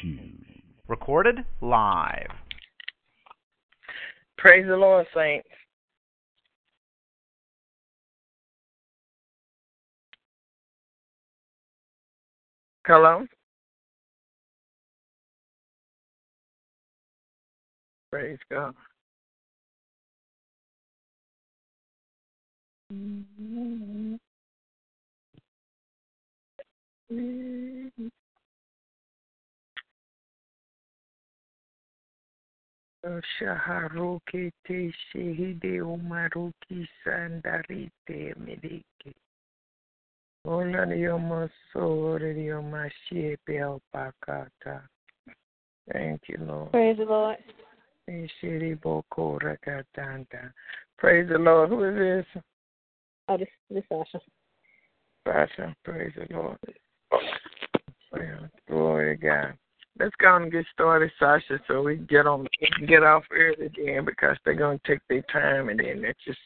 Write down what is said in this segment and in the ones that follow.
shoes. Recorded live. Praise the Lord, saints. Hello? Praise God. Mm-hmm. Shaharuki te shehide umaruki sandarite medike. Ola dioma sore dioma shepe alpakata. Thank you, Lord. Praise the Lord. Ishiri boko rakatanta. Praise the Lord. Who is this? Oh, this this Sasha. Sasha. Praise the Lord. Well, glory to God. Let's go and get started, Sasha, so we can get on get off early again because they're gonna take their time and then it's just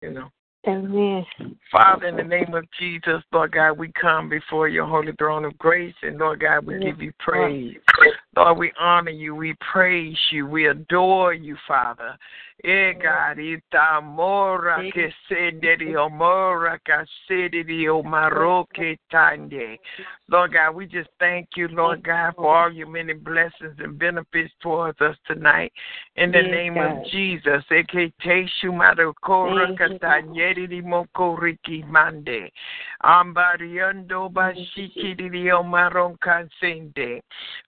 you know. Amen. Father, in the name of Jesus, Lord God, we come before your holy throne of grace, and Lord God, we give you praise. Lord, we honor you, we praise you, we adore you, Father. Eh, mora que senderi omora que sederi omaroke tande. Lord God, we just thank you, Lord God, for all your many blessings and benefits towards us tonight. In the name of Jesus, eke te shumaro kora katanyeri di moko riki mande. Ambariando bashiki di omaron kansende.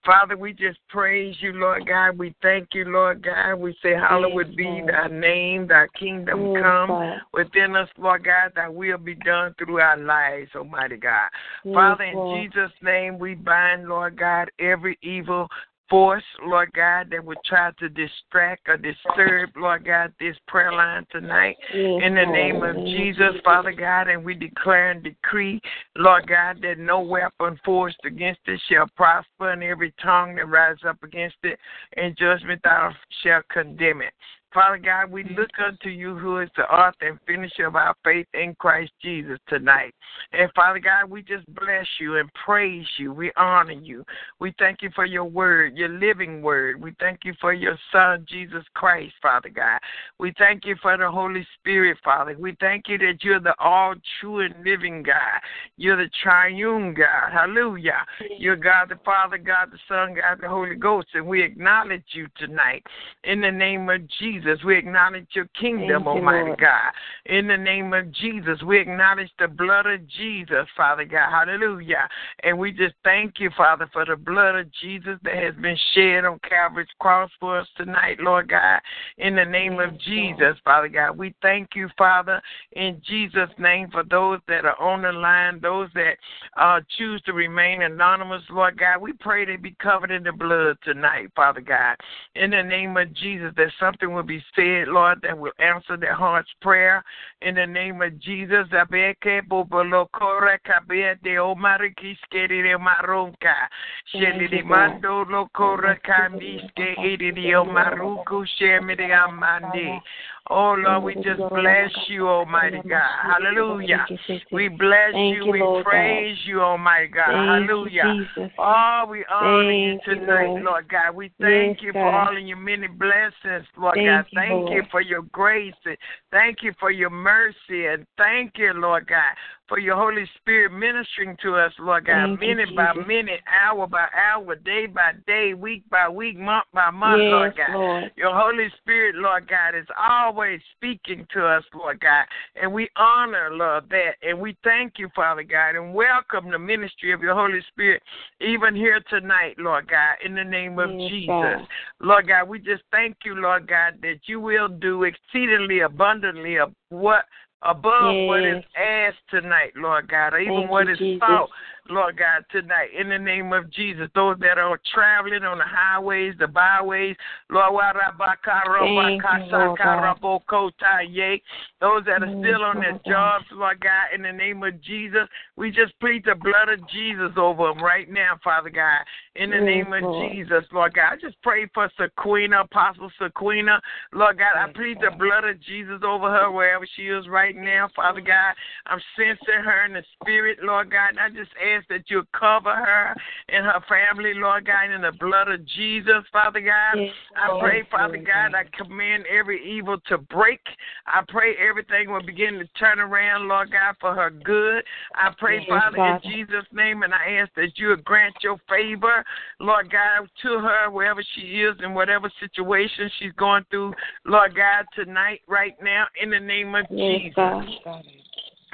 Father, we just praise you, Lord God. We thank you, Lord God. We say, Hallowed be thy name, thy kingdom come within us, Lord God, thy will be done through our lives, Almighty God. Father, in Jesus' name, we bind, Lord God, every evil force, Lord God, that would try to distract or disturb, Lord God, this prayer line tonight. In the name of Jesus, Father God, and we declare and decree, Lord God, that no weapon forced against it shall prosper, and every tongue that rises up against it in judgment thou shall condemn it. Father God, we look unto you who is the author and finisher of our faith in Christ Jesus tonight. And Father God, we just bless you and praise you. We honor you. We thank you for your word, your living word. We thank you for your Son, Jesus Christ, Father God. We thank you for the Holy Spirit, Father. We thank you that you're the all true and living God. You're the triune God. Hallelujah. You're God the Father, God the Son, God the Holy Ghost. And we acknowledge you tonight. In the name of Jesus, we acknowledge your kingdom, Thank Almighty Lord. God. In the name of Jesus, we acknowledge the blood of Jesus, Father God. Hallelujah. And we just thank you, Father, for the blood of Jesus that has been shed on Calvary's cross for us tonight, Lord God. In the name of Jesus, Father God, we thank you, Father, in Jesus' name for those that are on the line, those that uh, choose to remain anonymous, Lord God. We pray they be covered in the blood tonight, Father God. In the name of Jesus, that something will be said, Lord, that will answer their heart's prayer. In the name of Jesus, Abeke Bobolokore Kabete Omariki Skeri Maronka. Sheli Mando Lokora Kandiske Edidi Omaruku Shemidi Amandi. Oh Lord, we just bless you, Almighty God. Hallelujah. We bless you. We praise you, Almighty God. Hallelujah. Oh, we honor you tonight, Lord. Lord God. We thank you for all of your many blessings, Lord God. Thank you for your grace. and Thank you for your mercy. And thank you, Lord God, for your Holy Spirit ministering to us, Lord God, Thank you, minute by minute, hour by hour, day by day, week by week, month by month, yes, Lord God. Lord. Your Holy Spirit, Lord God, is always speaking to us, Lord God. And we honor, Lord, that. And we thank you, Father God, and welcome the ministry of your Holy Spirit even here tonight, Lord God, in the name of Yes, Jesus. God. Lord God, we just thank you, Lord God, that you will do exceedingly abundantly of what above what is Yes. asked tonight, Lord God, or even Thank what you, is thought, Lord God, tonight. In the name of Jesus, those that are traveling on the highways, the byways, Lord, Thank you, Lord God. Those that are still on their jobs, Lord God, in the name of Jesus, we just plead the blood of Jesus over them right now, Father God. In the name of Jesus, Lord God, I just pray for Sequina, Apostle Sequina, Lord God. I plead the blood of Jesus over her wherever she is right right now, Father God. I'm sensing her in the spirit, Lord God. And I just ask that you cover her and her family, Lord God, in the blood of Jesus, Father God. Yes, I pray, Father God, I command every evil to break. I pray everything will begin to turn around, Lord God, for her good. I pray, Yes, Father, Father. in Jesus' name, and I ask that you would grant your favor, Lord God, to her wherever she is in whatever situation she's going through, Lord God, tonight, right now, in the name of Yes, Jesus. God.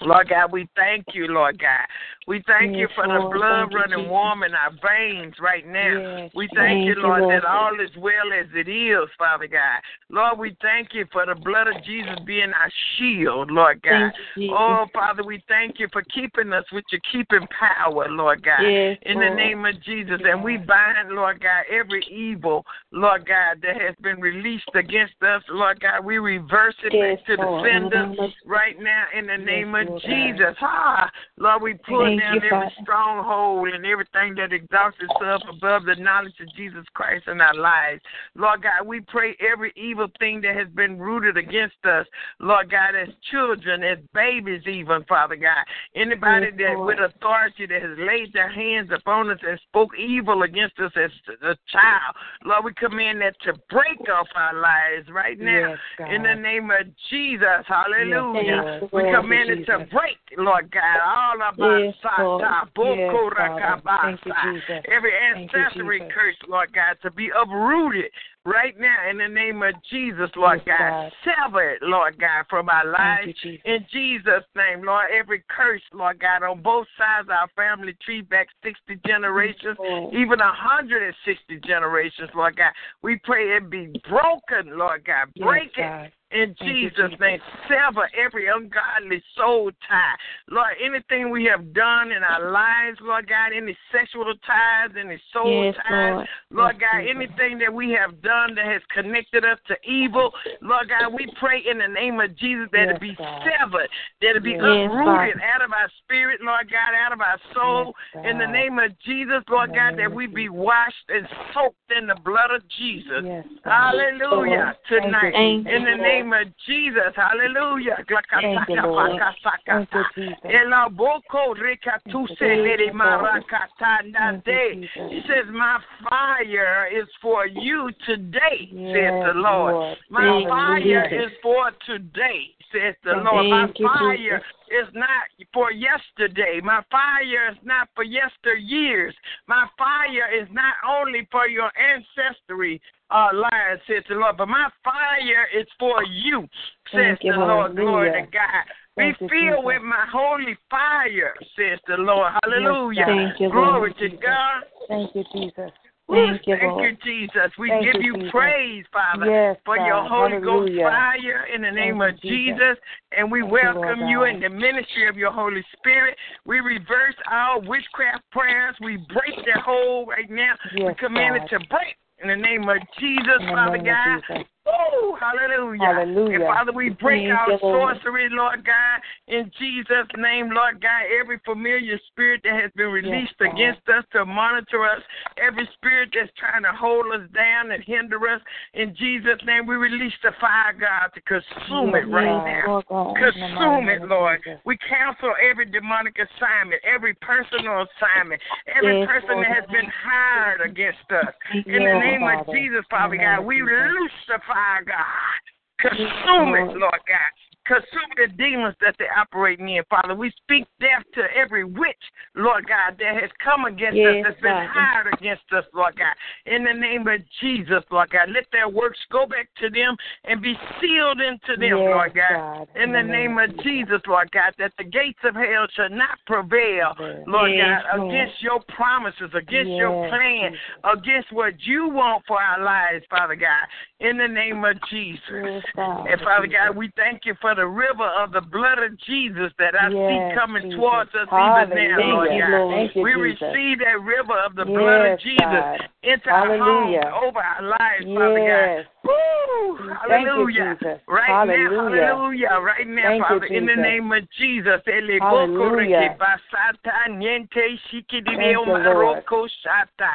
Lord God, we thank you, Lord God. We thank you Yes, for the blood you, running warm in our veins right now. Yes, We thank you, Thank you, Lord, Lord. that all is well as it is, Father God. Lord, we thank you for the blood of Jesus being our shield, Lord God. You, Oh, Father, we thank you for keeping us with your keeping power, Lord God. Yes, In the name of Jesus. And we bind, Lord God, every evil, Lord God, that has been released against us, Lord God. We reverse it back to Lord. The sender right now in the name of Jesus. Ah, Lord, we pull Thank down you, every Father. stronghold and everything that exalts itself above the knowledge of Jesus Christ in our lives. Lord God, we pray every evil thing that has been rooted against us, Lord God, as children, as babies, even, Father God. Anybody Yes, that Lord. with authority that has laid their hands upon us and spoke evil against us as a child, Lord, we command that to break off our lives right now. Yes, In the name of Jesus, hallelujah. Yes, we command it to break, Lord God. All about Yes. Boko uh, Yes. Uh, Thank you, uh, Rakabasa. Every ancestry curse, Lord God, to be uprooted right now in the name of Jesus, Lord Yes, God. God. Sever it, Lord God, from our lives. You, Jesus. In Jesus' name, Lord, every curse, Lord God, on both sides of our family tree back 60 generations, Lord. even 160 generations, Lord God. We pray it be broken, Lord God. Yes, Break it God. In Thank Jesus' name, sever every ungodly soul tie. Lord, anything we have done in our lives, Lord God, any sexual ties, any soul Yes, ties, Lord. Lord Yes, God, Jesus. anything that we have done that has connected us to evil, Lord God, we pray in the name of Jesus that Yes, it be God. severed, that it be uprooted out of our spirit, Lord God, out of our soul. In the name of Jesus, Lord God, that we be washed and soaked in the blood of Jesus. Hallelujah. Tonight. In the Lord. Name of Jesus. Hallelujah. Thank you, Lord. Thank you, Jesus. Ela boko rekatuse Thank you, lere Lord. marakatanda Thank you, de. Jesus. He says, My fire is for you today, says the Lord. Lord. My Thank fire Jesus. is for today, says the Thank Lord. My you, fire Jesus. Is not for yesterday. My fire is not for yesteryears. My fire is not only for your ancestry uh, lives, says the Lord, but my fire is for you, says you, the Lord. Glory to God. Be Thank filled with my holy fire, says the Lord. Hallelujah. Thank you, Glory Lord. to God. Thank you, Jesus. Thank you, Thank you, Jesus. We Thank give you, you Jesus. praise, Father, Yes, for God. your Holy Ghost fire in the name Thank of you, Jesus. Jesus. And we you, welcome you God. in the ministry of your Holy Spirit. We reverse our witchcraft prayers. We break their hold right now. we command God. it to break in the name of Jesus, Father God. Jesus. Oh, hallelujah. Hallelujah. And Father, we break Thank out sorcery, Lord God, in Jesus' name, Lord God. Every familiar spirit that has been released God. against us to monitor us, every spirit that's trying to hold us down and hinder us, in Jesus' name, we release the fire, God, to consume it right God. now. Lord Consume it, Lord. We cancel every demonic assignment, every personal assignment, every Yes, person Lord. that has been hired against us. In the name of Jesus, Father God, we loose the fire, God. Consume it. Lord God. Consume the demons that they're operating in, Father. We speak death to every witch, Lord God, that has come against us, Yes, that's been hired against us, Lord God. In the name of Jesus, Lord God, let their works go back to them and be sealed into them, Yes, Lord God. God. In the name of Jesus, Lord God, that the gates of hell shall not prevail, Lord Yes, God, against your promises, against your plan, against what you want for our lives, Father God. In the name of Jesus. And Father God, we thank you for the river of the blood of Jesus that I Yes, see coming Jesus. towards us even now, Lord God. Thank you, we Jesus. receive that river of the blood of Jesus God. into our homes, over our lives, Father God. Yes. Woo! Woo, you, hallelujah. Right Hallelujah. now, hallelujah. Right now, Thank you, Father, in the name of Jesus. Hallelujah. boko reke basata niente shikidide Thank you, Lord. omaroko shata.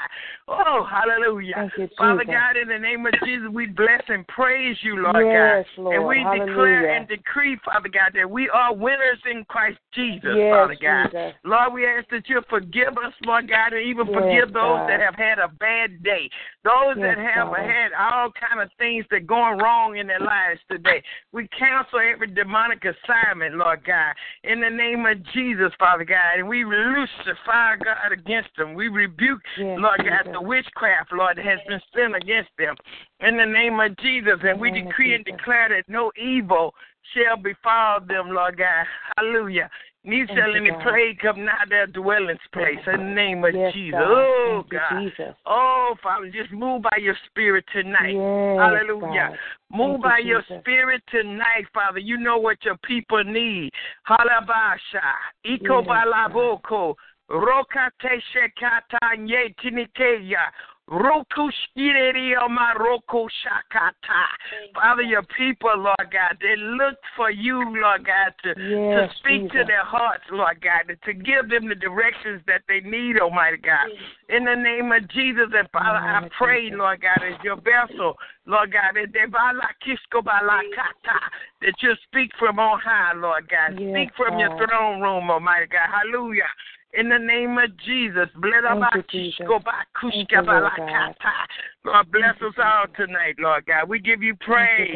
Oh, hallelujah. You, Father God, in the name of Jesus, we bless and praise you, Lord Yes, God. Lord. And we declare and decree, Father God, that we are winners in Christ Jesus, Yes, Father God. Jesus. Lord, we ask that you forgive us, Lord God, and even Yes, forgive those God. that have had a bad day. Those that have Father. had all kind of things that going wrong in their lives today. We cancel every demonic assignment, Lord God, in the name of Jesus, Father God, and we loose the fire, God, against them. We rebuke, Yes, Lord God, Jesus. the witchcraft, Lord, that has been sent against them. In the name of Jesus, and we In the name of decree and declare that no evil shall befall them, Lord God. Hallelujah. Neither Thank you, any God. plague come nigh their dwelling place. In the name of Yes, Jesus. God. Oh, Thank God. Jesus. Oh, Father, just move by your spirit tonight. Yes, Hallelujah. God. Move Thank you, by your Jesus. spirit tonight, Father. You know what your people need. Halabasha. Iko balaboko. Rokate shekata nye tiniteya. Roku maroko shakata. Father, your people, Lord God, they look for you, Lord God, to, to Yes, speak to their hearts, Lord God, to give them the directions that they need, Almighty God. In the name of Jesus, and Father, I pray, Jesus. Lord God, as your vessel, Lord God, that they bala kisko bala kata, that you speak from on high, Lord God. Yes, Speak from your throne room, Almighty God. Hallelujah. In the name of Jesus, bless Thank our you, Jesus. kisko ba Thank kushka you, Lord bala God. kata. Lord, bless us all tonight, Lord God. We give you praise.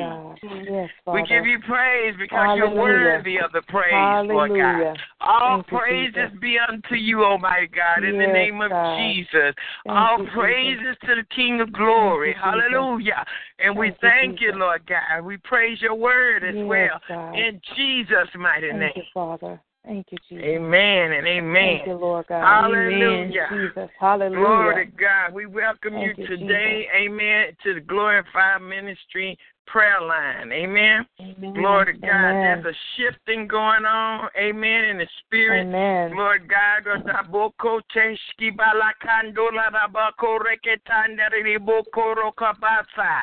you, Yes, We give you praise because you're worthy of the praise, Lord God. All Thank praises Jesus. be unto you, Almighty God, in the name of God. Jesus. Thank All you, Jesus. praises to the King of glory. Hallelujah. And we Thank you, you, Jesus. Lord God. We praise your word as Yes, well. God. In Jesus' mighty Thank name. you, Father. Thank you, Jesus. Amen and amen. Thank you, Lord God. Hallelujah. Jesus. Hallelujah. Glory to God. We welcome Thank you you, today, amen, to the Glorified Ministry prayer line. Amen. Amen. Glory to God. Amen. There's a shifting going on. Amen. In the spirit. Amen. Lord God, Gosaboko Teshki Balakandola Rabako Reketandari Boko Rokabasa.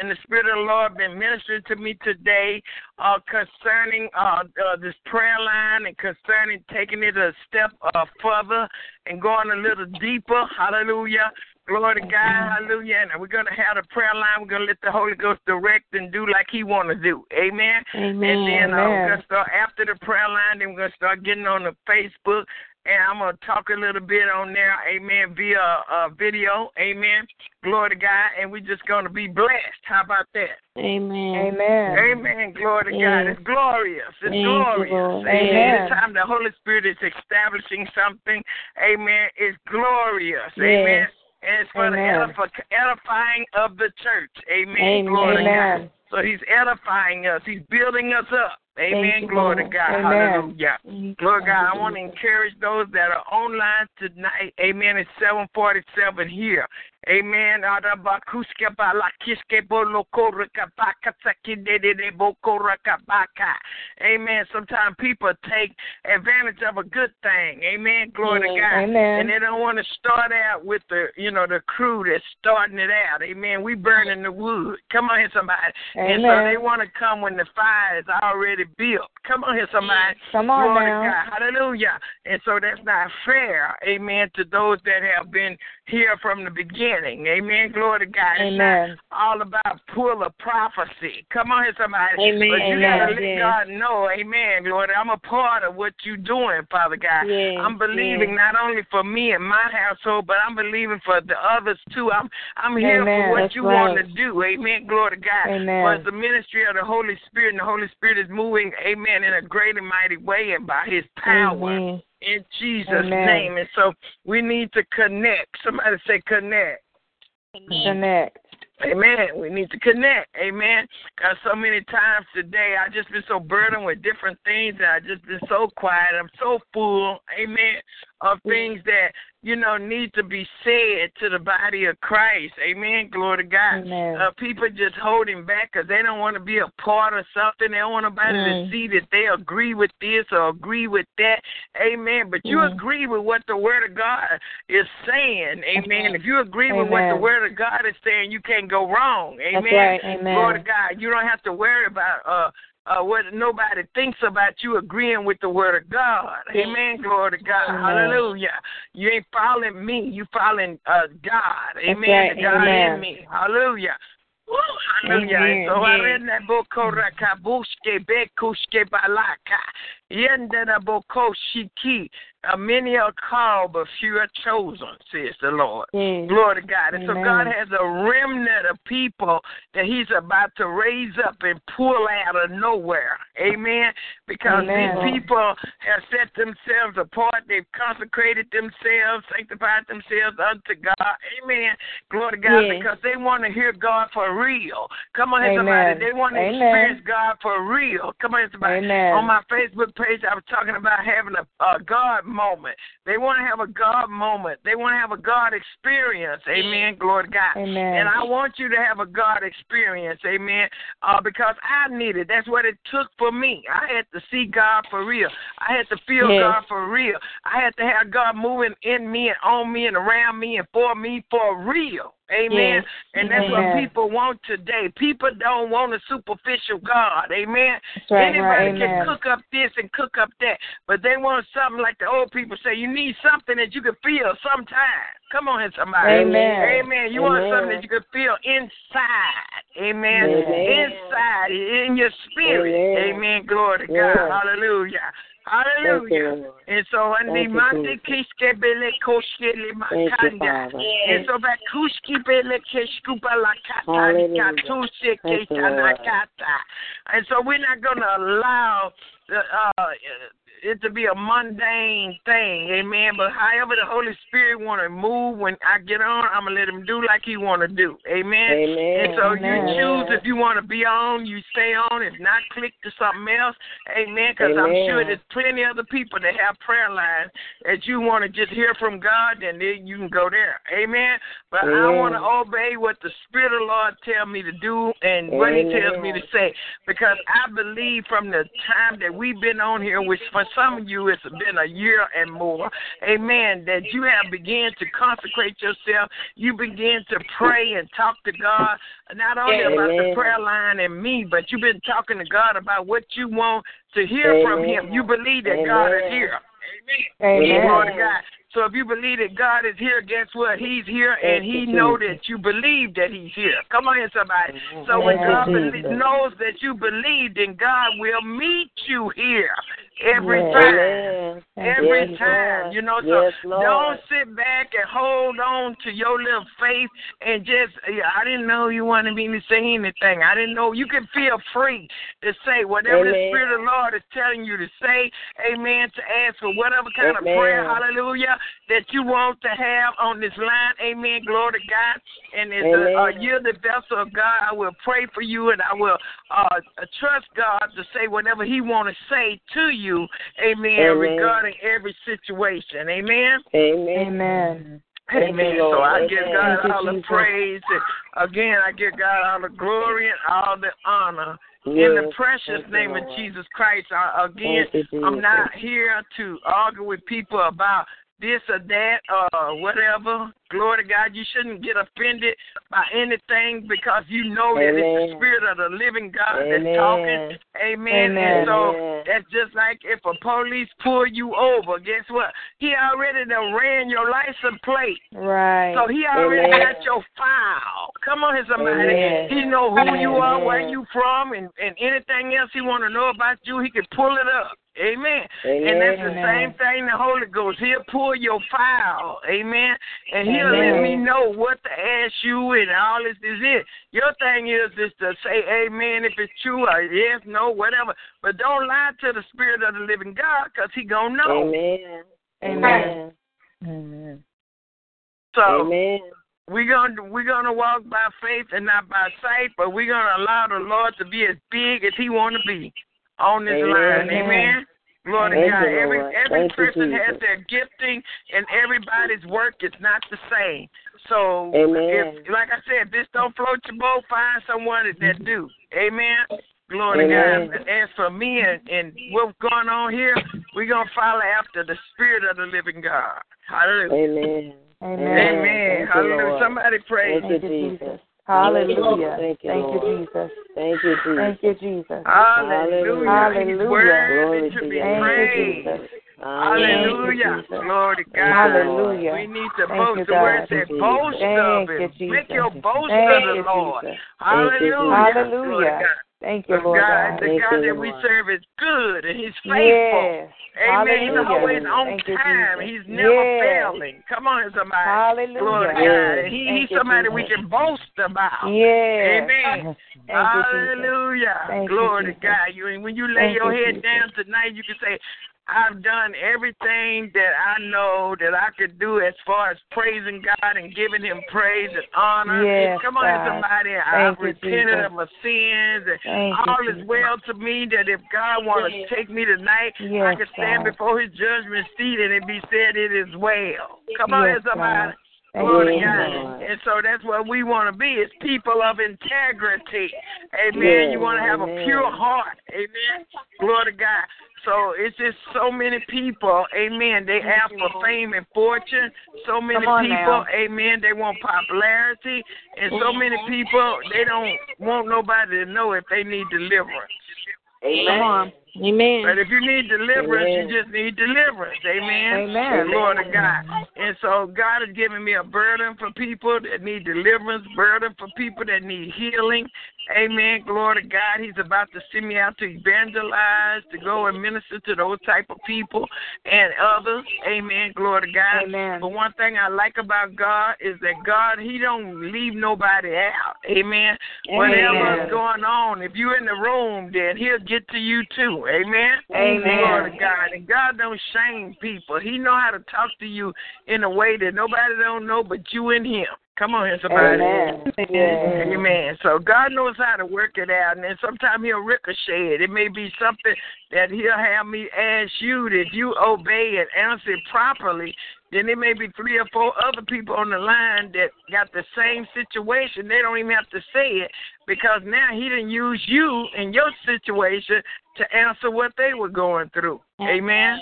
And the Spirit of the Lord been ministering to me today uh, concerning uh, uh, this prayer line and concerning taking it a step uh, further and going a little deeper. Hallelujah. Glory to God, hallelujah. And we're gonna have a prayer line. We're gonna let the Holy Ghost direct and do like He wanna do. Amen. Amen. And then uh, we're gonna start after the prayer line. Then we're gonna start getting on the Facebook, and I'm gonna talk a little bit on there. Amen. Via uh, video. Amen. Glory to God. And we're just gonna be blessed. How about that? Amen. Amen. Amen. Glory to Yes. God. It's glorious. It's Thank glorious. Lord. Amen. Amen. Anytime the Holy Spirit is establishing something, amen, it's glorious. Yes. Amen. And it's for the Amen. edifi- edifying of the church. Amen. Amen. Glory to God. So he's edifying us. He's building us up. Amen. You, Glory to God. Amen. Hallelujah. Thank Lord God, I want to encourage those that are online tonight. Amen. It's 747 here. Amen. Adabakuske balakiske boloko rekabakatsakidede boko rekabaka. Amen. Sometimes people take advantage of a good thing. Amen. Glory to God. Amen. And they don't want to start out with the, you know, the crew that's starting it out. Amen. We burning the wood. Come on here, somebody. Amen. And so they want to come when the fire is already built. Come on here, somebody. Come on Glory now. to God. Hallelujah. And so that's not fair, amen, to those that have been here from the beginning. Amen. Glory to God. It's Amen. not all about pull of prophecy. Come on here, somebody. Amen. But you gotta Amen. let Yes. God know, amen, Lord, I'm a part of what you're doing, Father God. Yes, I'm believing yes. not only for me and my household, but I'm believing for the others too. I'm I'm here Amen. for what That's you want to do. Amen. Glory to God. Amen. For it's the ministry of the Holy Spirit, and the Holy Spirit is moving, amen, in a great and mighty way and by his power Amen. In Jesus' Amen. name. And so we need to connect. Somebody say connect. Connect. Amen. We need to connect. Amen. Because so many times today I just been so burdened with different things and I just been so quiet. I'm so full. Amen. of things that you know need to be said to the body of Christ. Amen. Glory to God. Uh, people just holding back because they don't want to be a part of something. They don't want nobody Mm. to see that they agree with this or agree with that. Amen. But you Mm. agree with what the Word of God is saying. Amen. Amen. If you agree with what the Word of God is saying, you can't go wrong. Amen. Right. Amen. Glory to God. You don't have to worry about uh uh, what nobody thinks about you agreeing with the word of God. Amen. Glory to God. Amen. Hallelujah. You ain't following me. You following uh, God. Amen. The God Amen. in me. Hallelujah. Woo, hallelujah. Amen. So I read that book called Rakabushke Bekushke Balaka. Yendana Boko Shiki. Uh, many are called, but few are chosen, says the Lord. Yes. Glory to God. And so God has a remnant of people that He's about to raise up and pull out of nowhere. Amen. Because Amen. these people have set themselves apart. They've consecrated themselves, sanctified themselves unto God. Amen. Glory to God. Yes. Because they want to hear God for real. Come on, Amen. somebody. They want to Amen. experience God for real. Come on, somebody. Amen. On my Facebook page, I was talking about having a, a God moment. They want to have a God moment. They want to have a God experience. Amen. Glory to God. Amen. And I want you to have a God experience. Amen. Uh, because I need it. That's what it took for me. I had to see God for real. I had to feel Yes. God for real. I had to have God moving in me and on me and around me and for me for real. Amen. Yes. And that's Amen. what people want today. People don't want a superficial God. Amen. Right. Anybody right. can Amen. cook up this and cook up that, but they want something like the old people say. You need something that you can feel sometime. Come on here, somebody. Amen. Amen. You want something that you can feel inside. Amen. Amen. Inside, in your spirit. Amen. Amen. Glory to. God. Hallelujah. Hallelujah. And so I Thank need you, Mante Jesus. Kishkebele Koshkele Thank you, Makanda. And so back Kushkibele Keshkupa Lakata Hallelujah. Nikatuse Thank you, Lord. And so we're not gonna allow the uh it to be a mundane thing, amen. But however the Holy Spirit want to move when I get on, I'm gonna let him do like he want to do, amen. Amen. And so Amen. you choose if you want to be on, you stay on. If not, click to something else. Amen. Because I'm sure there's plenty other people that have prayer lines that you want to just hear from God, and then you can go there. Amen. But I want to obey what the Spirit of the Lord tell me to do and what He tells me to say. Because I believe from the time that we've been on here, which for some of you it's been a year and more, amen, that you have began to consecrate yourself. You begin to pray and talk to God, not only about the prayer line and me, but you've been talking to God about what you want to hear from Him. You believe that God is Amen. here. Amen. Amen. Glory to God. So if you believe that God is here, guess what? He's here, and He you, know that you believe that He's here. Come on here, somebody. So when God belie- Jesus. knows that you believe, then God will meet you here every Yes. time. Amen. Every Yes, time, Lord. you know. So Yes, don't sit back and hold on to your little faith and just. yeah, I didn't know you wanted me to say anything. I didn't know you can feel free to say whatever the Spirit of the Lord is telling you to say. Amen. To ask for whatever kind Amen. of prayer, Hallelujah, that you want to have on this line. Amen. Glory to God. And as a, a Amen. you're the vessel of God, I will pray for you and I will uh, trust God to say whatever He want to say to you. Amen. Amen. Regarding every situation. Amen. Amen. Amen. Amen. you, So I Amen. give God Thank all the Jesus. praise. And again, I give God all the glory and all the honor. In the precious Thank you, name of Jesus Christ, I, again, you, I'm not here to argue with people about this or that or whatever. Glory to God. You shouldn't get offended by anything because you know that it's the Spirit of the living God Amen. that's talking. Amen. Amen. And so Amen. that's just like if a police pull you over, guess what? He already done ran your license plate. Right. So he already Amen. got your file. Come on somebody. Amen. He know who you are, where you from, and, and anything else he want to know about you, he can pull it up. Amen. And that's the same thing the Holy Ghost. He'll pull your file. Amen. And he'll let me know what to ask you and all this is it. Your thing is just to say amen if it's true or yes, no, whatever. But don't lie to the Spirit of the living God because he going to know. Amen. Amen. Amen. So Amen. we're gonna we're gonna walk by faith and not by sight, but we're gonna allow the Lord to be as big as He want to be on this Amen. line. Amen. Glory Thank to God. you, Every Lord. every Thank you, person has their gifting, and everybody's work is not the same. So, Amen. if, like I said, if this don't float your boat, find someone that, that do. Amen. Glory Amen. to God. As for me and, and what's going on here, we're going to follow after the Spirit of the living God. Hallelujah. Amen. Amen. Amen. Hallelujah. Somebody pray. Thank you, Jesus. Jesus. Hallelujah. Thank you, Thank you, Jesus. Thank you, Jesus. Thank you, Jesus. Hallelujah. Hallelujah. He's worthy Glory to to be Thank you, praised. Jesus. Hallelujah. Thank you, Jesus. Glory to God. Hallelujah. We need to Thank boast. the word God. said, boast Jesus. of Thank you, him. Jesus. Make your boast Thank of the you, Lord. Jesus. Hallelujah. Jesus. Glory to Hallelujah. God. Thank you, The Lord God, God. the God that we serve is good and He's faithful. Yes. Amen. He's Hallelujah. always on Thank time. Jesus. He's never Yes. failing. Come on, somebody. Hallelujah. Glory to Yes. God. He, he's you, somebody we can boast about. Yes. Amen. Thank. Hallelujah. Thank you, Glory to God. You and when you lay Thank your you, head Jesus. down tonight, you can say, I've done everything that I know that I could do as far as praising God and giving him praise and honor. Yes, Come on, God. somebody. Thank I've repented Jesus. of my sins and Thank all you, is Jesus. well to me that if God wants to take me tonight, I can stand God. before his judgment seat and it be said it is well. Come on, Yes, somebody. God. Thank Glory to God. And so that's what we want to be. is people of integrity. Amen. Yes, you want to have amen. a pure heart. Amen. Glory to God. So it's just so many people, amen. They ask for fame and fortune. So many people, now. amen. They want popularity. And so many people, they don't want nobody to know if they need deliverance. Come on. Amen. But if you need deliverance, Amen. you just need deliverance. Amen. Amen. Glory to God. And so God has given me a burden for people that need deliverance, burden for people that need healing. Amen. Glory to God. He's about to send me out to evangelize, to go and minister to those type of people and others. Amen. Glory to God. Amen. But one thing I like about God is that God, He don't leave nobody out. Amen. Whatever's going on, if you're in the room, then He'll get to you too. Amen. Amen. Glory to God. And God don't shame people. He know how to talk to you in a way that nobody don't know but you and Him. Come on here, somebody. Amen. Yes. Amen. So God knows how to work it out, and then sometimes He'll ricochet it. It may be something that He'll have me ask you that if you obey and answer properly, then there may be three or four other people on the line that got the same situation. They don't even have to say it because now He didn't use you in your situation to answer what they were going through. Amen.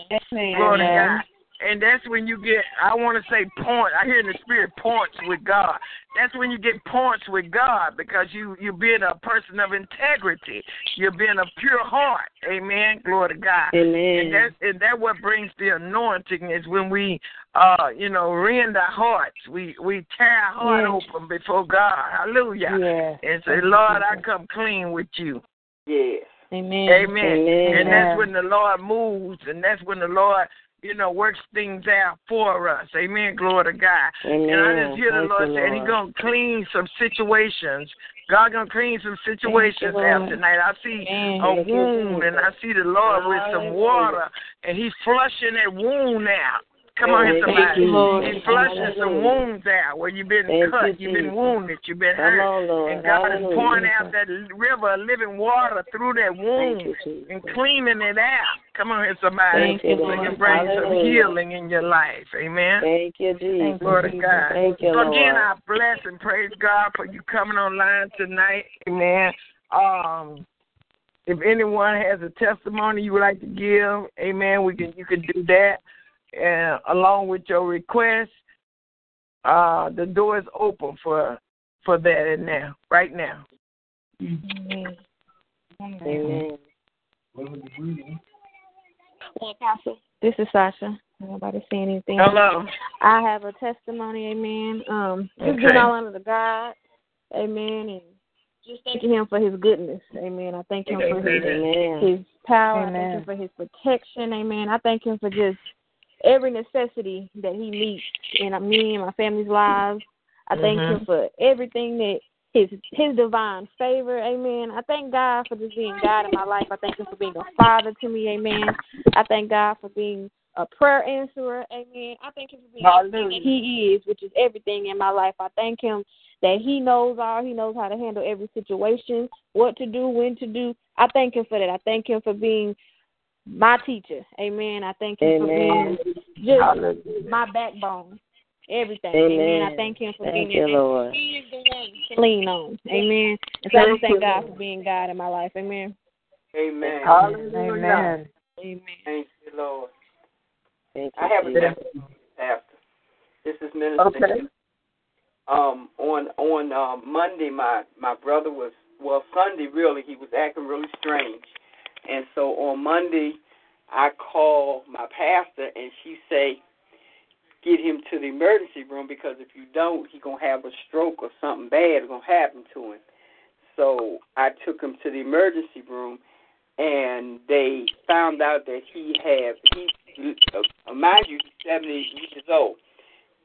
Glory to God. And that's when you get, I want to say point. I hear in the spirit points with God. That's when you get points with God because you, you're being a person of integrity. You're being a pure heart. Amen. Glory to God. And that's and that what brings the anointing is when we uh you know rend our hearts. We we tear our heart Yes. open before God. Hallelujah. Yes. And say, Lord, I come clean with you. Yes. Amen. Amen. Amen. And that's when the Lord moves, and that's when the Lord, you know, works things out for us. Amen. Glory to God. Amen. And I just hear the Thank Lord saying He's gonna clean some situations. God gonna clean some situations out tonight. I see Amen. a wound, and I see the Lord with some water, and He's flushing that wound out. Come on here, Thank you, somebody. Lord. He's flushing some wounds out where you've been Thank cut, you've been wounded, you've been hurt. on, Lord. And God is pouring out that river of living water through that wound you, and cleaning it out. Come on here, somebody. Thank you, so Lord. you can bring some healing in your life. Amen. Thank you, Jesus. Glory to God. Thank you, Lord. so again, Lord. I bless and praise God for you coming online tonight. Amen. Um, if anyone has a testimony you would like to give, amen, we can you can do that. And along with your request, uh, the door is open for for that and now, right now. Amen. This is Sasha. Nobody saying anything. Hello. I have a testimony, amen. Um, just Okay. all under the God, amen, and just thanking Him for His goodness, amen. I thank Him for His Amen. His power. I thank Amen. Him for His protection, amen. I thank Him for just every necessity that He meets in me and my family's lives. I thank Mhm. Him for everything that His His divine favor, amen. I thank God for just being God in my life. I thank Him for being a father to me, amen. I thank God for being a prayer answerer, amen. I thank Him for being everything that He is, which is everything in my life. I thank Him that He knows all. He knows how to handle every situation, what to do, when to do. I thank Him for that. I thank Him for being my teacher. Amen. I thank him for Amen. being just my backbone. Everything. Amen. I thank him for Thank being you, Lord. He is the one to lean on. Amen. And so I just Thank you, God Lord. for being God in my life. Amen. Amen. Amen. Amen. Thank you, Lord. Thank you, I have a you, Jesus. This is Minister. Okay. Um, on on uh, Monday, my my brother was well Sunday really he was acting really strange, and so on Monday, I called my pastor and she say, get him to the emergency room because if you don't, he gonna have a stroke or something bad is gonna happen to him. So I took him to the emergency room, and they found out that he had he uh, mind you he's seventy years old,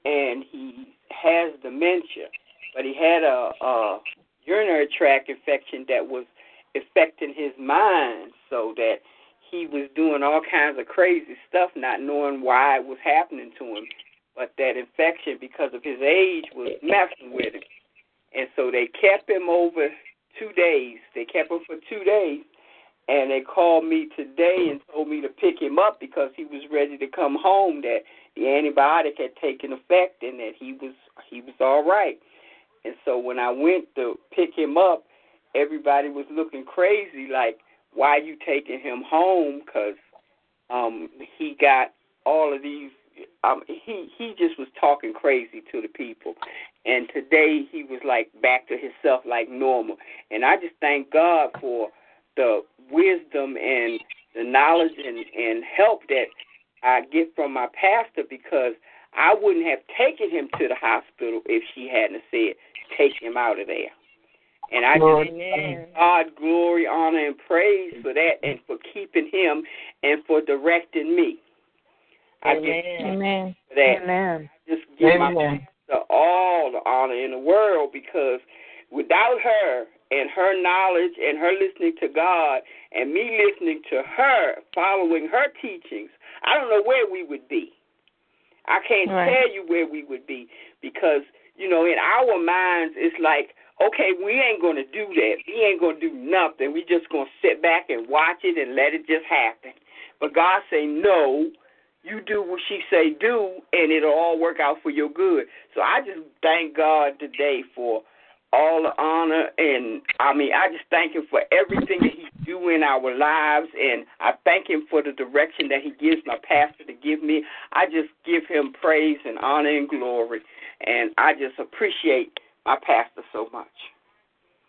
and he has dementia, but he had a, a urinary tract infection that was affecting his mind, so that he was doing all kinds of crazy stuff, not knowing why it was happening to him. But that infection, because of his age, was messing with him. And so they kept him over two days. They kept him for two days. And they called me today and told me to pick him up because he was ready to come home. That the antibiotic had taken effect and that he was he was all right. And so when I went to pick him up, everybody was looking crazy, like, "Why you taking him home?" Because um, he got all of these. Um, he he just was talking crazy to the people, and today he was like back to himself, like normal. And I just thank God for the wisdom and the knowledge and, and help that I get from my pastor because I wouldn't have taken him to the hospital if she hadn't said, take him out of there. And I just Amen. God glory, honor, and praise for that and for keeping him and for directing me. I just Amen. Amen. for that. Amen. Just give my Amen. pastor all the honor in the world because without her and her knowledge and her listening to God and me listening to her, following her teachings, I don't know where we would be. I can't Right. tell you where we would be because, you know, in our minds, it's like, okay, we ain't going to do that. We ain't going to do nothing. We just going to sit back and watch it and let it just happen. But God say, no, you do what she say do, and it'll all work out for your good. So I just thank God today for all the honor, and I mean, I just thank Him for everything that He do in our lives, and I thank Him for the direction that He gives my pastor to give me. I just give Him praise and honor and glory, and I just appreciate my pastor so much.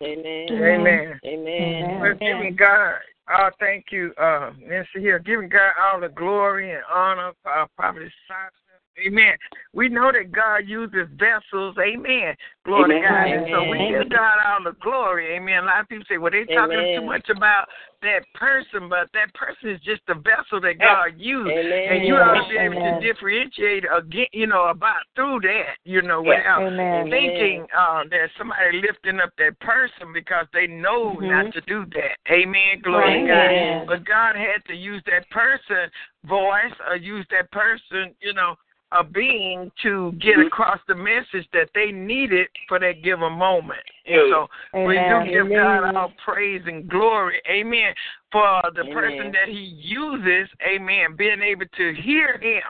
Amen. Amen. Amen. We're giving God, oh, thank you, uh, Nancy here, giving God all the glory and honor for our prophet Sasha. Amen. We know that God uses vessels. Amen. Glory to God. Amen. And so we give God all the glory. Amen. A lot of people say, well, they're talking Amen. too much about that person, but that person is just the vessel that God used. Amen. And you ought to be able Amen. to differentiate again, you know, about through that, you know, without Amen. thinking uh, that somebody lifting up that person because they know Mhm. not to do that. Amen. Glory to God. But God had to use that person voice or use that person, you know, a being to get Mhm. across the message that they needed for that given moment. And so we do give God all praise and glory, amen, for the Amen. person that He uses, amen, being able to hear Him,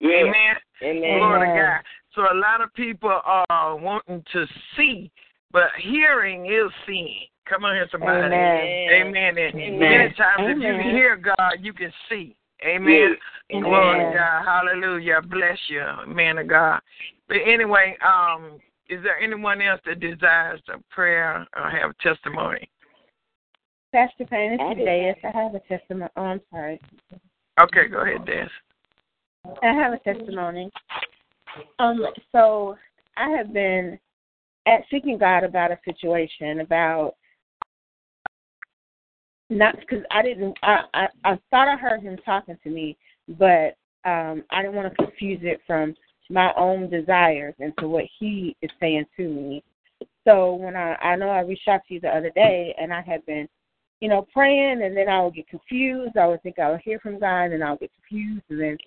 Yeah. amen. Amen. Glory to God. So a lot of people are wanting to see, but hearing is seeing. Come on here, somebody. Amen. Amen. And Amen. many times, if you hear God, you can see. Amen. Amen. Glory to God. Hallelujah. Bless you, man of God. But anyway, um, is there anyone else that desires a prayer or have a testimony? Pastor Payne, this I is do. I have a testimony. Oh, I'm sorry. Okay, go ahead, Des. I have a testimony. Um, so I have been at seeking God about a situation about not because I didn't. I, I I thought I heard him talking to me, but um, I didn't want to confuse it from my own desires into what he is saying to me. So when I I know I reached out to you the other day, and I had been, you know, praying, and then I would get confused. I would think I would hear from God, and I would get confused, and then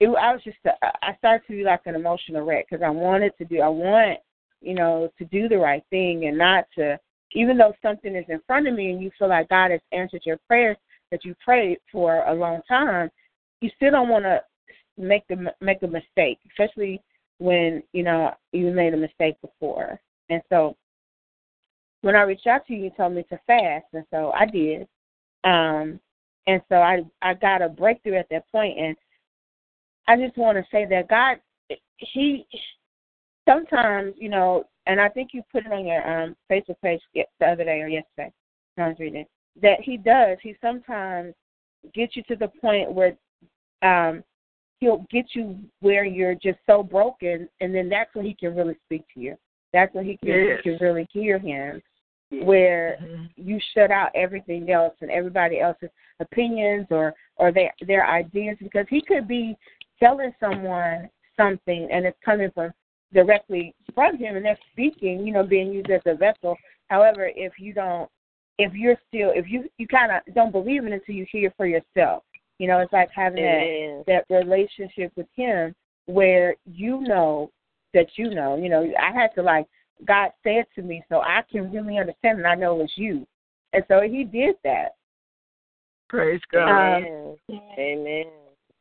it, I was just I started to be like an emotional wreck because I wanted to do I want you know to do the right thing and not to even though something is in front of me and you feel like God has answered your prayers that you prayed for a long time, you still don't want to make the make a mistake, especially when you know you made a mistake before. And so, when I reached out to you, you told me to fast, and so I did. Um, and so I I got a breakthrough at that point, and I just want to say that God, He sometimes you know, and I think you put it on your um Facebook page the other day or yesterday. I was reading that He does. He sometimes gets you to the point where um he'll get you where you're just so broken and then that's when he can really speak to you that's when he can, Yes. you can really hear him where Mhm. you shut out everything else and everybody else's opinions or or their their ideas because he could be telling someone something and it's coming from directly from him and they're speaking you know being used as a vessel however if you don't if you're still if you you kind of don't believe in it until you hear for yourself you know it's like having that that relationship with him where you know that you know you know i had to like god said to me so i can really understand and i know it's you and so he did that Praise God. Um, Amen. Amen.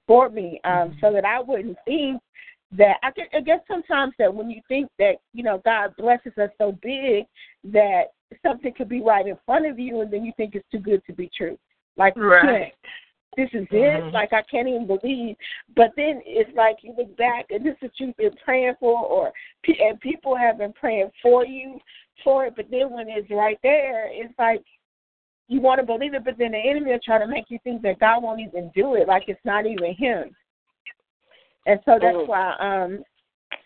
for me um so that i wouldn't think that I, guess, I guess sometimes that when you think that you know god blesses us so big that something could be right in front of you and then you think it's too good to be true like Right. this is it. Mhm. Like I can't even believe. But then it's like you look back and this is what you've been praying for, or pe- and people have been praying for you for it. But then when it's right there, it's like you want to believe it, but then the enemy will try to make you think that God won't even do it, like it's not even Him. And so that's Mhm. why, um,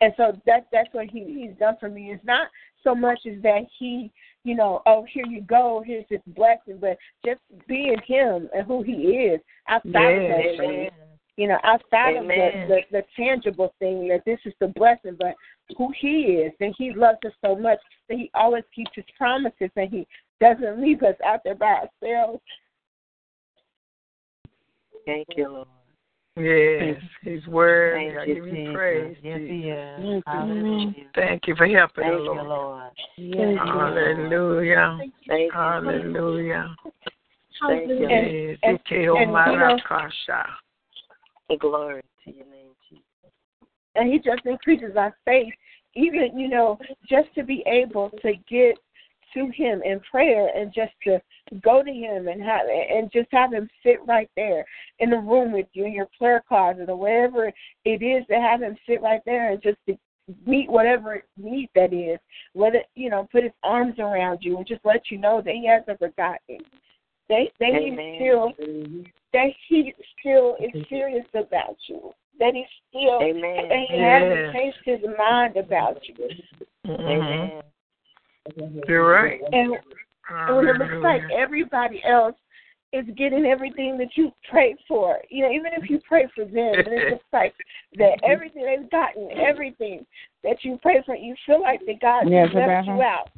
and so that that's what he he's done for me. It's not so much as that he, you know, oh here you go, here's this blessing, but just being him and who he is outside of Yes. those things. You know, outside of Amen. the, the the tangible thing that this is the blessing, but who he is and he loves us so much that he always keeps his promises and he doesn't leave us out there by ourselves. Thank you, Lord. Yes. His word. Thank I you, give you praise. Yes, Jesus. He is. Thank. Hallelujah. Thank you for helping Thank us, you, Lord. Lord. Yes. Hallelujah. Thank you. Hallelujah. Thank you. Yes. and- Ike and, you. Glory to your name, Jesus. and he just increases our faith, even you know, just to be able to get to him in prayer and just to go to him and have and just have him sit right there in the room with you in your prayer closet or wherever it is to have him sit right there and just to meet whatever need that is, whether you know, put his arms around you and just let you know that he hasn't forgotten. They they Amen. still that he still is serious about you. That he still Amen. and he Yes. hasn't changed his mind about you. Mhm. Amen. You're right. And, and when it looks like everybody else is getting everything that you prayed for, you know, even if you pray for them, and it looks like that everything they've gotten, everything that you prayed for, you feel like that God Yes, left you out.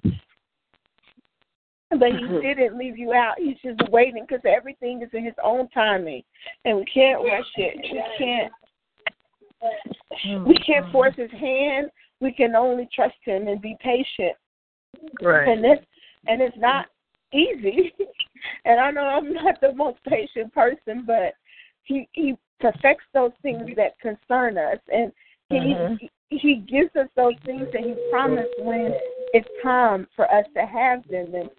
But he didn't leave you out. He's just waiting because everything is in his own timing, and we can't rush it. We can't. We can't force his hand. We can only trust him and be patient. Right. And it's and it's not easy. and I know I'm not the most patient person, but he he perfects those things that concern us and he Mhm. he, he gives us those things that he promised when it's time for us to have them and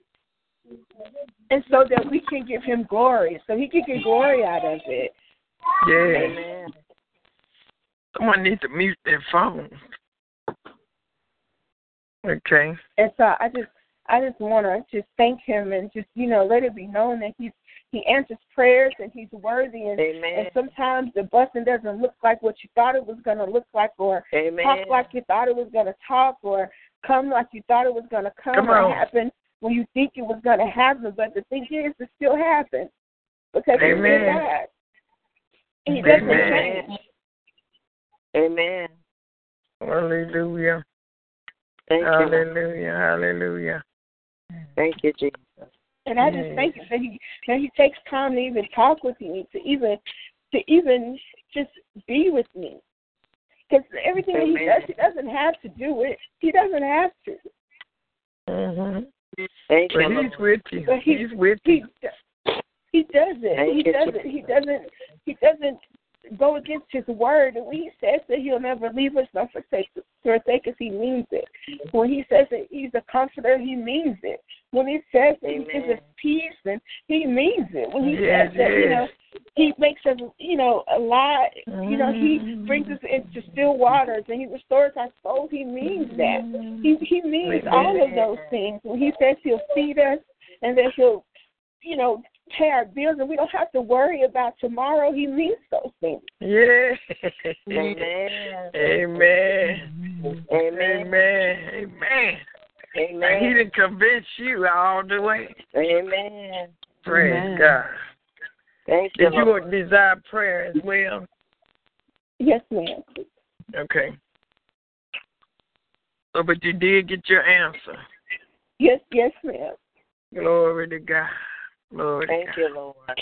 and so that we can give him glory, so he can get glory out of it. Yeah. Amen. Someone needs to mute their phone. Okay. And so I just I just want to just thank him and just you know let it be known that he's he answers prayers and he's worthy and Amen. and sometimes the blessing doesn't look like what you thought it was going to look like or talk like you thought it was going to talk or come like you thought it was going to come, Come or happen when you think it was going to happen but the thing is it still happened because Amen. still God. He doesn't Amen. change. Amen. Hallelujah. Thank you. Hallelujah. Hallelujah. Thank you, Jesus. And I just thank you that he that he takes time to even talk with me, to even to even just be with me. Because everything that he does, he doesn't have to do it. He doesn't have to. Mhm. Thank But you, he's with you. But he- He's with He you. He doesn't. Thank he you, doesn't. He doesn't. He doesn't go against his word. And when he says that he'll never leave us nor forsake, forsake us, he means it. When he says that he's a comforter, he means it. When he says that he gives us peace, and he means it. When he Yes, says that, you know, he makes us, you know, alive. You know, he mm-hmm. brings us into still waters and he restores our soul. He means that. He he means all of those things. When he says he'll feed us and that he'll, you know, pay our bills and we don't have to worry about tomorrow, he means those things. Yeah. Amen. Amen. Amen. Amen. Amen. He didn't convince you all the way. Amen. Praise Amen. God. Thank you, Did you Lord. want desire prayer as well? Yes, ma'am. Okay. So, but you did get your answer. Yes, yes, ma'am. Glory to God. To Thank God. you, Lord.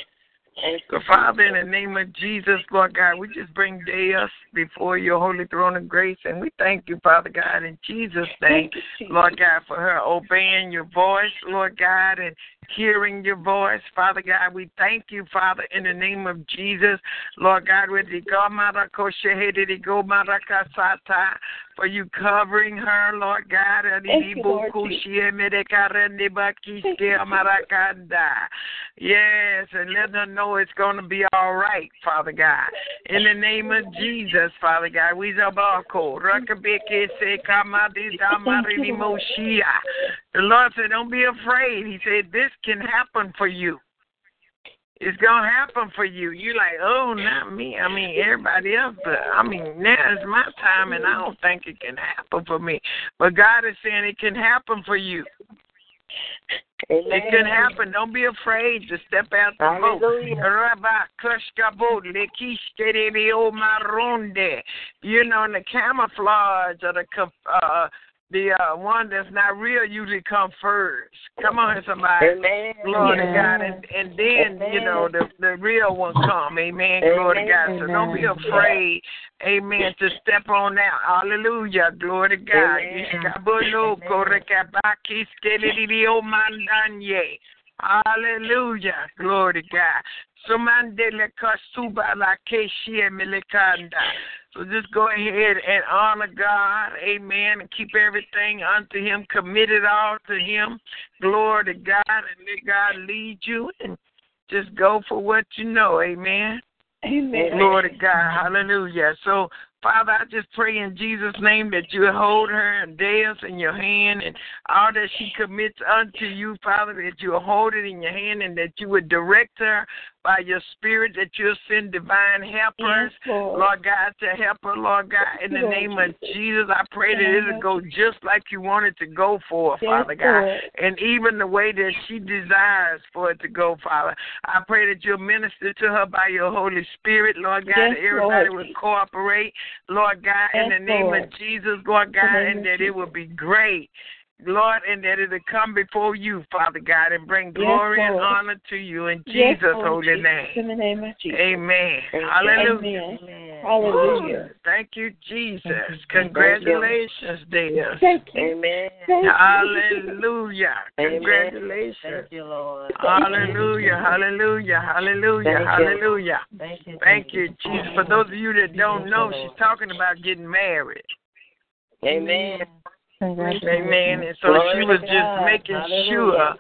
Thank So, you, Father, in the name of Jesus, Lord God, we just bring Deus before your holy throne of grace, and we thank you, Father God, in Jesus' name, you, Jesus. Lord God, for her obeying your voice, Lord God, and hearing your voice, Father God. We thank you, Father, in the name of Jesus, Lord God, with the go marakasata, for you covering her, Lord God. Thank you, Lord Yes, and let her know it's going to be all right, Father God. In the name of Jesus, Father God, we zabako, rakabeke se kamadi damari moshia. The Lord said, Don't be afraid. He said, This can happen for you. It's gonna happen for you. You're like, oh, not me. I mean, everybody else, but I mean, now is my time, and I don't think it can happen for me. But God is saying it can happen for you. Amen. It can happen. Don't be afraid to step out the boat. Hallelujah. Rabba Kushkabot, Lekishtereo Maronde. You know, in the camouflage or the uh the uh one that's not real usually come first. Come on somebody. Amen. Glory to God. And, and then, you know, the the real one come. Amen. Glory to God. So don't be Amen. afraid, amen, to step on out. Hallelujah. Glory to God. Amen. Ishkabulo, korekabaki, skelelio mandanye. Hallelujah. Glory to God. Sumandele kasuba la keshie melekanda. So just go ahead and honor God, amen, and keep everything unto Him, commit it all to Him. Glory to God, and let God lead you, and just go for what you know, amen. Amen. Glory to God. Hallelujah. So, Father, I just pray in Jesus' name that you hold her and Deus in your hand and all that she commits unto you, Father, that you hold it in your hand and that you would direct her by your spirit, that you'll send divine helpers. Yes, Lord. Lord God, to help her, Lord God, in the Lord name of Jesus. Jesus, I pray that it'll go just like you want it to go for, Yes, Father God Lord. and even the way that she desires for it to go, Father. I pray that you'll minister to her by your Holy Spirit, Lord God, Yes, that everybody Lord. will cooperate, Lord God, in the name of Jesus, Lord God, and that it will be great. Lord, and that it'll come before you, Father God, and bring glory and honor to you in Yes, Jesus' Lord holy Jesus. name. In the name of Jesus. Amen. Thank you. Hallelujah. Amen. Hallelujah. Thank you, Jesus. Thank you. Congratulations, dear. Thank you. Amen. Thank you. Hallelujah. Amen. Congratulations. Thank you, Lord. Hallelujah, hallelujah, hallelujah, Thank you. hallelujah. Thank you. Thank you, Jesus. For those of you that don't know, she's talking about getting married. Amen. Amen. And so Glory she to was God. just making Hallelujah. sure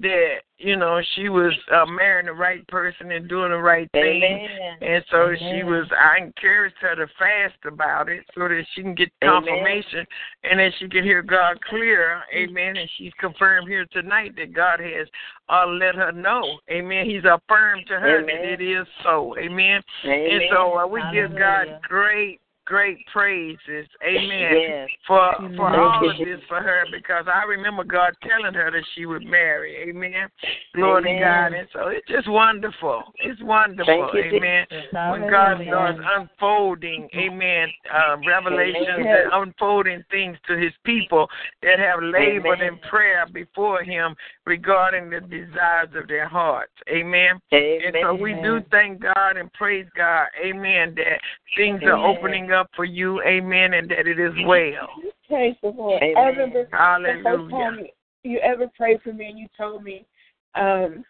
that, you know, she was uh, marrying the right person and doing the right thing. Amen. And so she was, I encouraged her to fast about it so that she can get Amen. confirmation and that she can hear God clear. Amen. And she's confirmed here tonight that God has uh, let her know. Amen. He's affirmed to her that it is so. Amen. Amen. And so uh, we give God great, great praises. Amen. Yes. For for all of this for her because I remember God telling her that she would marry. Amen. Glory to God. And so it's just wonderful. It's wonderful. Thank you, Amen. When God Hallelujah. starts unfolding, amen, uh, revelations Amen. and unfolding things to his people that have labored in prayer before him regarding the desires of their hearts. Amen. Amen. And so we do thank God and praise God, amen, that things are opening up for you, amen, and that it is well. Praise the Lord. Amen. I remember the first Hallelujah. time you, you ever prayed for me and you told me um,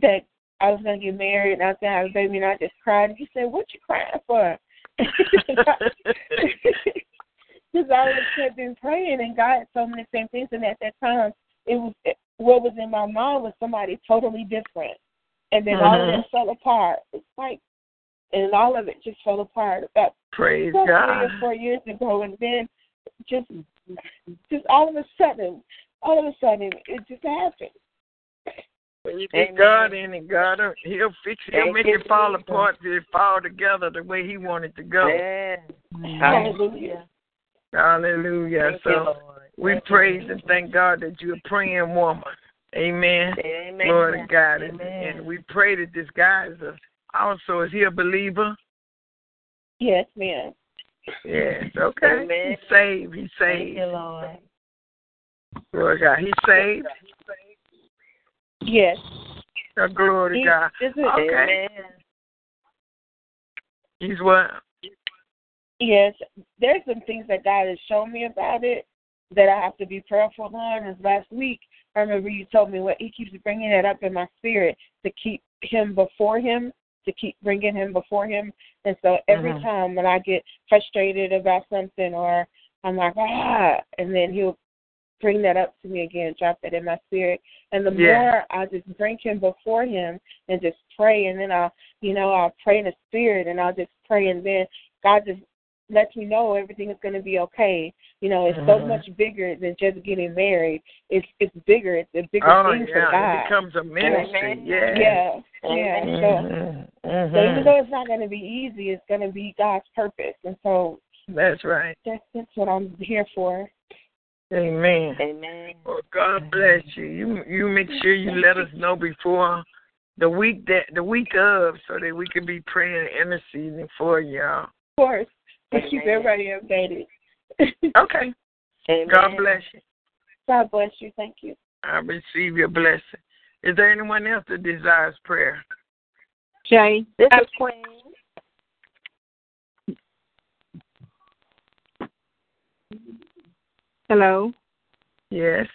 that I was gonna get married and I was gonna have a baby and I just cried. And you said, "What you crying for?" Because I was had been praying and God had told me the same things, and at that time, it was what was in my mind was somebody totally different, and then all of Mhm. it fell apart. It's like, and all of it just fell apart about Praise about God. three or four years ago, and then just, just all of a sudden, all of a sudden, it just happened. When you get Amen. God in it, God, uh, He'll fix it. He'll make it fall apart till it fall together the way He wanted to go. Yes. Hallelujah. Hallelujah. Thank So Lord. we Thank you. praise and thank God that you're a praying woman. Amen. Amen. Glory to God. And, Amen. and we pray that this guy is a, also, is he a believer? Yes, ma'am. Yes. Okay. Amen. He's saved. He's Thank saved. you, Lord. Glory God. He's saved. Yes. Oh, glory to He- God. Okay. Amen. He's what? Yes, there's some things that God has shown me about it that I have to be prayerful on. As last week, I remember you told me what He keeps bringing it up in my spirit to keep Him before Him, to keep bringing Him before Him. And so every Mhm. time when I get frustrated about something or I'm like ah, and then He'll bring that up to me again, drop that in my spirit. And the Yeah. more I just bring Him before Him and just pray, and then I'll, you know, I'll pray in the spirit and I'll just pray, and then God just lets me know everything is going to be okay. You know, it's so Mhm. much bigger than just getting married. It's it's bigger. It's a bigger Oh, thing for yeah. It becomes a ministry. Amen. Yeah. yeah, yeah. Amen. So, Mhm. so even Mhm. though it's not going to be easy, it's going to be God's purpose, and so That's right. that's that's what I'm here for. Amen. Amen. Well, God bless you. You you make sure you let us know before the week that the week of, so that we can be praying and interceding for y'all. Of course, we keep everybody updated. Okay. Amen. God bless you. God bless you. Thank you. I receive your blessing. Is there anyone else that desires prayer? Shay. This is Queen. Hello. Yes.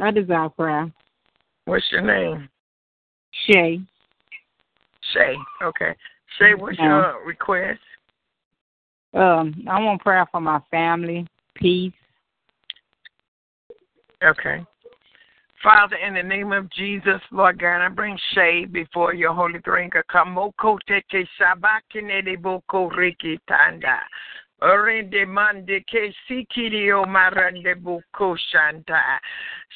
I desire prayer. What's your name? Shay. Shay. Okay. Shay, what's Yeah. your request? Um, I want prayer for my family, peace. Okay. Father, in the name of Jesus, Lord God, I bring Shay before your holy throne. Orende mande ke sikirio marande boko shanta.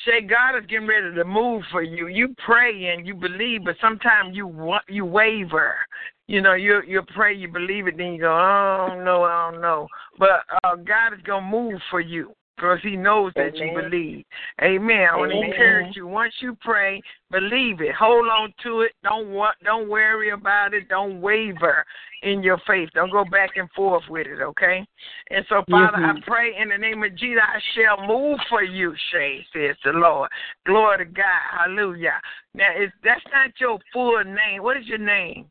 Shay, God is getting ready to move for you. You pray and you believe, but sometimes you you waver. You know, you you pray, you believe it, then you go, oh, know, I don't know. But uh, God is gonna move for you because He knows that you believe. Amen. I want to encourage you. Once you pray, believe it. Hold on to it. Don't wa- don't worry about it. Don't waver in your faith. Don't go back and forth with it. Okay. And so, Father, I mm-hmm. pray in the name of Jesus, I shall move for you. Shay says the Lord. Glory to God. Hallelujah. Now, is that's not your full name. What is your name?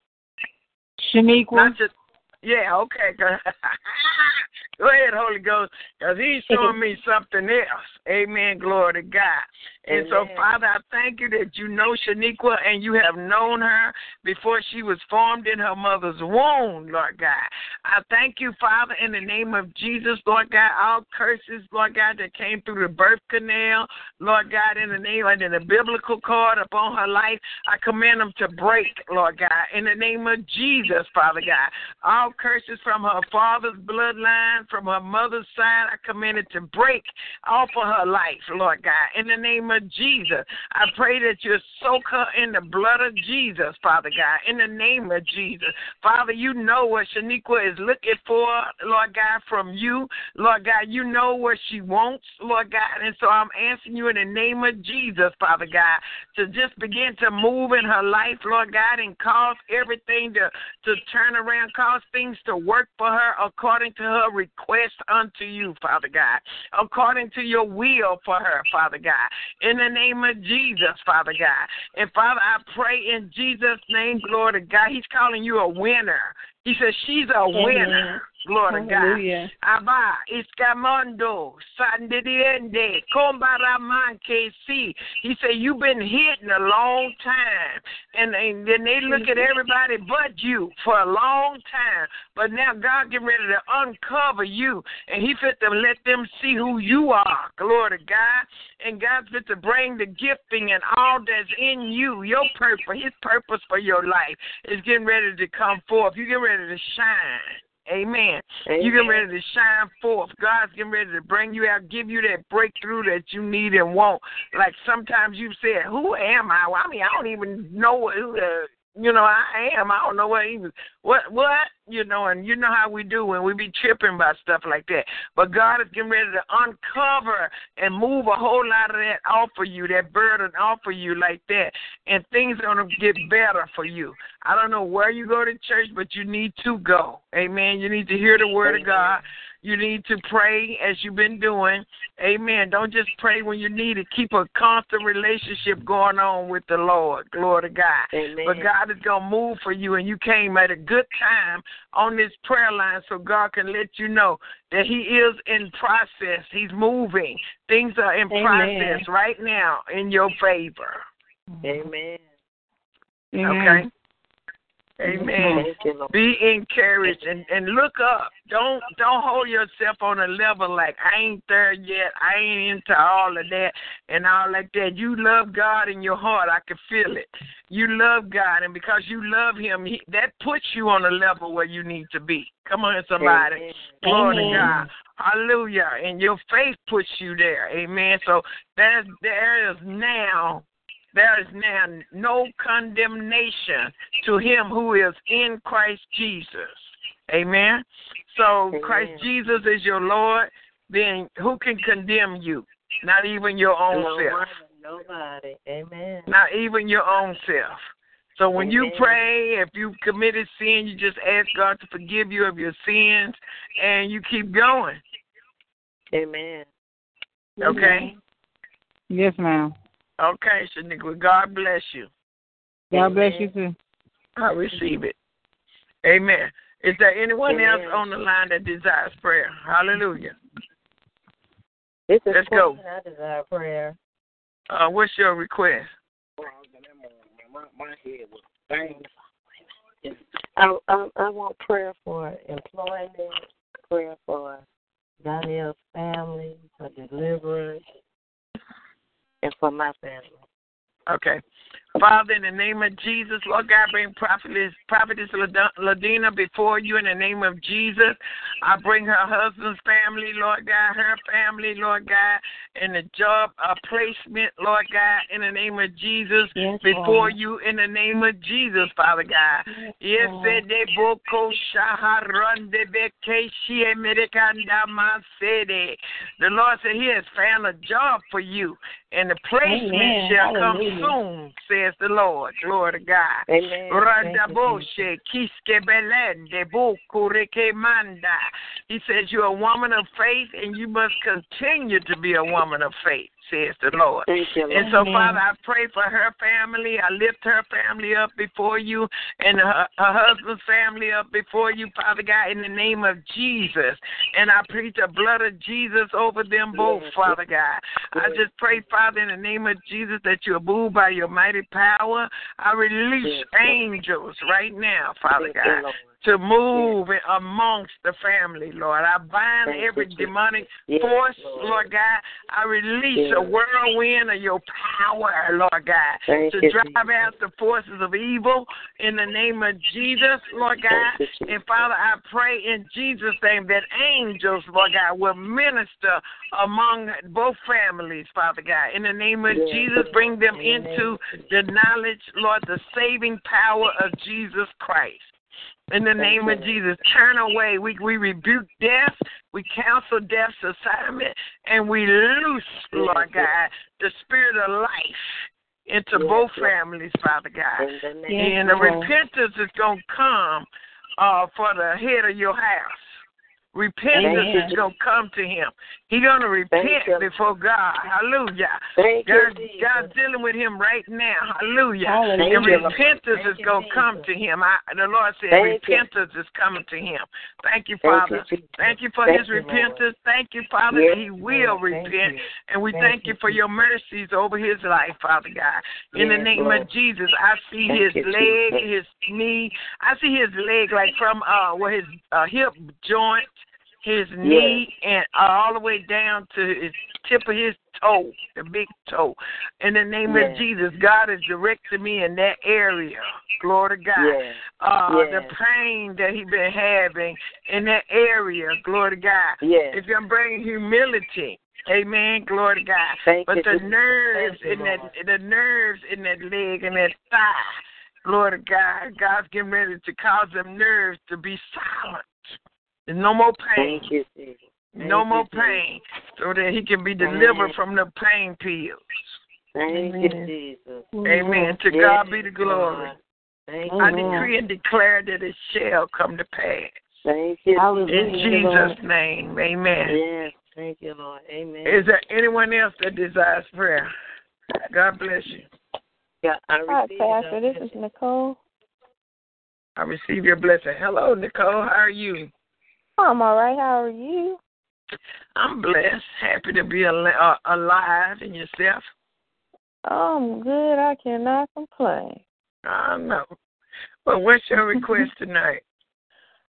Shaniqua. Not just yeah, okay. Go ahead, Holy Ghost, because He's showing me something else. Amen. Glory to God. And so, Father, I thank you that you know Shaniqua and you have known her before she was formed in her mother's womb, Lord God. I thank you, Father, in the name of Jesus, Lord God, all curses, Lord God, that came through the birth canal, Lord God, in the name and in the umbilical cord upon her life, I command them to break, Lord God, in the name of Jesus, Father God. All curses from her father's bloodline, from her mother's side, I command it to break off of her life, Lord God, in the name of Jesus. I pray that you soak her in the blood of Jesus, Father God, in the name of Jesus. Father, you know what Shaniqua is looking for, Lord God, from you. Lord God, you know what she wants, Lord God. And so I'm asking you in the name of Jesus, Father God, to just begin to move in her life, Lord God, and cause everything to, to turn around, cause things to work for her according to her request unto you, Father God, according to your will for her, Father God. In the name of Jesus, Father God. And Father, I pray in Jesus' name, glory to God. He's calling you a winner. He says she's a winner. Glory to God. Abba, Iskamondo, Sandidiende, Kombaramanke, see. He said, You've been hidden a long time. And, and then they look at everybody but you for a long time. But now God getting ready to uncover you. And He fit to let them see who you are. Glory to God. And God's fit to bring the gifting and all that's in you, your purpose, His purpose for your life is getting ready to come forth. You get ready to shine. Amen. Amen. You getting ready to shine forth. God's getting ready to bring you out, give you that breakthrough that you need and want. Like sometimes you've said, "Who am I?" Well, I mean, I don't even know who the you know I am. I don't know what even what what you know, and you know how we do when we be tripping about stuff like that. But God is getting ready to uncover and move a whole lot of that off of you, that burden off of you like that, and things are gonna get better for you. I don't know where you go to church, but you need to go. Amen. You need to hear the word of God. You need to pray as you've been doing. Amen. Don't just pray when you need it. Keep a constant relationship going on with the Lord. Glory to God. Amen. But God is going to move for you, and you came at a good time on this prayer line so God can let you know that He is in process. He's moving. Things are in Amen. process right now in your favor. Amen. Okay? Amen. You, Be encouraged and, and look up. Don't don't hold yourself on a level like I ain't there yet. I ain't into all of that and all like that. You love God in your heart. I can feel it. You love God, and because you love Him, he, that puts you on a level where you need to be. Come on, somebody. Amen. Glory to God. Hallelujah. And your faith puts you there. Amen. So there's there is now there is now no condemnation to him who is in Christ Jesus. Amen. So Amen. Christ Jesus is your Lord, then who can condemn you? Not even your own self. Nobody, nobody. Amen. Not even your own self. So when you pray, if you've committed sin, you just ask God to forgive you of your sins and you keep going. Amen. Okay? Yes, ma'am. Okay, Shaniqua. God bless you. God bless you too. I receive it. Amen. Is there anyone Amen. else on the line that desires prayer? Hallelujah. This is Let's go. I desire prayer. Uh, what's your request? I, I I want prayer for employment, prayer for Daniel's family, for deliverance, and for my family. Okay. Father, in the name of Jesus, Lord God, bring prophetess, prophetess Ladina before you in the name of Jesus. I bring her husband's family, Lord God, her family, Lord God, and the job uh, placement, Lord God, in the name of Jesus, Yes, before Lord. you in the name of Jesus, Father God. Yes, de boko shaharon de beke shie medikanda masede. The Lord said He has found a job for you, and the placement Amen. shall come Hallelujah. soon, says the Lord. Glory to God. Amen. Thank kiske belende, manda. He says you're a woman of faith and you must continue to be a woman of faith, says the Lord. You, Lord. And so, Amen. Father, I pray for her family. I lift her family up before you and her, her husband's family up before you, Father God, in the name of Jesus. And I preach the blood of Jesus over them both, Yes. Father God. I just pray, Father, in the name of Jesus, that you are moved by your mighty power. I release Yes, angels right now, Father God. To move in amongst the family, Lord. I bind Thank every demonic Yes, force, Lord. Lord God. I release a whirlwind of your power, Lord God, Thank to drive Jesus. out the forces of evil in the name of Jesus, Lord God. And Father, I pray in Jesus' name that angels, Lord God, will minister among both families, Father God. In the name of Yes. Jesus, bring them name into the knowledge, Lord, the saving power of Jesus Christ. In the name of Jesus, turn away. We we rebuke death. We cancel death's assignment, and we loose, Lord God, the spirit of life into both families, Father God. In the name Yes, and the repentance is going to come uh, for the head of your house. Repentance Amen. is gonna come to him. He's gonna repent you. before God. Hallelujah. Thank God, Jesus. God's dealing with him right now. Hallelujah. Hallelujah. And Thank you, repentance Thank is going to come to him. I, the Lord said Thank you. repentance is coming to him. Thank you, Thank Father. you, Thank you for Thank his you, Lord. repentance. Thank you, Father, Yes, that he will Lord. Repent. And we Thank thank you, you for your mercies over his life, Father God. In the name Lord. of Jesus, I see his leg, his knee. I see his leg like from uh where his uh, hip joint, his knee, and all the way down to his tip of his toe, the big toe. In the name Yes. of Jesus, God has directed me in that area. Glory to God. Yes. Uh, the pain that he been having in that area. Glory to God. It's gonna bring humility. Amen. Glory to God. Thank But you, the nerves you, in that the nerves in that leg and that thigh. Glory to God. God's getting ready to cause them nerves to be silent. There's no more pain. Thank you, Jesus. no Thank more you, pain. So that he can be delivered Amen. from the pain pills. Thank Amen. you, Jesus. Amen. To Yes, God be the glory. God. Thank I decree and declare that it shall come to pass. Thank you. Hallelujah. In Jesus' name. Amen. Yes. Thank you, Lord. Amen. Is there anyone else that desires prayer? God bless you. yeah, I Hi, receive Pastor. it. This is Nicole. I receive your blessing. Hello, Nicole. How are you? I'm all right. How are you? I'm blessed. Happy to be al- uh, alive and yourself. I'm good. I cannot complain. I know. Well, what's your request tonight?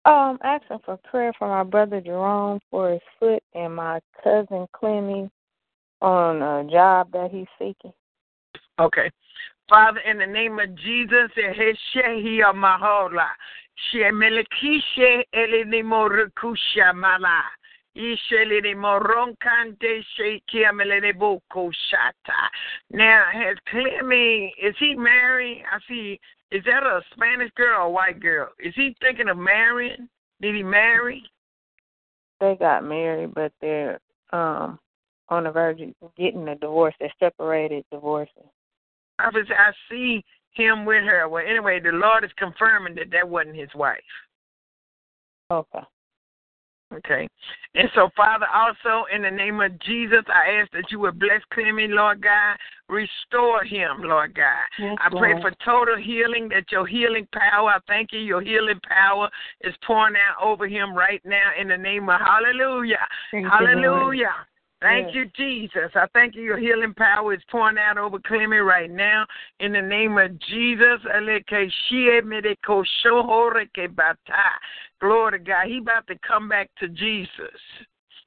Um, asking for prayer for my brother Jerome for his foot and my cousin Clemmy on a job that he's seeking. Okay. Father, in the name of Jesus, Shemelekishe Elenimorukusha Mala, Ishelenimoronkante Shekiameleneboko Shata. Now, has Clemmy, is he married? I see, is that a Spanish girl or a white girl? Is he thinking of marrying? Did he marry? They got married, but they're um on the verge of getting a divorce. They're separated, divorcing. I, was, I see him with her. Well, anyway, the Lord is confirming that that wasn't his wife. Okay. Okay. And so, Father, also in the name of Jesus, I ask that you would bless Clemmy, Lord God. Restore him, Lord God. Yes, I pray Lord. for total healing, that your healing power, I thank you, your healing power is pouring out over him right now in the name of Hallelujah. Thank Hallelujah. Thank Yes. you, Jesus. I thank you. Your healing power is pouring out over Clemmy right now. In the name of Jesus. Glory to God. He about to come back to Jesus.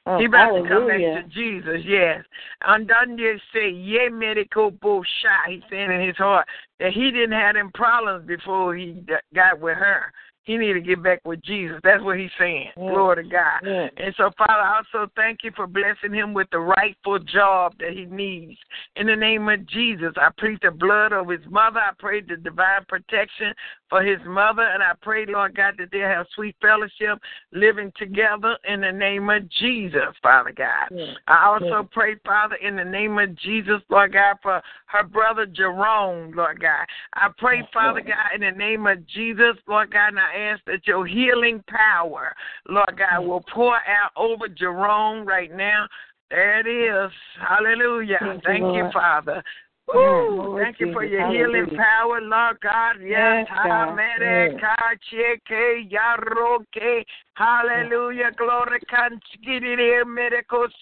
Oh, He about to come back to Jesus, yes. Undone say, yeah, medical bullshit. He's saying in his heart that he didn't have them problems before he got with her. He need to get back with Jesus. That's what he's saying. Yeah. Glory to God. Yeah. And so, Father, I also thank you for blessing him with the rightful job that he needs. In the name of Jesus, I plead the blood of his mother. I pray the divine protection for his mother. And I pray, Lord God, that they'll have sweet fellowship living together in the name of Jesus, Father God. Yeah. I also pray, Father, in the name of Jesus, Lord God, for her brother Jerome, Lord God. I pray, Father God, in the name of Jesus, Lord God, and I ask that your healing power, Lord God, will pour out over Jerome right now. There it is. Hallelujah. Thank you, Thank you. Father. Yes, Woo, Lord thank you for Jesus. your healing power, Lord God. Yes, Yes, God. Hamere Kacheke Yaroke. Hallelujah. Glory Kanchkiri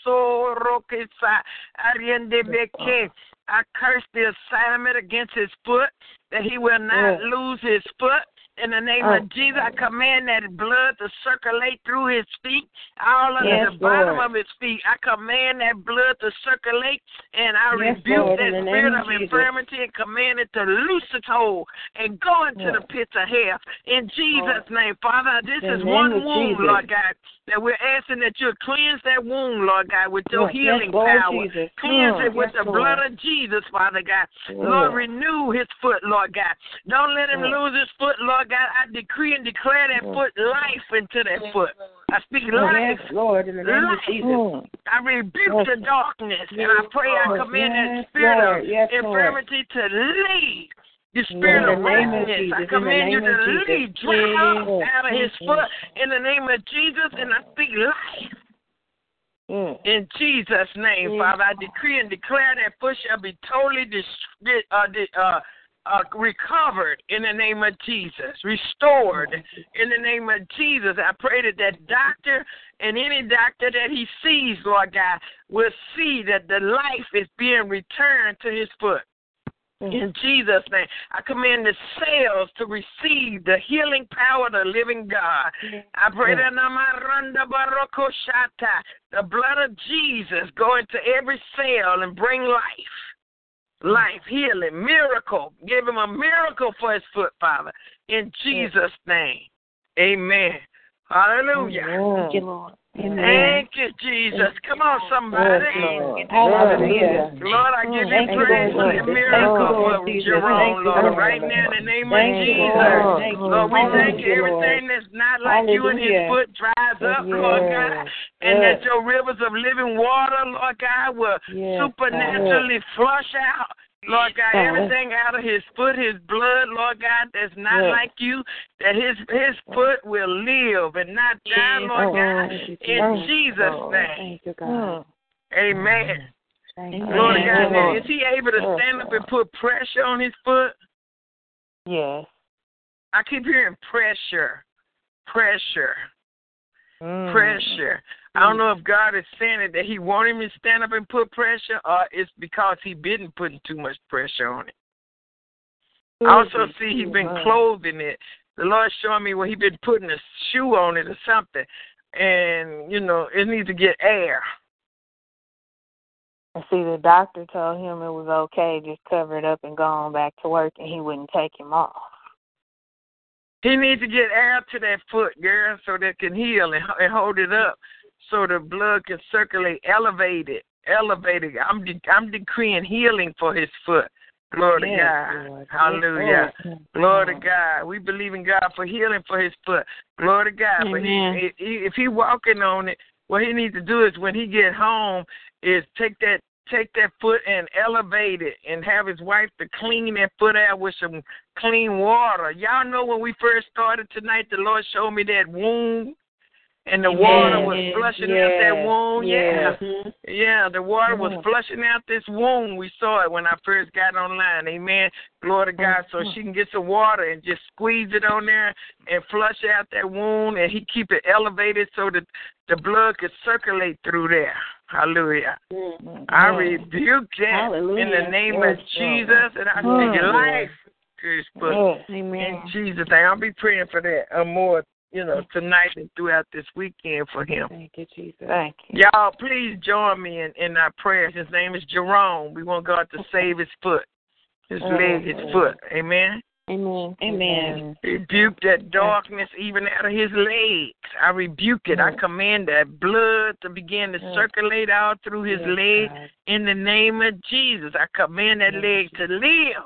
Sorokesa Ariende Beke. I curse the assignment against his foot that he will not Yes. lose his foot. In the name Oh. of Jesus, I command that blood to circulate through his feet, all under Yes, the bottom Lord. of his feet. I command that blood to circulate, and I Yes, rebuke Lord, that in the name spirit of of infirmity and command it to loose its hold and go into the pits of hell. In Jesus' name, Father, this the is one wound, Jesus. Lord God, that we're asking that you cleanse that wound, Lord God, with your Yes, healing Lord power. Jesus. Cleanse it with yes, the Lord. blood of Jesus, Father God. Yes. Lord, renew his foot, Lord God. Don't let him Yes. lose his foot, Lord God. I decree and declare that Yes. foot life into that foot. I speak Yes, life. Lord, in the name of Life. Jesus. Mm. I rebuke Yes. the darkness, and I pray I Lord. command Yes, that spirit Lord. of Yes, Lord. infirmity to leave. You spirit In of the name of Jesus, I command you to leave, dry up out of his foot in the name of Jesus, and I speak life. Mm. In Jesus' name, Mm. Father, I decree and declare that foot shall be totally dis- uh, uh, uh, recovered in the name of Jesus, restored in the name of Jesus. I pray that that doctor and any doctor that he sees, Lord God, will see that the life is being returned to his foot. Mm. In Jesus' name, I command the cells to receive the healing power of the living God. I pray that the blood of Jesus go into every cell and bring life. Mm. Life, healing, miracle. Give him a miracle for his foot, Father. In Jesus' name. Amen. Hallelujah. Thank you, Lord. Amen. Thank you, Jesus. Come on, somebody. Hallelujah. Lord, I give you praise for Lord. the Thank you, miracle Lord for Jesus. Jerome, Lord. Lord. Right now, in the name of Jesus. Lord. Thank you. Lord, we thank you. Everything that's not like you in his foot dries up, Lord God. And that your rivers of living water, Lord God, will supernaturally flush out. Lord God, everything out of his foot, his blood, Lord God, that's not like you, that his his foot will live and not die, Lord God, in Jesus' name. Thank you, God. Amen. Lord. God, now, is he able to stand up and put pressure on his foot? Yes. I keep hearing pressure, pressure, Mm. pressure. I don't know if God is saying it that He want him to stand up and put pressure, or it's because He been putting too much pressure on it. I mm-hmm. also see He been clothing it. The Lord showing me where He been putting a shoe on it or something, and you know it needs to get air. And see, the doctor told him it was okay, just cover it up and go on back to work, and he wouldn't take him off. He needs to get air to that foot, girl, so that can heal and, and hold it up, so the blood can circulate, elevate it, elevate it. I'm de- I'm decreeing healing for his foot. Glory to God. Lord. Hallelujah. Yes, Glory to God. We believe in God for healing for his foot. Glory to God. But Amen. he, he, if he walking on it, what he needs to do is when he get home is take that take that foot and elevate it and have his wife to clean that foot out with some clean water. Y'all know when we first started tonight, the Lord showed me that wound. And the water was Yes, flushing out that yes, wound. yes. Yeah. Mm-hmm. Yeah, the water was mm-hmm. flushing out this wound. We saw it when I first got online. Amen. Glory to God. So mm-hmm. she can get some water and just squeeze it on there and flush out that wound, and he keep it elevated so that the blood could circulate through there. Hallelujah. I rebuke that in Hallelujah. the name Yes, of Jesus, and I Lord. speak life foot. Amen. In Jesus' name, I'll be praying for that uh, more, you know, tonight and throughout this weekend for him. Thank you, Jesus. Thank you. Y'all, please join me in, in our prayers. His name is Jerome. We want God to save his foot, his leg, his foot. Amen. Amen. Amen. Rebuke that darkness even out of his legs. I rebuke it. I command that blood to begin to circulate out through his legs in the name of Jesus. I command that leg to live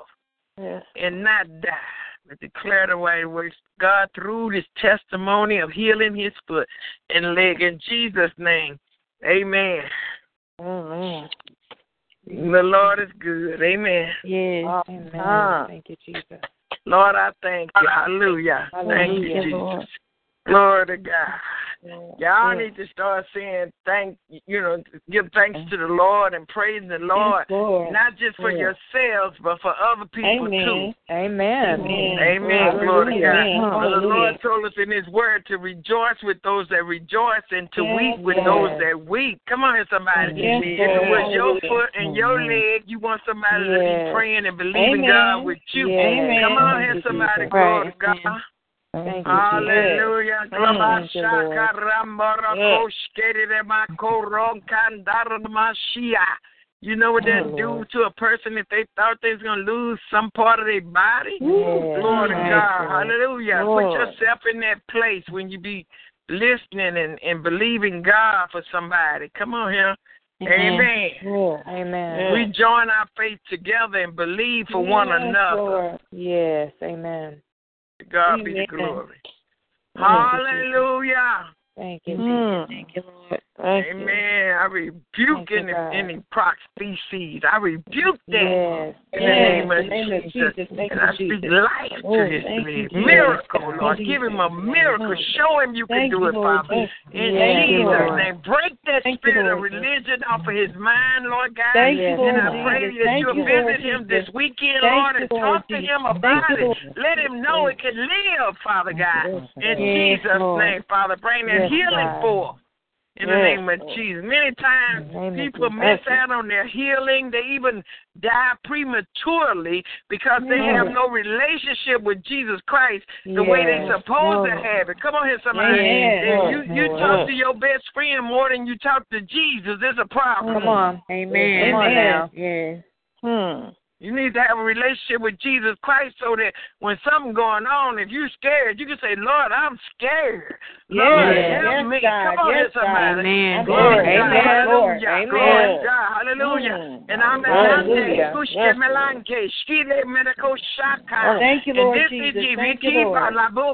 Yes. and not die. But declare the way it works. God, through this testimony of healing his foot and leg in Jesus' name. Amen. Amen. The Lord is good. Amen. Yes. Oh, Amen. ah. Thank you, Jesus. Lord, I thank you. Hallelujah. Thank you, Jesus. Lord. Glory to God. Y'all need to start saying thank you know, give thanks to the Lord and praise the Lord. Yes, Lord. Not just for Yes. yourselves, but for other people Amen. too. Amen. Amen. Amen. Glory to God. Amen. For the Lord told us in His Word to rejoice with those that rejoice and to Yes, weep with yes. those that weep. Come on here, somebody. Yes, if it was your foot and your leg, you want somebody to be praying and believing Amen. God with you. Amen. Come on Thank here, you, somebody. Jesus. Glory to Right. God. Thank you, Hallelujah. Thank you, You know what that do to a person if they thought they was gonna lose some part of their body? Glory to Yes, God. Hallelujah. Lord. Put yourself in that place when you be listening and, and believing God for somebody. Come on here. Amen. Yes. Amen. We join our faith together and believe for one another. Lord. Yes. Amen. To God be the glory. Hallelujah. Thank you, Mm. Thank you, Lord. Thank you. Amen. I rebuke any God. any prostheses. I rebuke that Yes. in the Yes, the name of Jesus. Jesus. And I speak Jesus. life Oh, to his you. Jesus. Miracle, Thank Lord. you, Give him a miracle. Show him you can Thank do you, it, Lord. Father. In Yes, Jesus' name. Break that Thank you, spirit of religion off of his mind, Lord God. Thank you, Lord And I pray Jesus. that you'll you, visit him this weekend, Lord, and talk to him about you, it. Let him know it can live, Father God. In Jesus' name, Father. Bring that healing God. forth. In the Yes, name of Lord. Jesus. Many times In the name of people miss out on their healing. They even die prematurely because they Yes. have mm-hmm. no relationship with Jesus Christ the way they're supposed to mm-hmm. have it. Come on here, somebody. Yes, If you you talk to your best friend more than you talk to Jesus, there's a problem. Come on. Amen. Come on now. Yes. Hmm. You need to have a relationship with Jesus Christ so that when something going on, if you're scared, you can say, Lord, I'm scared. Lord, Yes. help Yes, me. God. Come on Yes, here, somebody. God. Amen. Glory to Amen. God. Lord. Hallelujah. Amen. Glory to God. Hallelujah. Mm. And I'm Hallelujah. Kushke Yes, Melanke, Shkile Mediko Shaka. Thank you, And Lord this Jesus. is Thank you, Jiviki Lord.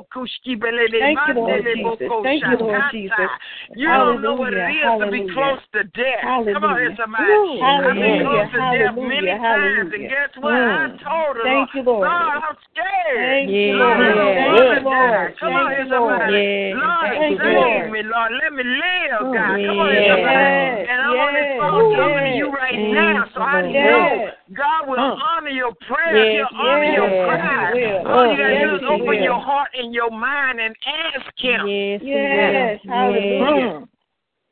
Kushki Belede Thank you, Lord Jesus. Thank you, Lord Jesus. You don't know what it Hallelujah. to be close to death. Come on here, somebody. I've been close to death many Hallelujah. times, and Hallelujah. guess what? I Mm. told her, Thank you, Lord. Lord, I'm scared. Thank you, Yeah. Lord. Lord, I Yeah. don't Thank you, to. Lord. Come on here, Lord. somebody. Yeah. Lord, Thank you, save Lord. me, Lord. Let me live. God. Come on here, somebody. And I'm on this phone talking to you right Thank now, so I Lord. know Yes. God will Mm. honor your prayers. Yes, He'll honor yes, your yes, cries. All you got to Yes, do is open will. your heart and your mind and ask Him. Yes. he Yes. will.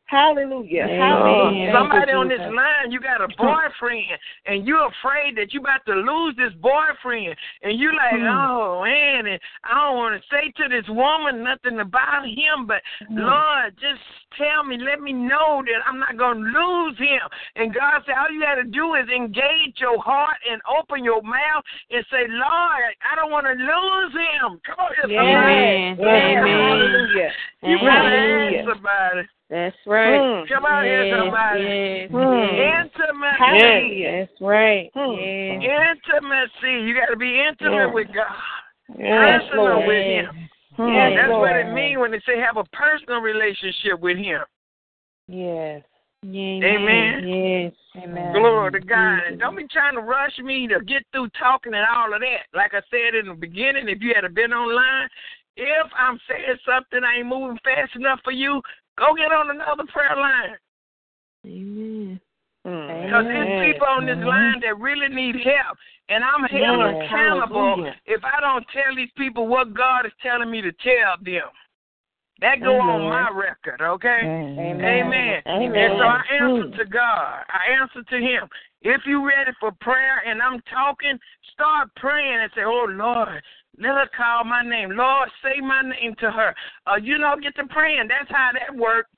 Hallelujah. Hallelujah. Somebody on this line, you got a boyfriend, and you're afraid that you about to lose this boyfriend, and you like, oh man, and I don't want to say to this woman nothing about him, but Lord, just tell me, let me know that I'm not gonna lose him. And God said, all you got to do is engage your heart and open your mouth and say, Lord, I don't want to lose him. Come on, here, somebody. Yes. Amen. Yes. Amen. Hallelujah. You gotta ask somebody. That's right. Mm. Come on here, somebody. yes, Mm. yes. Intimacy. Hallelujah. That's right. Mm. Yes. Intimacy. You got to be intimate Yeah. with God. Yes, Personal Lord. with Him. Mm. Yes, That's what it means when they say have a personal relationship with Him. Yes. Amen. Amen. Yes. Amen. Glory to God. And don't be trying to rush me to get through talking and all of that. Like I said in the beginning, if you had been online, if I'm saying something I ain't moving fast enough for you, go get on another prayer line. Amen. Mm. Because there's people on this line that really need help. And I'm held Yes. accountable Hallelujah. if I don't tell these people what God is telling me to tell them. That go on my record, okay? Amen. Amen. Amen. And so I answer to God. I answer to Him. If you ready for prayer and I'm talking, start praying and say, Oh Lord, let her call my name. Lord, say my name to her. Uh, you know, get to praying. That's how that works.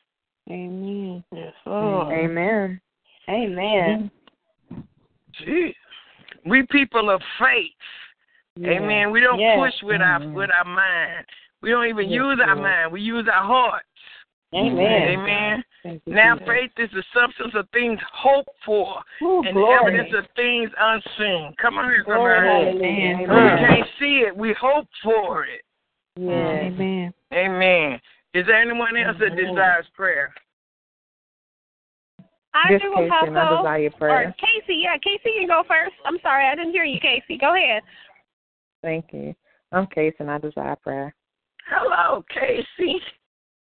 Amen. Yes, Lord. Amen. Amen. Gee. We people of faith. Amen. We don't Yes. push with our with our mind. We don't even Yes, use our Lord. mind. We use our hearts. Amen. Amen. You, Now Jesus. faith is the substance of things hoped for Ooh, and the evidence of things unseen. Come on here, Glory. somebody. Hallelujah. Amen. We can't see it, we hope for it. Yes. Mm-hmm. Amen. Amen. Is there anyone else that desires prayer? I This do, Casey, and I Apostle. desire Or. Casey, yeah, Casey can go first. I'm sorry, I didn't hear you, Casey. Go ahead. Thank you. I'm Casey, and I desire prayer. Hello, Casey.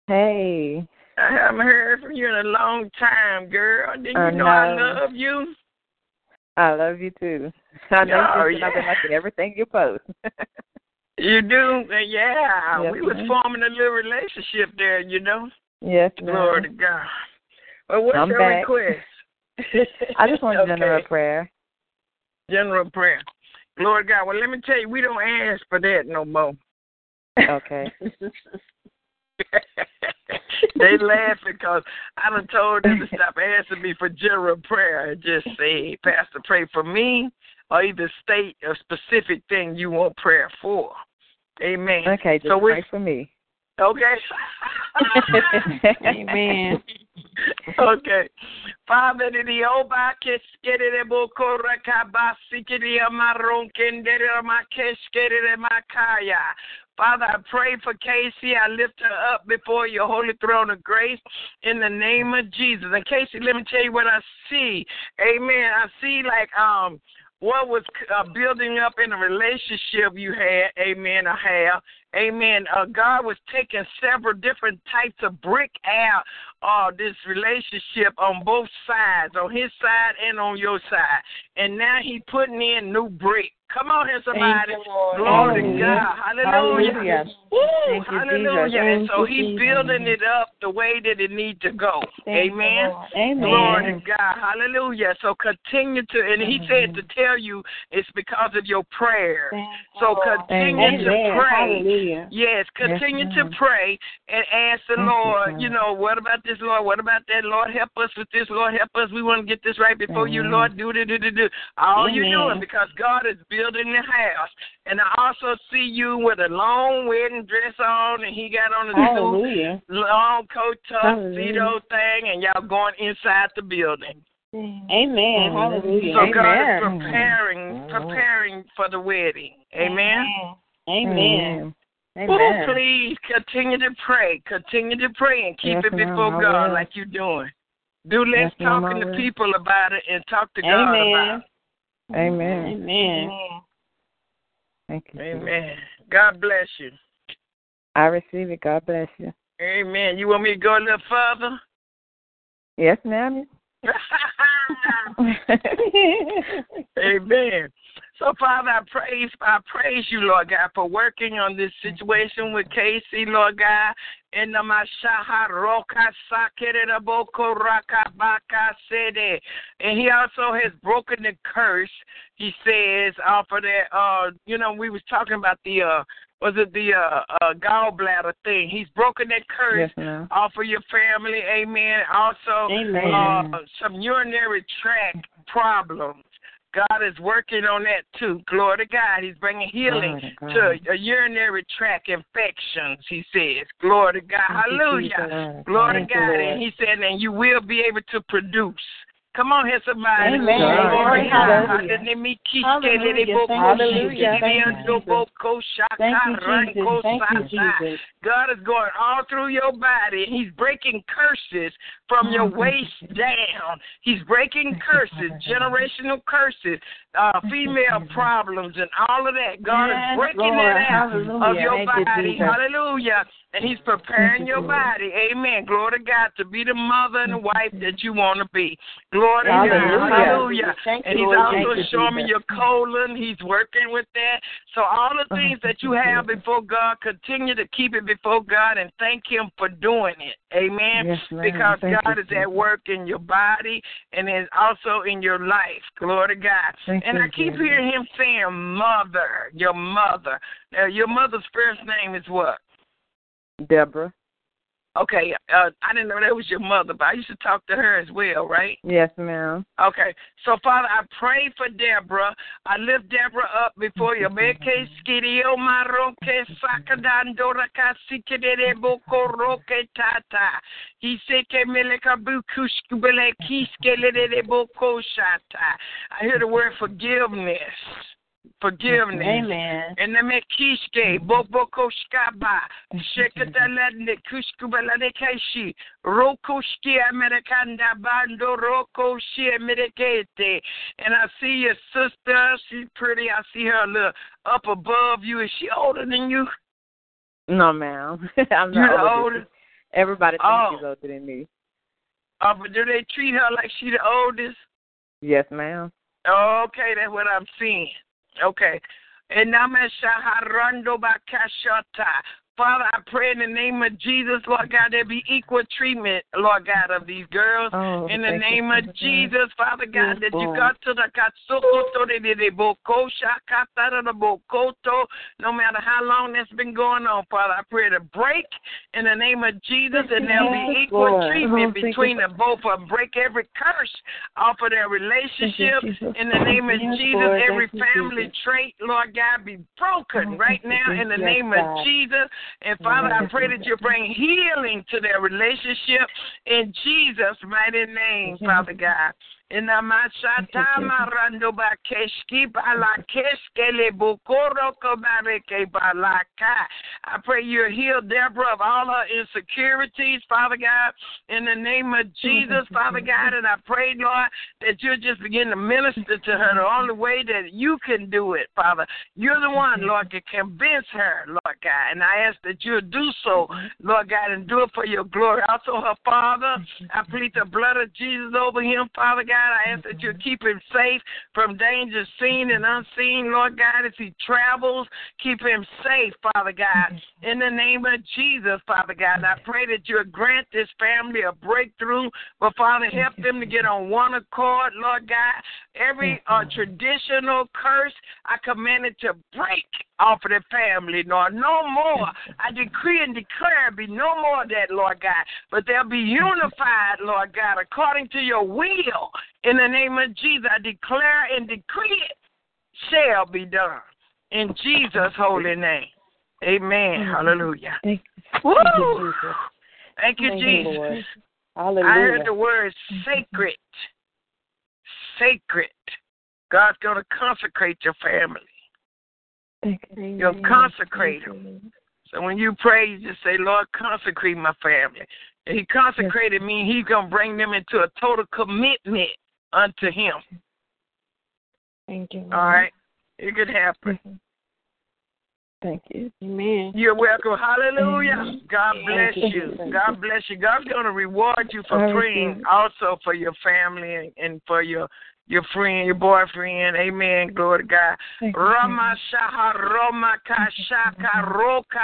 Hey. I haven't heard from you in a long time, girl. Didn't you I know I love you? I love you too. I know Oh, you I've been liking everything you post. You do? Uh, Yeah. Yes, we was forming a little relationship there, you know. yes, Glory to ma'am. God. Well, what's I'm your back. request? I just want okay. general prayer. General prayer. Glory God. Well, let me tell you, we don't ask for that no more. Okay. they laugh because I done told them to stop asking me for general prayer and just say, Pastor, pray for me, or either state a specific thing you want prayer for. Amen. Okay, just so we pray for me. okay. Amen. okay. Father, the oba keskere de bokora kabasi kiri amaron kendere makeskere de makaya. Father, I pray for Casey. I lift her up before your holy throne of grace in the name of Jesus. And Casey, let me tell you what I see. Amen. I see like um what was uh, building up in a relationship you had, amen, I have, amen. Uh, God was taking several different types of brick out of this relationship on both sides, on his side and on your side. And now he putting in new brick. Come on here, somebody. Glory to God. Hallelujah. Hallelujah. Woo, Thank hallelujah. Jesus. And so Thank you, he's Jesus. building it up the way that it needs to go. Thank you, Amen. Glory to God. Hallelujah. So continue to, and he said to tell you it's because of your prayer. Thank So continue Amen. to pray. Hallelujah. Yes, continue to pray and ask the Thank Lord, God. you know, what about this, Lord? What about that? Lord, help us with this. Lord, help us. We want to get this right before you, Lord. Do, do, do, do, do. All you're doing because God is building the house. And I also see you with a long wedding dress on, and he got on a suit, Hallelujah. long coat, Hallelujah. tuxedo thing, and y'all going inside the building. Amen. Hallelujah. So God is preparing, preparing for the wedding. Amen. Amen. Amen. Oh, please continue to pray. Continue to pray and keep Yes, it before God will. like you're doing. Do less Yes, talking to people about it and talk to God Amen. about Amen. Amen. Thank you. Amen. God bless you. I receive it. God bless you. Amen. You want me to go a little further? Yes, ma'am. Amen. So, Father, I praise, I praise you, Lord God, for working on this situation with Casey, Lord God. In the Mashaha Roka Sakere Boko Raka Baka Sede. And he also has broken the curse, he says, off of that uh you know, we was talking about the uh was it the uh, uh gallbladder thing. He's broken that curse yes, off of your family, amen. Also Amen. uh, some urinary tract problems. God is working on that too. Glory to God. He's bringing healing to to uh, urinary tract infections, he says. Glory to God. Thank Hallelujah. Glory Thank to God. And he said, and you will be able to produce. Come on here, somebody. Amen. Glory to God. Hallelujah. Thank you, Jesus. Thank you, Jesus. God is going all through your body. and He's breaking curses from your oh, waist down. He's breaking curses, generational curses, uh, female problems, and all of that. God Yes, is breaking Lord. it out of your Thank body. Jesus. Hallelujah. And He's preparing your body. Amen. Glory to God to be the mother and the wife that you want to be. Glory to God. Hallelujah. Hallelujah. Thank And he's Lord. Thank also you, showing me your colon. He's working with that. So all the things that you have before God, continue to keep it before God and thank Him for doing it. Amen. Yes. Because Thank God you, is at work in your body and is also in your life. Glory to God. Thank and you, I keep Jesus. hearing Him saying, "Mother, your mother." Now, your mother's first name is what? Deborah. Okay, uh, I didn't know that was your mother, but I used to talk to her as well, right? Yes, ma'am. Okay, so Father, I pray for Deborah. I lift Deborah up before you. Meke skidio maroke sakadandora kasikede boko roke tata. He seke meleka bukushkubele kiskelede boko shata. I hear the word forgiveness. Forgiveness. Amen. And the mekishke, boboko shkaba, shekatalande kushkubalade keshi, rokoshki amerikanda bando rokoshi amerikete. And I see your sister, she's pretty. I see her a little up above you. Is she older than you? No, ma'am. I'm You're not the older. oldest? Everybody thinks Oh. she's older than me. Oh, but do they treat her like she the oldest? Yes, ma'am. Okay, that's what I'm seeing. Okay. Now, Shaharando Bakashata. Father, I pray in the name of Jesus, Lord God, there be equal treatment, Lord God, of these girls. Oh, in the thank you, name of. Jesus, Father God, Yes, that you got to the Katsukoto de de de Boko Shakata de Bokoto, no matter how long that's been going on, Father, I pray to break in the name of Jesus, and there'll be equal Lord. treatment Oh, you, between them both of. Break every curse off of their relationship in the name of Yes, Jesus. Lord. Every Thank you, family Jesus. trait, Lord God, be broken oh, right now in the Yes, name God. of Jesus. And Father, I pray that you bring healing to their relationship in Jesus' mighty name, Father God. Inamashata marando bakeshki balakeskele bokoro kobareke balaka. I pray you heal Deborah of all her insecurities, Father God, in the name of Jesus, Father God. And I pray, Lord, that you just begin to minister to her the only way that you can do it, Father. You're the one, Lord, that convince her, Lord God. And I ask that you'll do so, Lord God, and do it for your glory. Also, her father, I plead the blood of Jesus over him, Father God. I ask that you keep him safe from danger seen and unseen, Lord God, as he travels. Keep him safe, Father God. In the name of Jesus, Father God, I pray that you grant this family a breakthrough, but Father, help them to get on one accord, Lord God. Every uh, traditional curse, I command it to break off of the family, Lord. No more. I decree and declare be no more of that, Lord God. But they'll be unified, Lord God, according to your will. In the name of Jesus, I declare and decree it shall be done. In Jesus' holy name. Amen. Hallelujah. Thank you, Jesus. Thank you, Jesus. Lord. I heard the word sacred. Sacred. God's going to consecrate your family. Thank you. You'll consecrate them. So when you pray, you just say, Lord, consecrate my family. And he consecrated me, he's going to bring them into a total commitment unto him. Thank you. All right? It could happen. Mm-hmm. Thank you. Amen. You're welcome. Hallelujah. God bless Thank you. you. God bless you. God's going to reward you for praying also for your family and, and for your your friend, your boyfriend. Amen. Glory to God. Rama Shaha Roma Kashaka Roka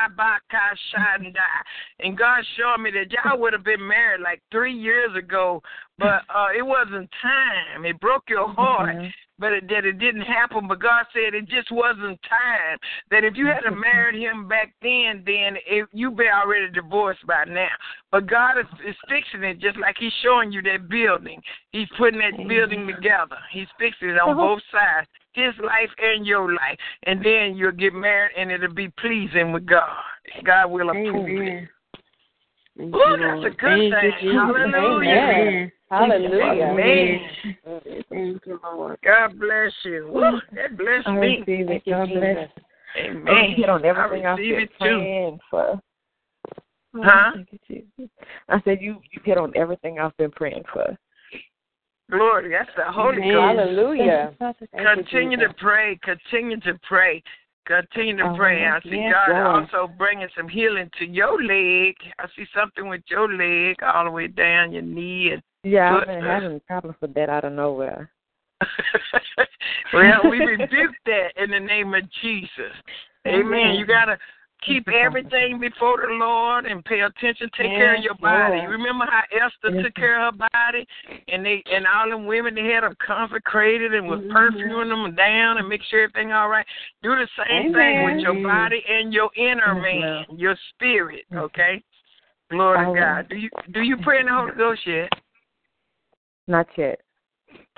And God showed me that y'all would have been married like three years ago, but uh it wasn't time. It broke your heart. Mhm. But it, that it didn't happen, but God said it just wasn't time. That if you had married him back then, then it, you'd be already divorced by now. But God is, is fixing it just like He's showing you that building. He's putting that building together. He's fixing it on both sides, His life and your life. And then you'll get married, and it'll be pleasing with God. God will approve it. Amen. Thank Ooh, that's a good Thank you, thing. Jesus. Hallelujah. Amen. Hallelujah. Amen. Thank you, Lord. God bless you. Woo, that blessed I me. receive it. Thank you, God bless. Amen. Oh, you hit on I everything I've receive been it too. praying for. Huh? You, I said you you hit on everything I've been praying for. Glory. That's the Holy Amen. Ghost. Hallelujah. Continue to pray. Continue to pray. Continue to pray. I see Yes, God Lord. also bringing some healing to your leg. I see something with your leg all the way down your knee. And Yeah, I've been having problems with that out of nowhere. well, we rebuke that in the name of Jesus. Amen. You gotta keep everything before the Lord and pay attention. Take care of your body. Lord. Remember how Esther Yes, took care of her body, and they and all them women they had them consecrated and was Mhm. perfuming them down and make sure everything all right. Do the same thing with your body and your inner Yes, man, your spirit. Okay. Glory to. God. Do you do you pray in the Holy Ghost yet? Not yet.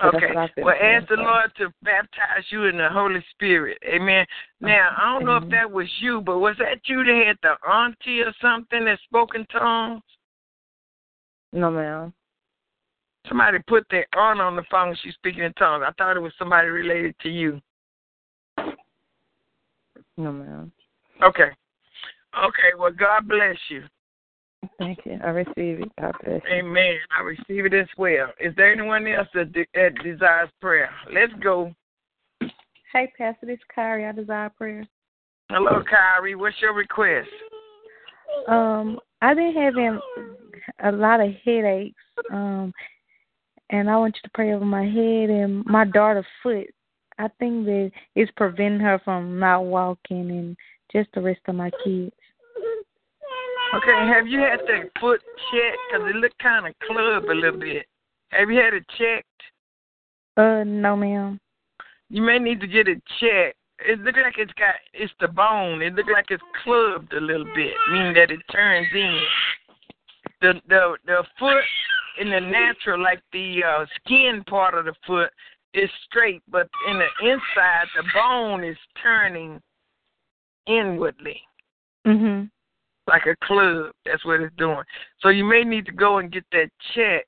Okay. what I've been Well, ask the. Lord to baptize you in the Holy Spirit. Amen. Now, I don't know if that was you, but was that you that had the auntie or something that spoke in tongues? No, ma'am. Somebody put their aunt on the phone. She's speaking in tongues. I thought it was somebody related to you. No, ma'am. Okay. Okay. Well, God bless you. Thank you. I receive it. God bless you. Amen. I receive it as well. Is there anyone else that, de- that desires prayer? Let's go. Hey, Pastor, this is Kyrie. I desire prayer. Hello, Kyrie. What's your request? Um, I've been having a lot of headaches. Um, and I want you to pray over my head and my daughter's foot. I think that it's preventing her from not walking and just the rest of my kids. Okay, have you had that foot checked? Because it looked kind of club a little bit. Have you had it checked? Uh, no, ma'am. You may need to get it checked. It look like it's got it's the bone. It look like it's clubbed a little bit, meaning that it turns in. The the the foot in the natural, like the uh, skin part of the foot, is straight, but in the inside, the bone is turning inwardly. Mhm. Like a club. That's what it's doing. So you may need to go and get that check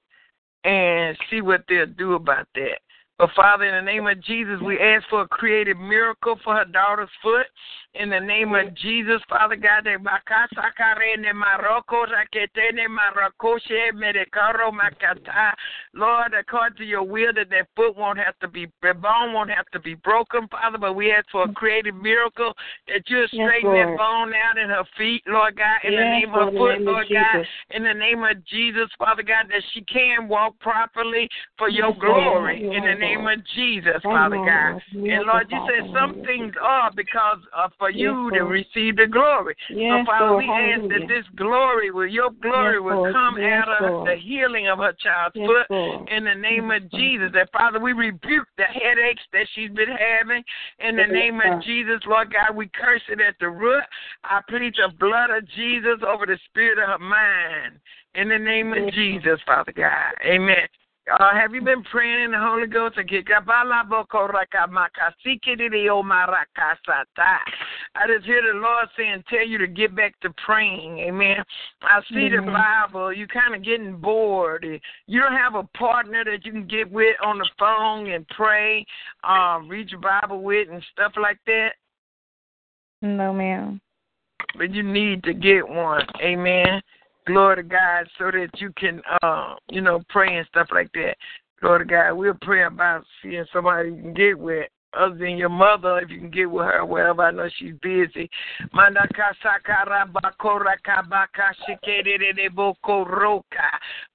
and see what they'll do about that. But Father, in the name of Jesus, we ask for a creative miracle for her daughter's foot. In the name of Jesus, Father God, de makasa karene maroko raketene marakoshe medekaro makata. Lord, according to your will, that that foot won't have to be, the bone won't have to be broken, Father. But we ask for a creative miracle that you'll Yes, straighten that bone out in her feet, Lord God. In the name of Lord, the foot, of Lord God. Jesus. In the name of Jesus, Father God, that she can walk properly for your Yes, Lord. glory. Yes, In the name of Jesus, Father God. And Lord, you said some things are because uh, for Yes, you to receive the glory. Yes, so, Father, Lord. we ask Hallelujah. that this glory will, your glory Yes, will come out of the healing of her child's foot in the name of Jesus. That, Father, we rebuke the headaches that she's been having in the name of Jesus. Lord God, we curse it at the root. I plead the blood of Jesus over the spirit of her mind in the name of Jesus, Father God. Amen. Uh, have you been praying in the Holy Ghost? I just hear the Lord saying, tell you to get back to praying. Amen. I see the Bible. You're kind of getting bored. You don't have a partner that you can get with on the phone and pray, uh, read your Bible with, and stuff like that. No, ma'am. But you need to get one. Amen. Glory to God, so that you can, uh, you know, pray and stuff like that. Glory to God. We'll pray about seeing somebody you can get with, other than your mother, if you can get with her, wherever. I know she's busy.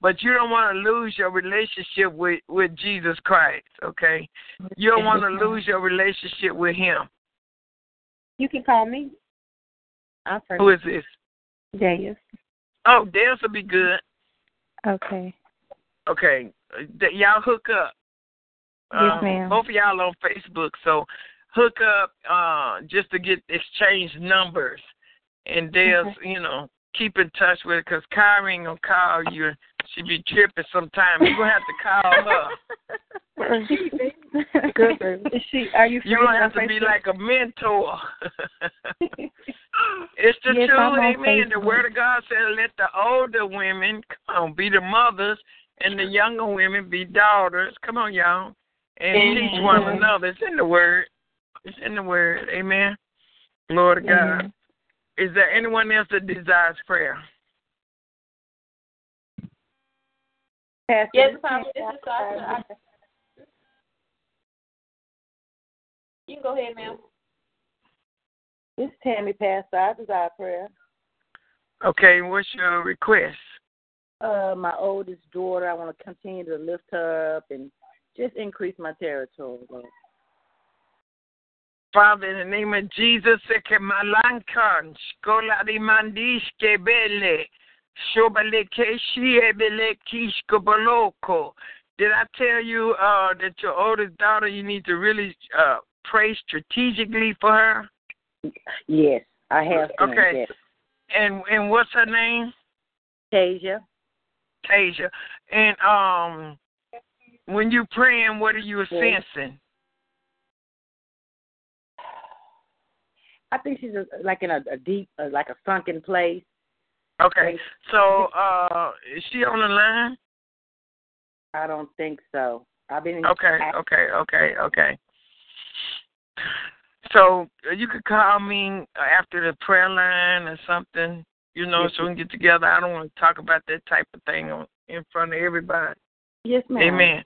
But you don't want to lose your relationship with with Jesus Christ. Okay, you don't want to lose your relationship with Him. You can call me. I'll. Who is this? Deus. Oh, Dales will be good. Okay. Okay, uh, y'all hook up. Yes, Um, ma'am. Both of y'all on Facebook, so hook up uh, just to get exchange numbers, and they'll you know keep in touch with it because Kyrie ain't gonna call you. She be tripping sometimes. You gonna have to call her. Good baby. Is she? Are you? You friends gonna have to be like a mentor. it's the Yes, truth, I'm amen. The word of God says, "Let the older women come be the mothers, and the younger women be daughters." Come on, y'all, and teach one another. It's in the word. It's in the word. Amen. Glory to God. Amen. Is there anyone else that desires prayer? Pastor, Yes, this Pastor. This is Sasha. You can go ahead, ma'am. This is Tammy Pastor. I desire prayer. Okay, what's your request? Uh, my oldest daughter, I want to continue to lift her up and just increase my territory. Lord. Father, in the name of Jesus, que malankan, skola di mandiske bele, shobale keshi ebele kishko boloko. Did I tell you uh, that your oldest daughter, you need to really uh, pray strategically for her? Yes, I have been. Okay. Yes. And and what's her name? Tasia. Tasia. And um, when you praying, what are you Yes. sensing? I think she's a, like in a, a deep, uh, like a sunken place. Okay. So uh, is she on the line? I don't think so. I've been. Okay, okay, okay, okay. So uh, you could call me after the prayer line or something, you know, Yes, so we can get together. I don't want to talk about that type of thing on, in front of everybody. Yes, ma'am. Amen.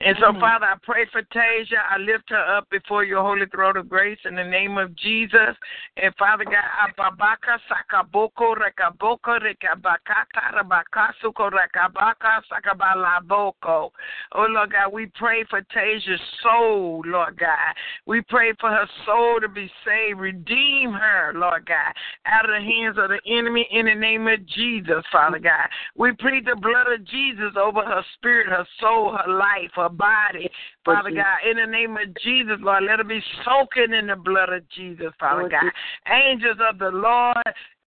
And so, Amen. Father, I pray for Tasia. I lift her up before your holy throne of grace in the name of Jesus. And Father God, Ababaka Sakaboko Rekaboko Rekabakata Rabakasuko Rekabaka Sakabalaboko. Oh Lord God, we pray for Tasia's soul, Lord God. We pray for her soul to be saved. Redeem her, Lord God, out of the hands of the enemy in the name of Jesus, Father God. We plead the blood of Jesus over her spirit, her soul, her life, her body, Father God. In the name of Jesus, Lord, let her be soaking in the blood of Jesus, Father God. Angels of the Lord,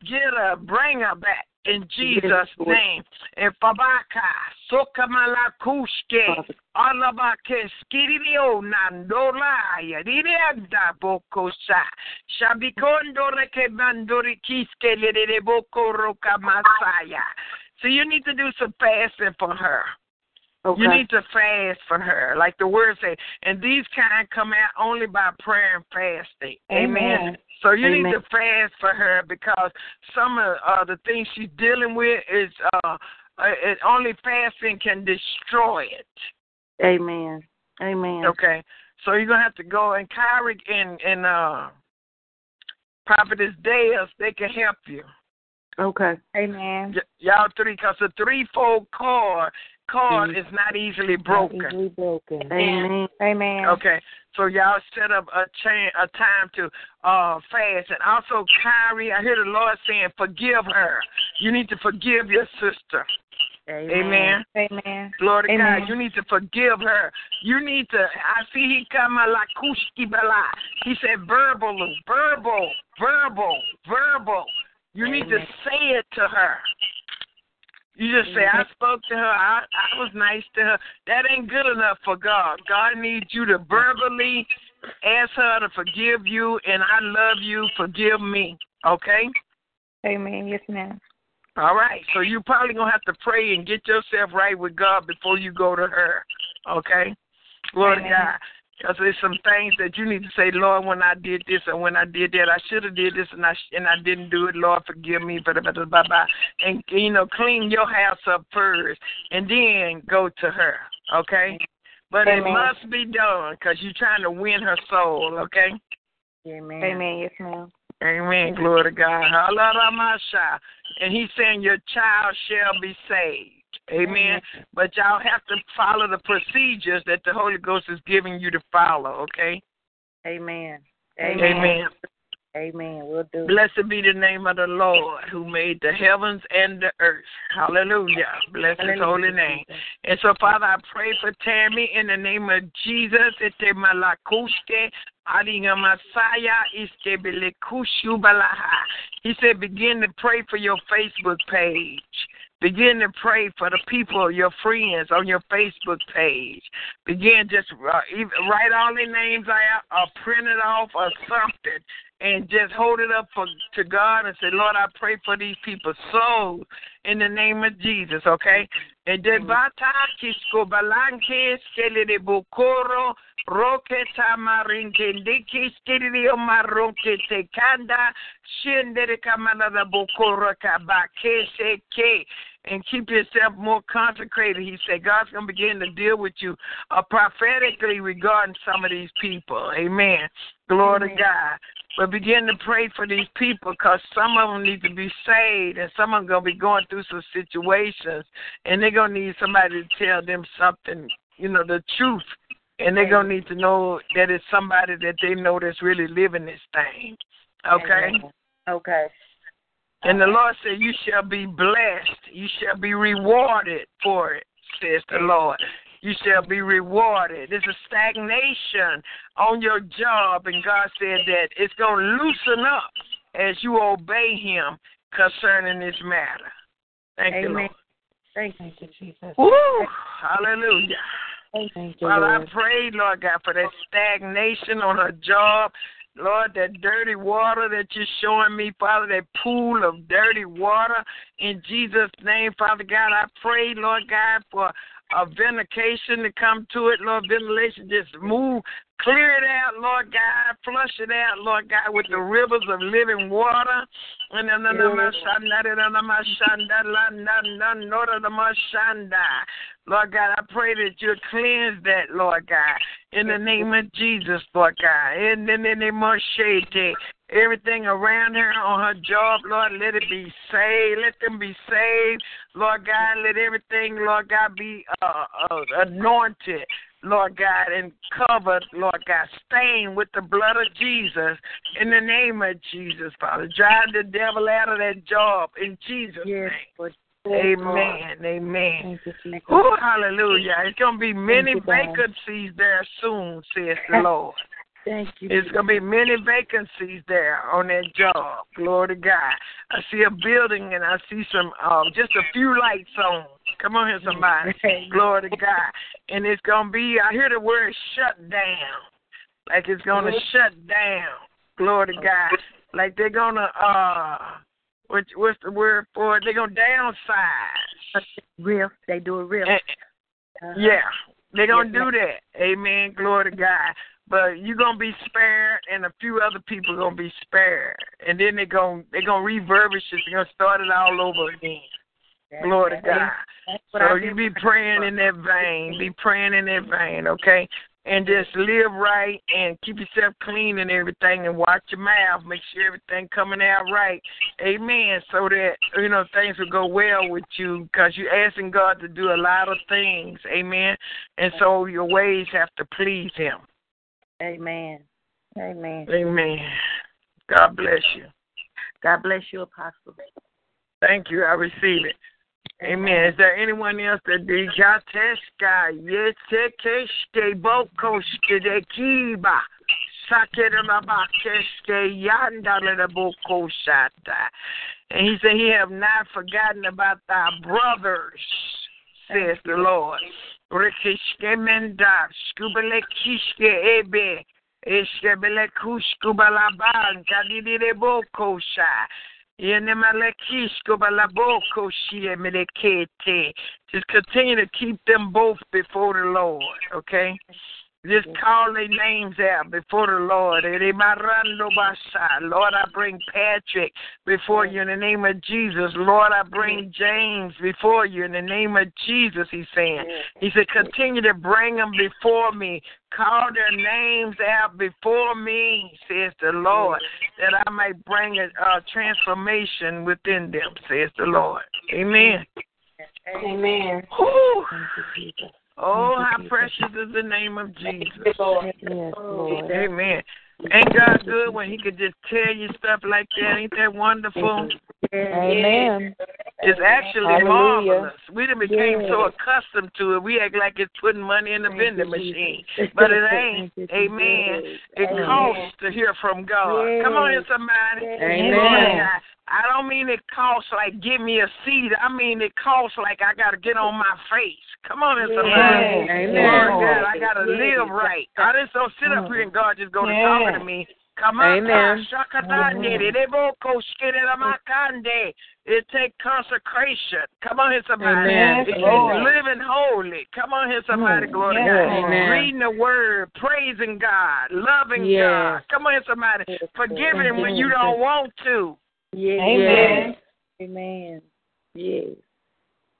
get her, bring her back. In Jesus' name. And Fabaka, Sokamalakushke. Alabake, Skirio, Nandola, Yadianda Bokosa, Shabikondore Kebandori Kiske, Boko Roka Masaya. So you need to do some fasting for her. Okay. You need to fast for her, like the word says. And these kind come out only by prayer and fasting. Amen. So you Amen. need to fast for her because some of uh, the things she's dealing with is uh, uh, it, only fasting can destroy it. Amen. Amen. Okay, so you're gonna have to go and Kyrie and and uh, Prophetess Deus, they can help you. Okay. Amen. Y- y'all three, because the threefold cord cord is not easily broken. Not easily broken. Amen. Amen. Okay, so y'all set up a chain, a time to uh fast, and also Kyrie. I hear the Lord saying, "Forgive her." You need to forgive your sister. Amen. Amen. Glory to Amen. God. You need to forgive her. You need to. I see he come a la kushki bala. He said verbal, verbal, verbal, verbal. You need to say it to her. You just say, mm-hmm. I spoke to her. I, I was nice to her. That ain't good enough for God. God needs you to verbally ask her to forgive you, and I love you. Forgive me. Okay? Amen. Yes, ma'am. All right. So you probably gonna have to pray and get yourself right with God before you go to her. Okay. Glory to God. Because there's some things that you need to say, Lord, when I did this and when I did that, I should have did this and I and I didn't do it. Lord, forgive me. Blah, blah, blah, blah, blah. And you know, clean your house up first, and then go to her. Okay. But it must be done because you're trying to win her soul. Okay. Amen. Amen. Yes, ma'am. Amen. Glory to God. Hallelujah. And he's saying your child shall be saved. Amen. But y'all have to follow the procedures that the Holy Ghost is giving you to follow, okay? Amen. Amen. Amen. We'll do. Blessed be the name of the Lord who made the heavens and the earth. Hallelujah. Bless his holy name. And so, Father, I pray for Tammy in the name of Jesus. Ete malakuske adinga masaya belekushu balaha. He said, begin to pray for your Facebook page. Begin to pray for the people, your friends on your Facebook page. Begin just uh, write all their names out or print it off or something and just hold it up for to God and say, Lord, I pray for these people's souls in the name of Jesus, okay? And then bata kisko balanke skele de bokoro roke tamarinke ndiki skele o maronke te kanda shende kamana da bokoro kabake seke and keep yourself more consecrated. He said God's going to begin to deal with you uh, prophetically regarding some of these people. Amen. Glory to God. But begin to pray for these people because some of them need to be saved and some of them going to be going through some situations and they're going to need somebody to tell them something, you know, the truth. And they're going to need to know that it's somebody that they know that's really living this thing. Okay? Okay. And the Lord said, You shall be blessed. You shall be rewarded for it, says the Lord. You shall be rewarded. There's a stagnation on your job, and God said that it's going to loosen up as you obey Him concerning this matter. Thank you, Lord. Amen. Thank you, Jesus. Woo! Hallelujah. Thank you, Father, I pray, Lord God, for that stagnation on her job. Lord, that dirty water that you're showing me, Father, that pool of dirty water. In Jesus' name, Father God, I pray, Lord God, for a ventilation to come to it, Lord, ventilation just move, clear it out, Lord God, flush it out, Lord God, with the rivers of living water. Lord God, I pray that you cleanse that, Lord God, in the name of Jesus, Lord God. In the name of Shade, everything around her on her job, Lord, let it be saved. Let them be saved, Lord God. Let everything, Lord God, be uh, uh, anointed. Lord God, and covered, Lord God, stained with the blood of Jesus in the name of Jesus, Father. Drive the devil out of that job in Jesus' Yes, name. Amen. Amen. You, Oh, hallelujah. It's going to be many you, vacancies there soon, says the Lord. Thank you. It's going to be many vacancies there on that job. Glory to God. I see a building and I see some, um, just a few lights on. Come on here, somebody. Glory to God. And it's going to be, I hear the word shut down. Like it's going to shut down. Glory to God. Like they're going to, uh, what, what's the word for it? They're going to downsize. Real. They do it real. And, Yeah, they're gonna do that. Amen. Glory to God. But you're gonna be spared, and a few other people are gonna be spared, and then they're gonna they're gonna refurbish it. They're gonna start it all over again. Glory to God. So you be praying in that vein. Be praying in that vein, okay? And just live right and keep yourself clean and everything and watch your mouth. Make sure everything coming out right. Amen. So that, you know, things will go well with you because you're asking God to do a lot of things. Amen. And so your ways have to please Him. Amen. Amen. Amen. God bless you. God bless you, Apostle. Thank you. I receive it. Amen. Is there anyone else that did Jateska, Yetekeshke, Bokoshke, de Kiba, Sakerabakeshke, Yandala Bokoshata. And he said, He have not forgotten about thy brothers, says the Lord. Menda, Skubele Kishke Ebe, Eshkebele Kushkubalaban, Kadidire Bokosha. Just continue to keep them both before the Lord, okay? Just call their names out before the Lord. Lord, I bring Patrick before you in the name of Jesus. Lord, I bring James before you in the name of Jesus, he's saying. He said, continue to bring them before me. Call their names out before me, says the Lord, that I may bring a, a transformation within them, says the Lord. Amen. Amen. Whew. Oh, how precious is the name of Jesus. Amen. Ain't God good when He could just tell you stuff like that? Ain't that wonderful? Amen. It's actually Hallelujah. marvelous. We done became Yes. so accustomed to it. We act like it's putting money in the Thank vending machine. But it ain't. Amen. It costs to hear from God. Come on here, somebody. Amen. Glory to God. I don't mean it costs like give me a seat. I mean it costs like I got to get on my face. Come on here, somebody. Amen. Glory Amen. God. I got to live right. I just don't sit up here and mm-hmm. God just go to Yeah. talking to me. Come on, Amen. It take consecration. Come on here, somebody. Amen. Lord. living holy. Come on here, somebody. Mm. Glory to Yes. God. Amen. Reading the word, praising God, loving Yes. God. Come on here, somebody. Forgiving him when you don't want to. Yes. Amen. Amen. Yes.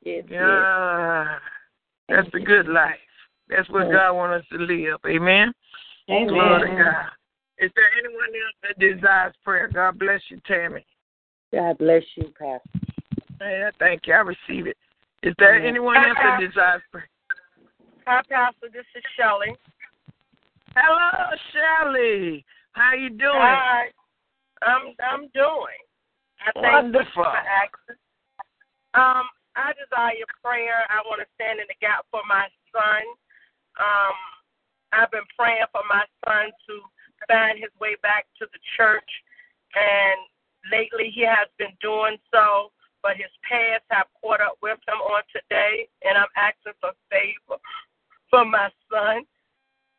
Yes. yes. Yeah. That's the good life. That's what God wants us to live. Amen. Glory to God. Is there anyone else that desires prayer? God bless you, Tammy. God bless you, Pastor. Yeah, thank you. I receive it. Is there anyone else that desires prayer? Hi, Pastor. This is Shelley. Hello, Shelley. How you doing? Hi. I'm I'm doing. I thank you Wonderful. for asking. Um, I desire your prayer. I want to stand in the gap for my son. Um, I've been praying for my son to find his way back to the church, and lately he has been doing so. But his past have caught up with him on today, and I'm asking for favor for my son,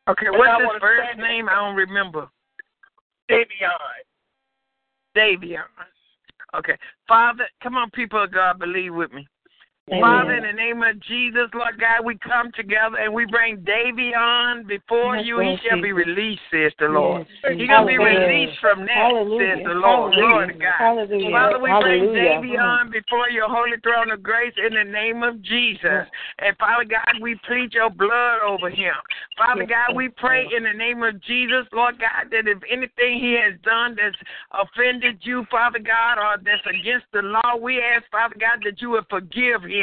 Okay, And what's his first name? I don't remember. Davion. Davion. Okay. Father, come on, people of God, believe with me. Amen. Father, in the name of Jesus, Lord God, we come together and we bring Davion before Yes, you. He Lord shall be released, says the Lord. Yes, He's going to be released from that, Hallelujah. says the Lord. Hallelujah. God. Hallelujah. Father, we bring Hallelujah. Davion mm-hmm. before your holy throne of grace in the name of Jesus. And Father God, we plead your blood over him. Father Yes, God, we pray in the name of Jesus, Lord God, that if anything he has done that's offended you, Father God, or that's against the law, we ask, Father God, that you would forgive him.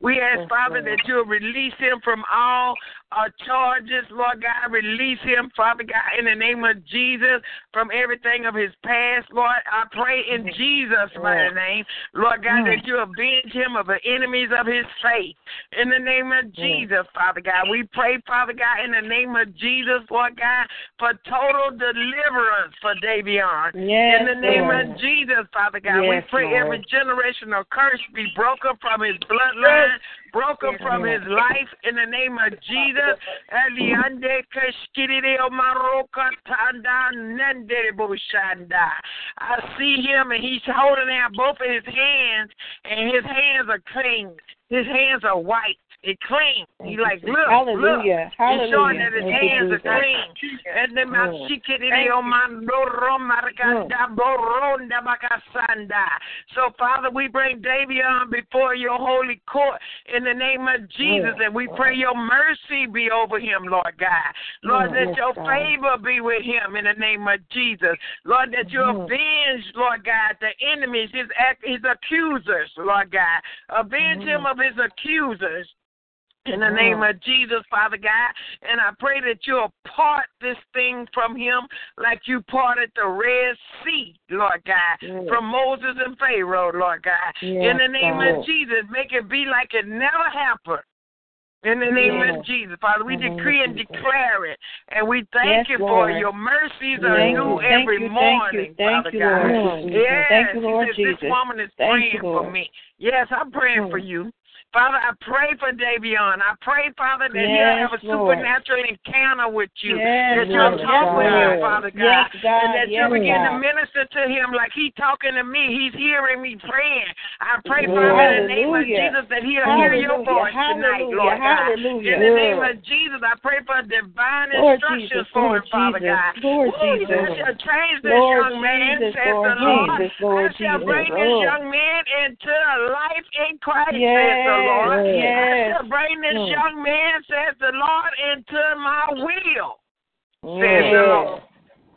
We ask, Father, that you will release him from all uh, charges, Lord God. Release him, Father God, in the name of Jesus, from everything of his past, Lord. I pray in Jesus' mighty name, Lord God, that you avenge him of the enemies of his faith. In the name of Jesus, Father God. We pray, Father God, in the name of Jesus, Lord God, for total deliverance for Davion. Yes, in the name Lord. of Jesus, Father God, we pray Lord. every generational curse be broken from his bloodline, broken from his life in the name of Jesus. Eliande keshkiride omaroka tanda nendere. I see him and he's holding out both of his hands, and his hands are clean. His hands are white It clean. He like, look, look. Hallelujah. He's showing that his Thank you, hands are clean. And then my shikiri on my loro markanda boronda bakasanda. So, Father, we bring Davion before your holy court in the name of Jesus, and we pray your mercy be over him, Lord God. Lord, Yes, that your favor be with him in the name of Jesus. Lord, that you avenge, Lord God, the enemies, his his accusers, Lord God. Avenge him of his accusers. In the name of Jesus, Father God, and I pray that you'll part this thing from him like you parted the Red Sea, Lord God, Yes. from Moses and Pharaoh, Lord God. In the name God. of Jesus, make it be like it never happened. In the name Yes. of Jesus, Father, we the decree and declare it, and we thank Yes, you Lord. for your mercies are Thank new you, every you, thank you, morning, thank Father you, God. Lord. Yes, Thank you, Lord says, Jesus. This woman is Thank praying you, for me. Yes, I'm praying for Mm. you. Father, I pray for Davion. I pray, Father, that he'll have a Lord. supernatural encounter with you. Yes, that you'll Yes, talk with him, Father God. Yes, God. And that Yes, you'll begin to minister to him like he's talking to me. He's hearing me praying. I pray, Yes. Father, in the name of Jesus, that he'll hear your Hallelujah. voice tonight, Hallelujah. Lord God. Hallelujah. In the name of Jesus, I pray for divine Lord instructions Jesus, for Lord him, Father Jesus, God. Lord Ooh, Jesus. says, shall change this Lord young man, Jesus, says Lord the Lord. Jesus, Lord I shall Jesus. bring this Oh. young man into a life in Christ, says the Lord. Yes, Yes. I bring this Mm. young man, says the Lord, into my will, says Yes. the Lord.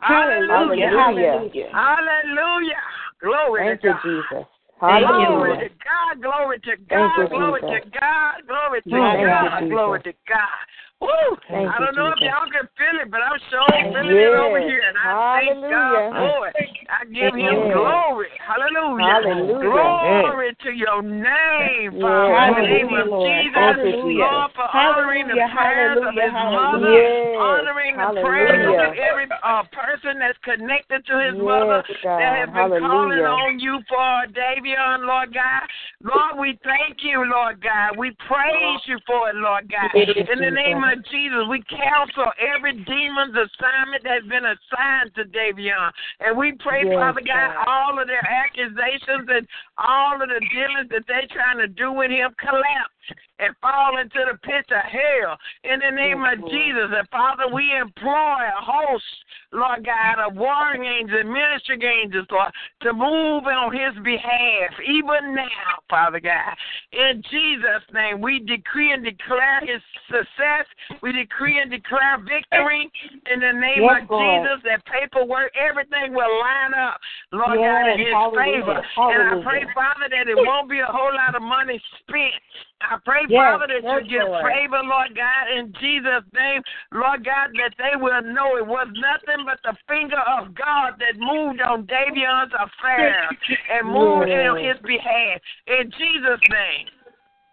Hallelujah. Hallelujah. Hallelujah. Hallelujah. Glory Thank to you, God. Jesus. Thank you, Glory Hallelujah. Lord. to God, glory to God, glory to God, glory to God, glory to God. Woo! Thank I don't know if y'all can feel it, but I'm sure feeling it over here, and I thank God for it. I give Him glory. Hallelujah. Hallelujah. Glory to your name, Yes. Father. In the name Hallelujah, of. Jesus, Hallelujah. Lord, for honoring the Hallelujah, prayers of hallelujah, His mother, hallelujah. Yes. honoring the prayers of every uh, person that's connected to His Yes, mother God. that have been calling on you for Davion, Lord God. Lord, we thank you, Lord God. We praise you for it, Lord God. In the name of Jesus, we counsel every demon's assignment that's been assigned to Davion. And we pray, Yes, Father God, God. all of their accusations and all of the dealings that they're trying to do with him collapse and fall into the pit of hell. In the name of mm-hmm. Jesus, and Father, we employ a host, Lord God, of warring angels and ministering angels, Lord, to move on his behalf, even now, Father God. In Jesus' name, we decree and declare his success. We decree and declare victory in the name Yes, of Lord. Jesus. That paperwork, everything will line up, Lord God, Yes, in his hallelujah, favor. And I pray, Father, that it won't be a whole lot of money spent. I pray, Yes, Father, that yes, you give Lord. favor, Lord God, in Jesus' name, Lord God, that they will know it was nothing but the finger of God that moved on Davion's affair and moved Yes. on his behalf. In Jesus' name.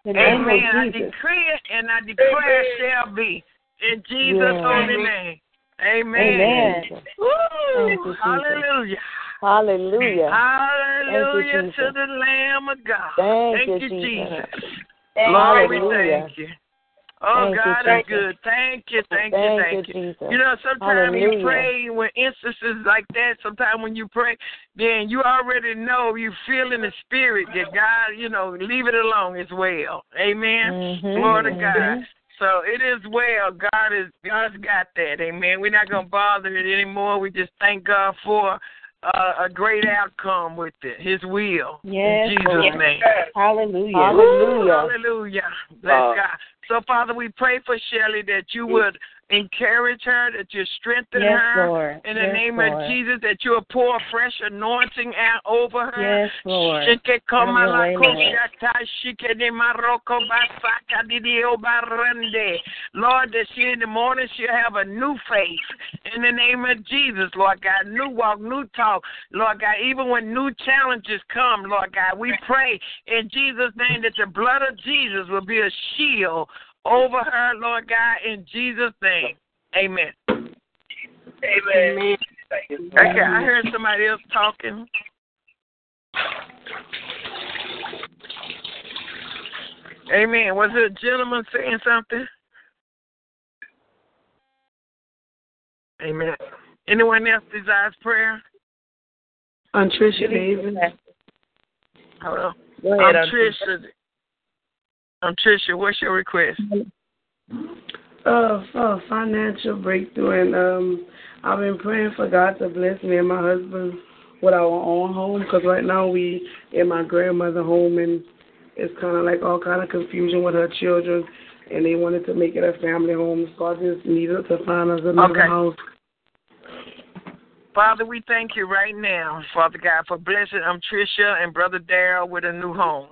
In Amen. I Jesus. decree it and I declare it shall be. In Jesus' Yes. holy name. Amen. Amen. Woo! Thank you, Jesus. Hallelujah. Hallelujah. Hallelujah Jesus. to the Lamb of God. Thank you, you, Jesus. Lord, we Hallelujah. thank you. Oh, Thank you, God is Jesus. good. Thank you, thank you, Thank thank you, you. Jesus. You know, sometimes you pray when instances like that, sometimes when you pray, then you already know you feel in the spirit that God, you know, leave it alone as well. Amen. Mhm. Glory to. God. So it is well. God is God's got that. Amen. We're not gonna bother it anymore. We just thank God for a great outcome with it. His will. Yes, in Jesus' Lord. name. Hallelujah. Hallelujah. Hallelujah. Bless Uh, God. So, Father, we pray for Shelley that you would encourage her, that you strengthen Yes, her. Lord. In the Yes, name Lord. of Jesus, that you will pour fresh anointing out over her. Yes, Lord. Shike koma Have your la way, Lord. koshata, shike de maroko basaka didio barende. Lord, that she in the morning she'll have a new face. In the name of Jesus, Lord God, new walk, new talk. Lord God, even when new challenges come, Lord God, we pray in Jesus' name that the blood of Jesus will be a shield over her, Lord God, in Jesus' name. Amen. Amen. Okay, I heard somebody else talking. Amen. Was it a gentleman saying something? Amen. Anyone else desires prayer? On Trisha Davis. Hold on. Go ahead, I'm Trisha. Um, Tricia, what's your request? Uh, for financial breakthrough, and um, I've been praying for God to bless me and my husband with our own home, because right now we in my grandmother's home, and it's kind of like all kind of confusion with her children, and they wanted to make it a family home, so I just needed to find us another Okay. house. Father, we thank you right now, Father God, for blessing um, Tricia and Brother Daryl with a new home.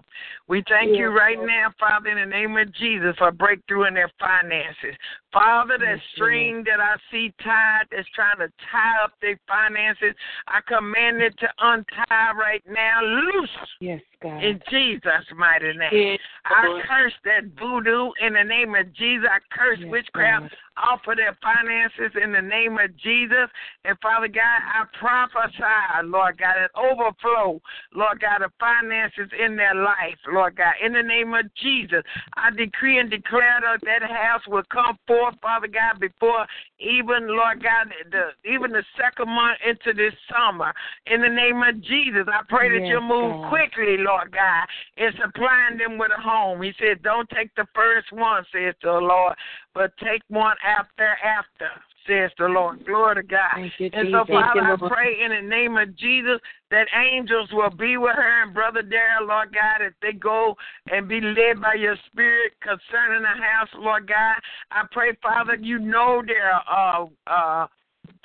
We thank you right now, Father, in the name of Jesus, for breakthrough in their finances. Father, that string that I see tied that's trying to tie up their finances, I command it to untie right now. Loose Yes, God. in Jesus' mighty name. Yes, I curse that voodoo in the name of Jesus. I curse Yes, witchcraft God. off of their finances in the name of Jesus. And Father God, I prophesy, Lord God, an overflow, Lord God, of finances in their life, Lord God. In the name of Jesus, I decree and declare that that house will come forth, Father God, before even, Lord God, the even the second month into this summer. In the name of Jesus, I pray that Yes, you'll move God. quickly, Lord God, in supplying them with a home. He said, Don't take the first one, says the Lord, but take one after after, says the Lord. Glory to God. You, And so, Father, I pray in the name of Jesus that angels will be with her and Brother Darrell, Lord God, as they go and be led by your spirit concerning the house, Lord God. I pray, Father, you know their uh uh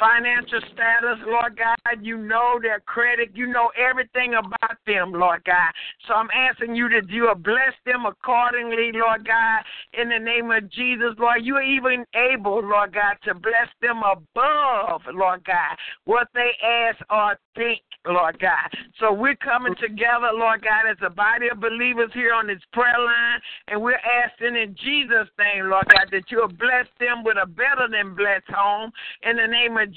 financial status, Lord God. You know their credit. You know everything about them, Lord God. So I'm asking you that you will bless them accordingly, Lord God, in the name of Jesus, Lord. You are even able, Lord God, to bless them above, Lord God, what they ask or think, Lord God. So we're coming together, Lord God, as a body of believers here on this prayer line, and we're asking in Jesus' name, Lord God, that you'll bless them with a better than blessed home in the name of.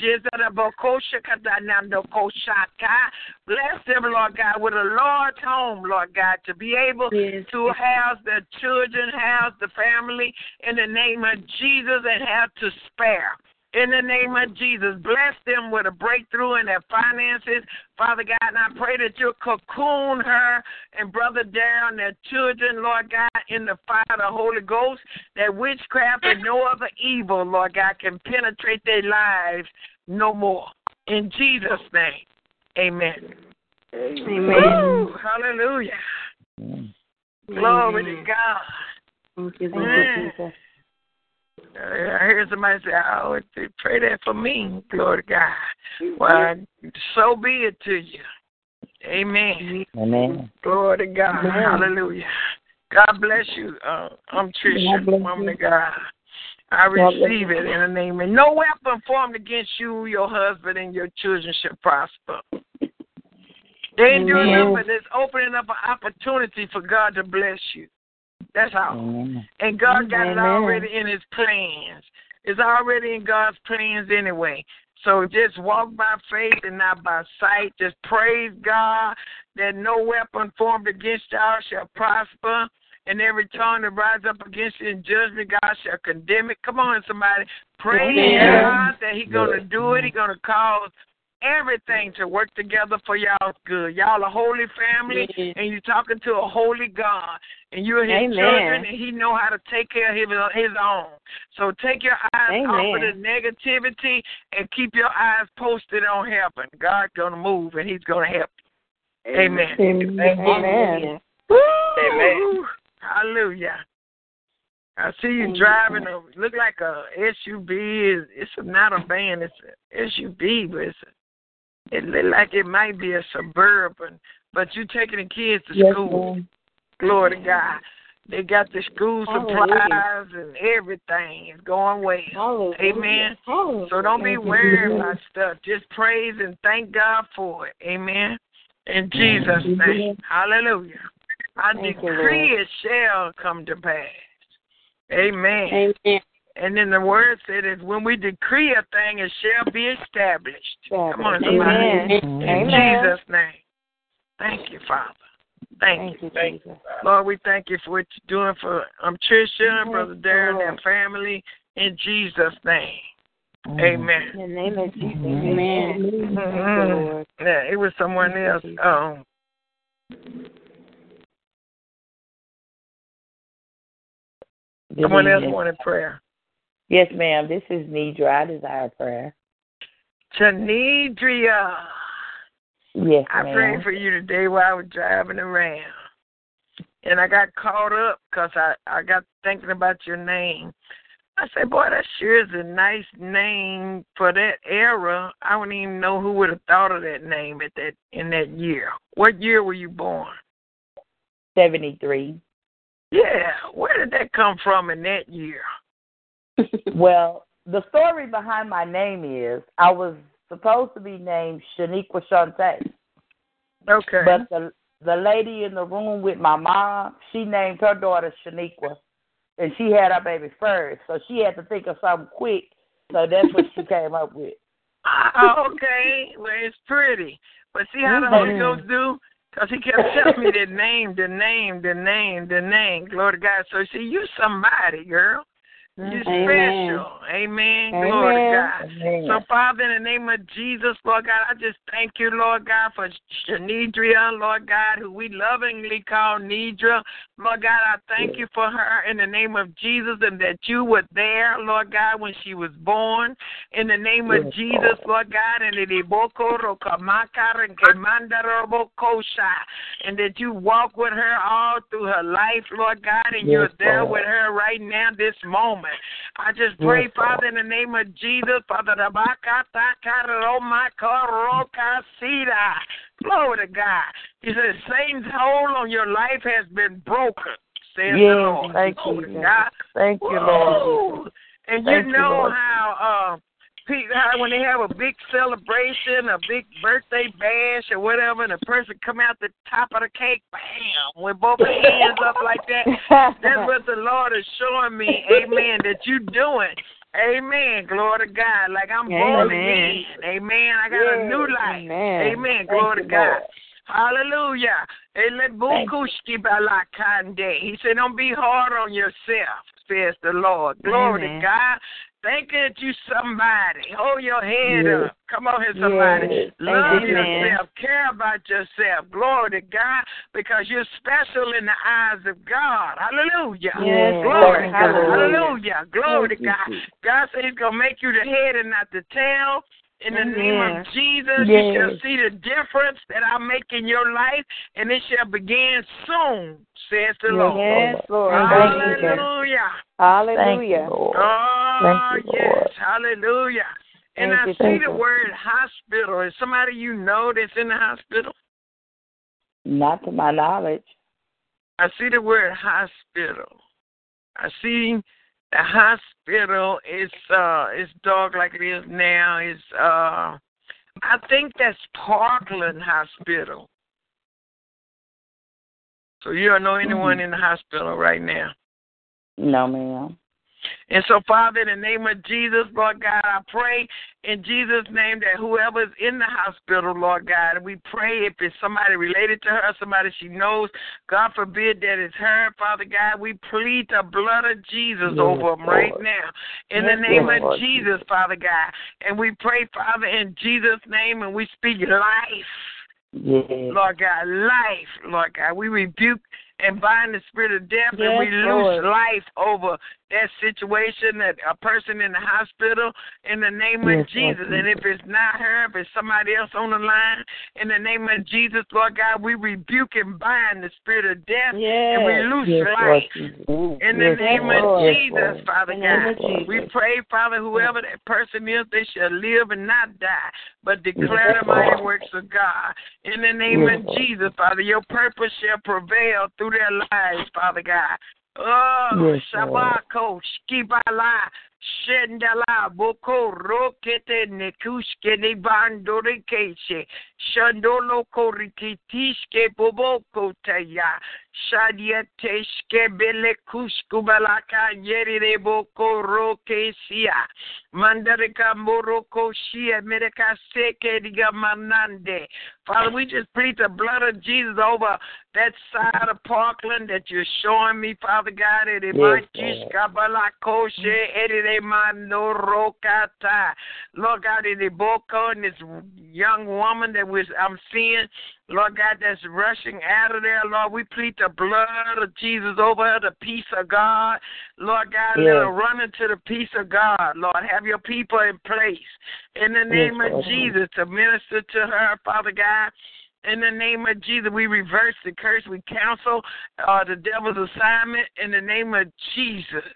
Bless them, Lord God, with a large home, Lord God, to be able Yes. to house the children, house the family in the name of Jesus, and have to spare. In the name of Jesus, bless them with a breakthrough in their finances. Father God, and I pray that you'll cocoon her and Brother Darrell and their children, Lord God, in the fire of the Holy Ghost, that witchcraft and no other evil, Lord God, can penetrate their lives no more. In Jesus' name, amen. Amen. Woo, hallelujah. Glory to God. Thank you, Thank Lord. You, Jesus. I heard somebody say, "Oh, they pray that for me." Glory to God. Well, so be it to you. Amen. Amen. Glory to God. Amen. Hallelujah. God bless you. Uh, I'm Tricia, God bless woman you. of God. I receive you. it in the name of no weapon formed against you, your husband, and your children shall prosper. Then you Amen. remember there's opening up an opportunity for God to bless you. That's all. Amen. And God got it already in His plans. It's already in God's plans anyway. So just walk by faith and not by sight. Just praise God that no weapon formed against y'all shall prosper. And every tongue that rises up against you in judgment, God shall condemn it. Come on, somebody. Praise Amen. God that He's going to do it. He's going to cause everything to work together for y'all's good. Y'all a holy family, Yes. and you're talking to a holy God, and you're His Amen. children, and He know how to take care of His, his own. So take your eyes off of the negativity and keep your eyes posted on heaven. God's gonna move, and He's gonna help. you. Amen. Amen. Amen. Woo! Hallelujah. I see you driving a look like a SUV. It's, it's not a van. It's a SUV, but it's a, it look like it might be a suburban. But you're taking the kids to Yes, school. ma'am. Glory to God. They got the school Hallelujah. supplies and everything is going well. Hallelujah. Amen. Hallelujah. So don't be worried about stuff. Just praise and thank God for it. Amen. In Jesus' name. Hallelujah. I Thank you, decree it shall come to pass. Amen. Amen. And then the word said is when we decree a thing, it shall be established. Come on, somebody. Amen. In Amen. Jesus' name. Thank you, Father. Thank, you. Thank you, Jesus. Lord, we thank you for what you're doing for um, Tricia and Brother Darren and their family. In Jesus' name. Amen. In the name of Jesus. Amen. Thank you, Mhm. Yeah, it was someone else. Um, Good Someone else evening. wanted prayer. Yes, ma'am. This is Nidra. I desire prayer. Tanidria. Yes, I ma'am. prayed for you today while I was driving around. And I got caught up because I, I got thinking about your name. I said, boy, that sure is a nice name for that era. I don't even know who would have thought of that name at that in that year. What year were you born? 73. Yeah, where did that come from in that year? Well, the story behind my name is I was supposed to be named Shaniqua Shante. Okay. But the the lady in the room with my mom, she named her daughter Shaniqua, and she had our baby first, so she had to think of something quick. So that's what she came up with. Oh, okay. Well, it's pretty. But see how the Holy mm-hmm. Ghost do? Because he kept telling me the name, the name, the name, the name. Glory to God. So, see, you somebody, girl. You Amen. special. Amen. Glory to God. Amen. So, Father, in the name of Jesus, Lord God, I just thank you, Lord God, for Shanidria, Lord God, who we lovingly call Nidra. Lord God, I thank you for her in the name of Jesus and that you were there, Lord God, when she was born. In the name of Yes, Jesus, Lord God, and it iboko rokamakar and that you walk with her all through her life, Lord God, and you're there Lord. with her right now, this moment. I just pray, Yes, Father, in the name of Jesus, Father, glory to God. He says, Satan's hold on your life has been broken, says the Lord. thank Glory you, God. Thank you, Lord. And Thank you you, know Lord. how uh how Uh, when they have a big celebration, a big birthday bash or whatever, and a person come out the top of the cake, bam, with both hands up like that. That's what the Lord is showing me, amen, that you doing. Amen. Glory to God. Like I'm born again. Amen. I got a new life. Amen. Amen. Glory to God. Lord. Hallelujah. He said, Don't be hard on yourself, says the Lord. Glory Amen. to God. Think that you somebody. Hold your head Yes. up. Come on here, somebody. Yes. Love you, man. yourself. Care about yourself. Glory to God. Because you're special in the eyes of God. Hallelujah. Yes, Glory to God. Hallelujah. Hallelujah. Glory to Thank you, God. Jesus. God said He's going to make you the head and not the tail. In the name of Yes. Jesus, you shall see the difference that I make in your life, and it shall begin soon, says the Lord. Yes, Lord. Thank Thank you, you. Hallelujah. Thank you, Hallelujah. Lord. Oh, Thank you, yes. Hallelujah. And Thank I you, see the you. word hospital. Is somebody you know that's in the hospital? Not to my knowledge. I see the word hospital. I see the hospital is uh it's dark like it is now. It's uh I think that's Parkland Hospital. So you don't know anyone in the hospital right now. No, ma'am. And so, Father, in the name of Jesus, Lord God, I pray in Jesus' name that whoever's in the hospital, Lord God, and we pray if it's somebody related to her, somebody she knows, God forbid that it's her, Father God, we plead the blood of Jesus Yes, over them right now. In Yes, the name of Lord Jesus, Father God. And we pray, Father, in Jesus' name, and we speak life. Yes. Lord God, life, Lord God. We rebuke and bind the spirit of death and we loose Lord. life over that situation, that a person in the hospital, in the name of Yes, Lord Jesus. And if it's not her, if it's somebody else on the line, in the name of Jesus, Lord God, we rebuke and bind the spirit of death and we Yes. loose Yes, life. Jesus. In the Yes, name Lord. of Jesus, Lord. Father In the name God, of we pray, Father, whoever that person is, they shall live and not die, but declare Yes, the mighty works of God. In the name Yes, of Jesus, Father, your purpose shall prevail through their lives, Father God. Oh. Shabako, Skibala, Shendala, Boko, Rokete, Nekushke, Nebandore Keshe, Shandolo Korikitishke, Boboko Taya, Shadiateshke, Belekushkubalaka, Yerire Boko Rokesia, Mandarika Moroko Shia, Mereka Seke, Digamanande. Father, we just plead the blood of Jesus over that side of Parkland that you're showing me, Father God. It Yes, might Lord. Kabalakoshe, de mandorokata. Lord God, in the boko and this young woman that was I'm seeing, Lord God, that's rushing out of there. Lord, we plead the blood of Jesus over her, the peace of God. Lord God, Yes. let her run into the peace of God. Lord, have your people in place. In the name Yes, of. Jesus, to minister to her, Father God. In the name of Jesus, we reverse the curse. We cancel uh, the devil's assignment in the name of Jesus.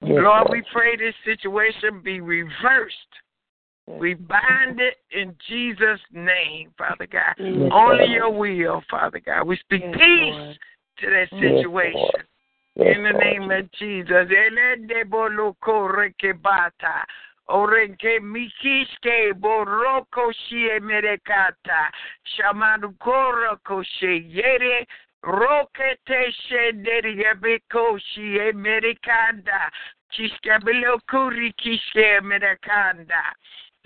Yes, Lord. we pray this situation be reversed. We bind it in Jesus' name, Father God. Yes, Only Lord. your will, Father God. We speak Yes, peace Lord. to that situation. Yes, in the name of Jesus. Elende boloko rekebata. Orenke mikiske boroko shie merekata. Shamanukoro koshe yere. Rokete shenderi yabeko shie merekanda. Kiske merekanda.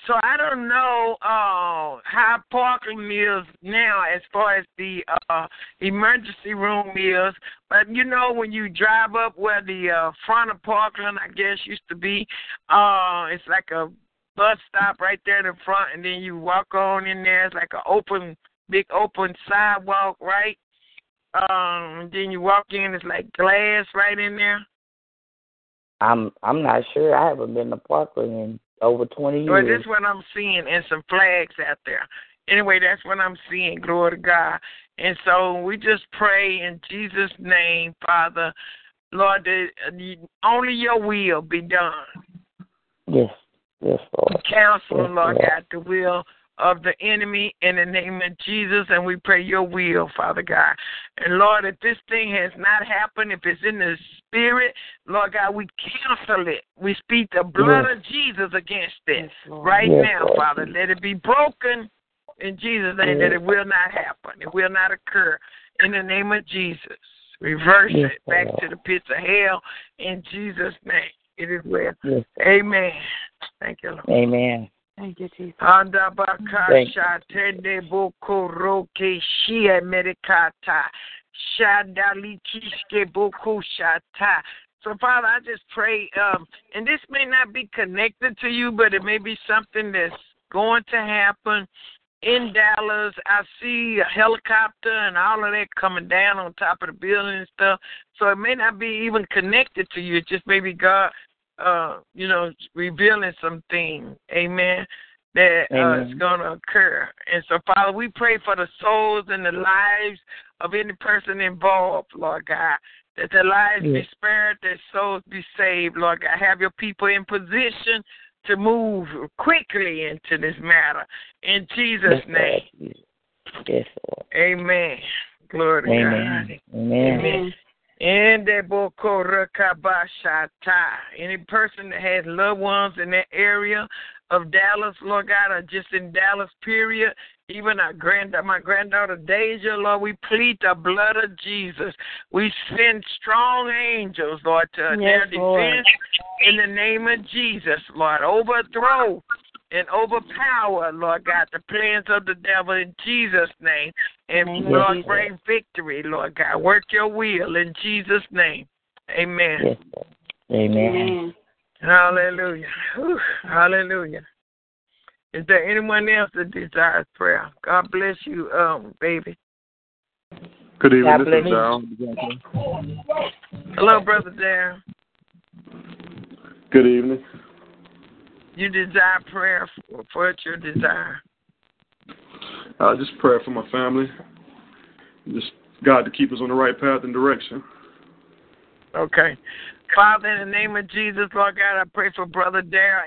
So I don't know uh, how Parkland is now as far as the uh, emergency room is, but you know when you drive up where the uh, front of Parkland, I guess used to be, uh, it's like a bus stop right there in the front, and then you walk on in there. It's like an open, big open sidewalk, right? Um, and then you walk in, it's like glass right in there. I'm I'm not sure. I haven't been to Parkland over twenty Well, years. that's what I'm seeing, and some flags out there. Anyway, that's what I'm seeing. Glory to God. And so we just pray in Jesus' name, Father, Lord, that only Your will be done. Yes, yes, Lord. Counsel, Yes, Lord Lord. God, the will of the enemy in the name of Jesus, and we pray Your will, Father God. And Lord, if this thing has not happened, if it's in the spirit, Lord God, we cancel it. We speak the blood Yes. of Jesus against it Yes, right Yes, now, Lord. Father. Let it be broken in Jesus' name, that it will not happen. It will not occur in the name of Jesus. Reverse Yes, it back Lord. to the pits of hell in Jesus' name. It is well. Yes. Amen. Thank you, Lord. Amen. Thank you, Jesus. Anda Thank bakasha tende boko roke shia medikata. Shadali boko shata. So, Father, I just pray, um, and this may not be connected to you, but it may be something that's going to happen in Dallas. I see a helicopter and all of that coming down on top of the building and stuff. So it may not be even connected to you. It just maybe God, uh, you know, revealing something. Amen. That uh, is going to occur. And so, Father, we pray for the souls and the lives of any person involved, Lord God. That their lives be Yes. spared, their souls be saved, Lord God. Have your people in position to move quickly into this matter. In Jesus' Yes, name. Yes, Lord. Amen. Glory to Amen. God. Amen. Amen. In the Boko Rakabashata. Any person that has loved ones in that area of Dallas, Lord God, or just in Dallas, period. Even our grand, my granddaughter Deja, Lord, we plead the blood of Jesus. We send strong angels, Lord, to their Yes, Lord. defense in the name of Jesus, Lord. Overthrow and overpower, Lord God, the plans of the devil in Jesus' name. And Name Lord, Jesus. bring victory, Lord God. Work your will in Jesus' name. Amen. Yes, Lord. Amen. Hallelujah. Whew. Hallelujah. Is there anyone else that desires prayer? God bless you, um, baby. Good evening. God this bless is you. Hello, brother Darren. Good evening. You desire prayer for, for what you desire. Uh, just prayer for my family. Just God to keep us on the right path and direction. Okay. Father, in the name of Jesus, Lord God, I pray for Brother Darrell.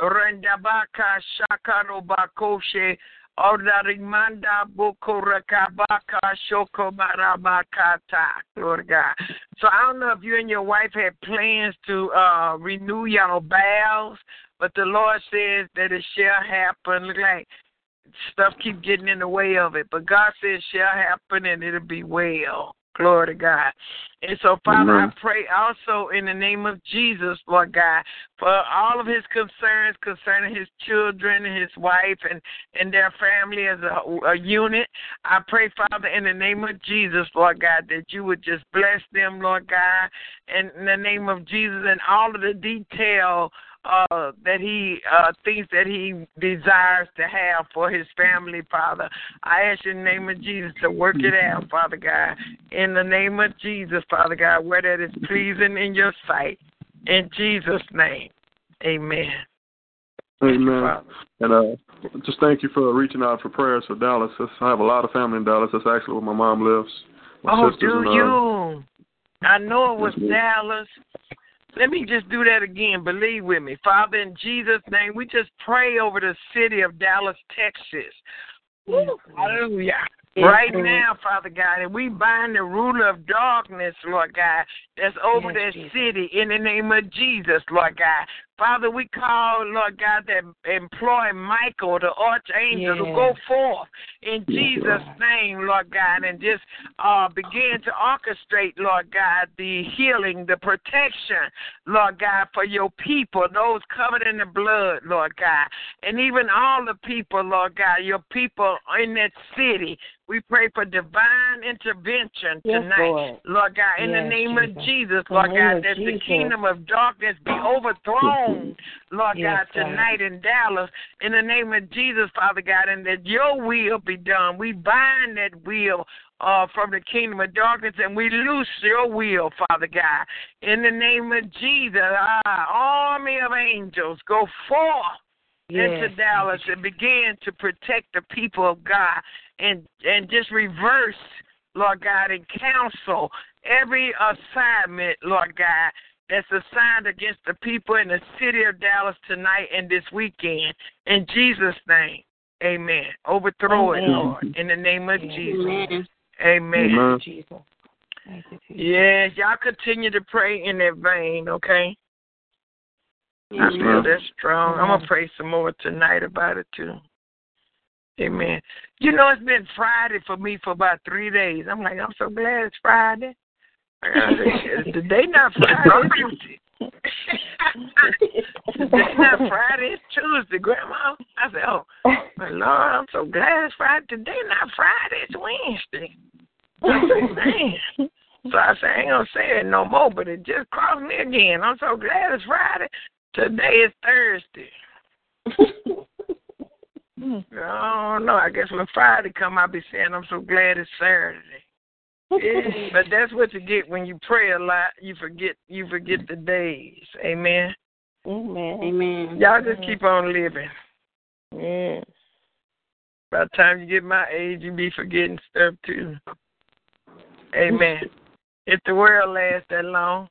Rendabaka shakarobakoshe odarimanda bukurakabaka shokomarabakata. Lord God. So I don't know if you and your wife had plans to uh renew your vows, but the Lord says that it shall happen. Look like stuff keep getting in the way of it. But God says shall happen and it'll be well. Glory to God. And so, Father, Amen. I pray also in the name of Jesus, Lord God, for all of his concerns concerning his children and his wife and, and their family as a, a unit. I pray, Father, in the name of Jesus, Lord God, that you would just bless them, Lord God, and in the name of Jesus and all of the detail uh, that he uh, thinks that he desires to have for his family, Father. I ask you in the name of Jesus to work it out, Father God. In the name of Jesus, Father God, where that is pleasing in your sight. In Jesus' name, amen. Amen. And uh, just thank you for reaching out for prayers for Dallas. I have a lot of family in Dallas. That's actually where my mom lives. My Oh, do and, uh, you? I know it was Dallas. Let me just do that again. Believe with me. Father, in Jesus' name, we just pray over the city of Dallas, Texas. Woo, hallelujah. Right now, Father God, and we bind the ruler of darkness, Lord God, that's over Yes, that Jesus. city in the name of Jesus, Lord God. Father, we call, Lord God, that employ Michael, the archangel, to go forth in Jesus' name, Lord God, and just uh, begin to orchestrate, Lord God, the healing, the protection, Lord God, for your people, those covered in the blood, Lord God, and even all the people, Lord God, your people in that city. We pray for divine intervention Yes, tonight, Lord. Lord God, in the Yes, name of Jesus. Jesus, Lord God, that the kingdom of darkness be overthrown, Lord Yes, God, God. tonight in Dallas, in the name of Jesus, Father God, and that your will be done. We bind that will uh, from the kingdom of darkness and we loose your will, Father God. In the name of Jesus, ah, army of angels, go forth into Dallas and begin to protect the people of God and and just reverse, Lord God, and counsel every assignment, Lord God, that's assigned against the people in the city of Dallas tonight and this weekend. In Jesus' name, amen. Overthrow it, Lord, in the name of Jesus. Amen. Amen. Amen. Jesus. Thank you, Jesus. Yes, y'all continue to pray in that vein, okay? I feel that strong. I'm gonna pray some more tonight about it too. Amen. You know, it's been Friday for me for about three days. I'm like, I'm so glad it's Friday. I gotta say, the day not Friday, Today not Friday, it's Tuesday, Grandma. I said, Oh, my Lord, I'm so glad it's Friday. Today not Friday, it's Wednesday. I said, Man. So I said, I ain't gonna say it no more, but it just crossed me again. I'm so glad it's Friday. Today is Thursday. I don't know. I guess when Friday come, I'll be saying I'm so glad it's Saturday. But that's what you get when you pray a lot. You forget you forget the days. Amen. Amen. Amen. Y'all just keep on living. Yes. By the time you get my age, you be forgetting stuff too. Amen. if the world lasts that long,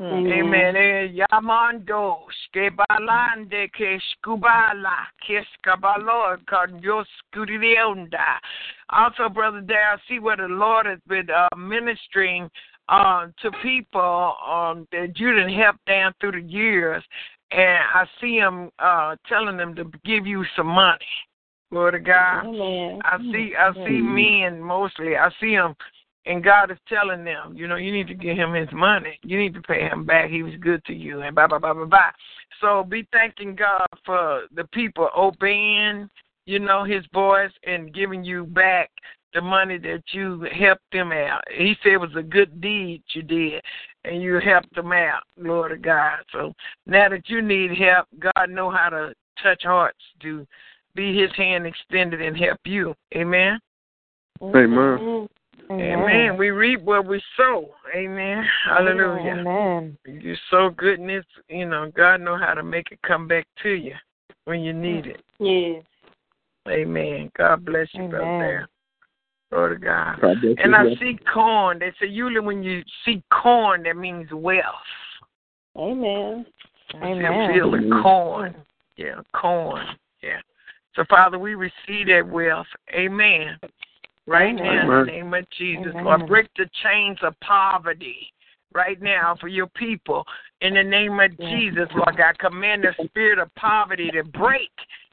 Amen. Eh, Yamando, Skebalande, que Skubala, Keskabalo, Cardios Scudionda. Also, Brother Dare, I see where the Lord has been uh, ministering uh, to people um, that you didn't help down through the years. And I see him uh, telling them to give you some money. Glory to God. Amen. I see I see men mostly. I see them and God is telling them, you know, you need to give him his money. You need to pay him back. He was good to you and blah blah blah blah blah. So be thanking God for the people obeying, you know, his voice and giving you back the money that you helped them out. He said it was a good deed you did and you helped them out, Lord of God. So now that you need help, God know how to touch hearts to be his hand extended and help you. Amen. Amen. Amen. We reap what we sow. Amen. Hallelujah. Amen. You sow goodness, you know, God know how to make it come back to you when you need it. Yes. Amen. God bless you, brother. Amen. there. Glory to God. God And you, I brother. see corn. They say usually when you see corn, that means wealth. Amen. I Amen. feel the Amen. corn. Yeah, corn. Yeah. So, Father, we receive that wealth. Amen. Right now, in the name of Jesus. Amen. Lord, break the chains of poverty right now for your people. In the name of Jesus, Lord God, command the spirit of poverty to break.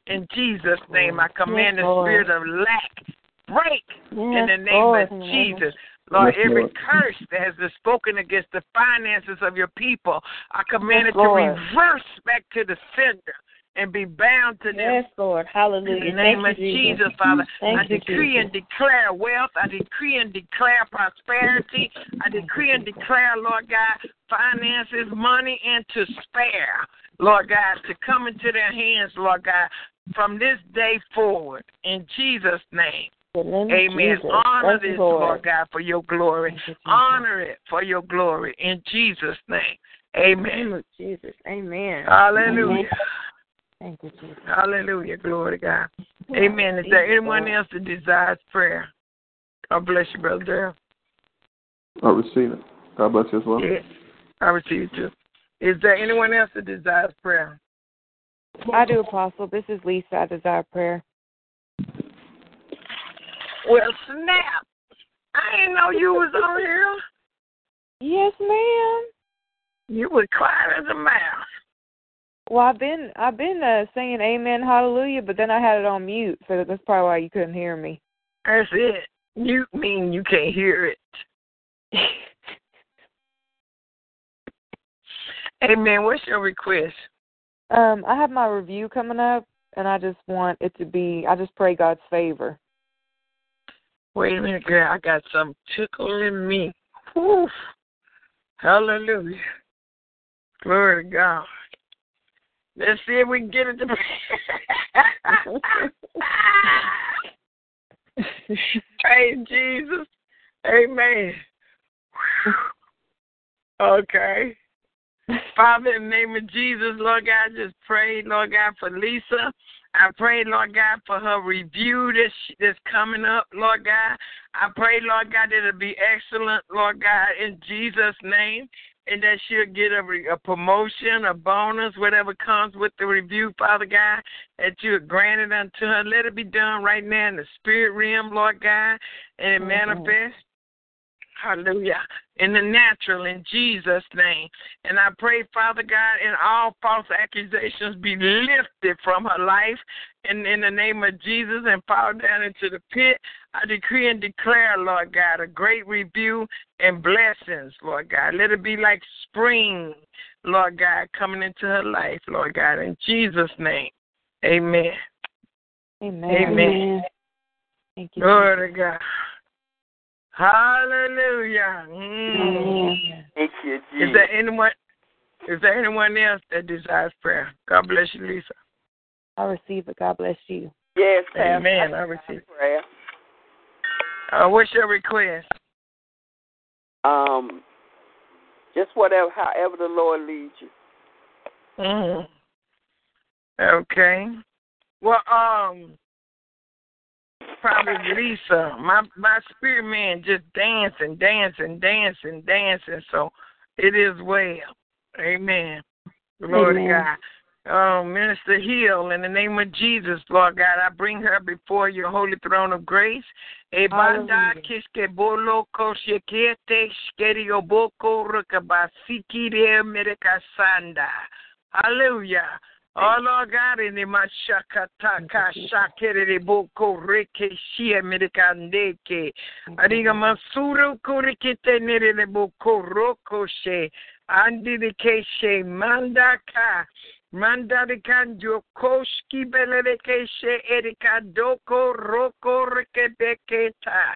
In Jesus' name, I command Yes, the spirit of lack break in the name Lord. of Jesus. Lord, Yes, every Lord. curse that has been spoken against the finances of your people, I command it to reverse back to the sender and be bound to them. Yes, Lord. Hallelujah. In the name Thank of you, Jesus, Father, Thank I decree Jesus. and declare wealth. I decree and declare prosperity. I decree and declare, Lord God, finances, money, and to spare, Lord God, to come into their hands, Lord God, from this day forward. In Jesus' name. In the name of Amen. Jesus. Honor Thank this, Lord. Lord God, for your glory. Honor it for your glory. In Jesus' name. In the Amen. name of Jesus. Amen. Hallelujah. Thank you, Jesus. Hallelujah. Glory to God. Amen. Is there anyone else that desires prayer? God bless you, Brother Darrell. I receive it. God bless you as well. Yes. I receive it too. Is there anyone else that desires prayer? I do, Apostle. This is Lisa. I desire prayer. Well, snap. I didn't know you was on here. Yes, ma'am. You was quiet as a mouse. Well, I've been I've been uh, singing Amen, Hallelujah, but then I had it on mute, so that's probably why you couldn't hear me. That's it. You mean you can't hear it. Amen. What's your request? Um, I have my review coming up, and I just want it to be. I just pray God's favor. Wait a minute, girl. I got some tickling me. Whew. Hallelujah. Glory to God. Let's see if we can get it to Praise Jesus. Amen. Okay. Father, in the name of Jesus, Lord God, I just pray, Lord God, for Lisa. I pray, Lord God, for her review that's, that's coming up, Lord God. I pray, Lord God, that it'll be excellent, Lord God, in Jesus' name, and that she'll get a, a promotion, a bonus, whatever comes with the review, Father God, that you have granted unto her. Let it be done right now in the spirit realm, Lord God, and it mm-hmm. manifest. Hallelujah. In the natural, in Jesus' name. And I pray, Father God, and all false accusations be lifted from her life. And in the name of Jesus and fall down into the pit, I decree and declare, Lord God, a great review and blessings, Lord God. Let it be like spring, Lord God, coming into her life, Lord God. In Jesus' name. Amen. Amen. Amen. Thank you. Glory to God. Hallelujah. Mm. Thank you, Is there anyone is there anyone else that desires prayer? God bless you, Lisa. I receive it. God bless you. Yes, Pastor. Amen. I receive. Prayer. Uh, what's your request? Um, just whatever, however the Lord leads you. Mm. Okay. Well, um, probably Lisa. My my spirit man just dancing, dancing, dancing, dancing. So it is well. Amen. Glory to God. Oh, Minister Hill, in the name of Jesus, Lord God, I bring her before your holy throne of grace. Ebanda kiske bolo koshekete skerio boko rukabasiki de merikasanda. Hallelujah. Oh Lord God, in the mashakata kashakere de boko reke shia merikandeke. Ariga masuru kurikite nere boko rokoshe. Andi de keshe mandaka. Manda de kanjo koshki bele de keshe erika doko roko rekebeketa.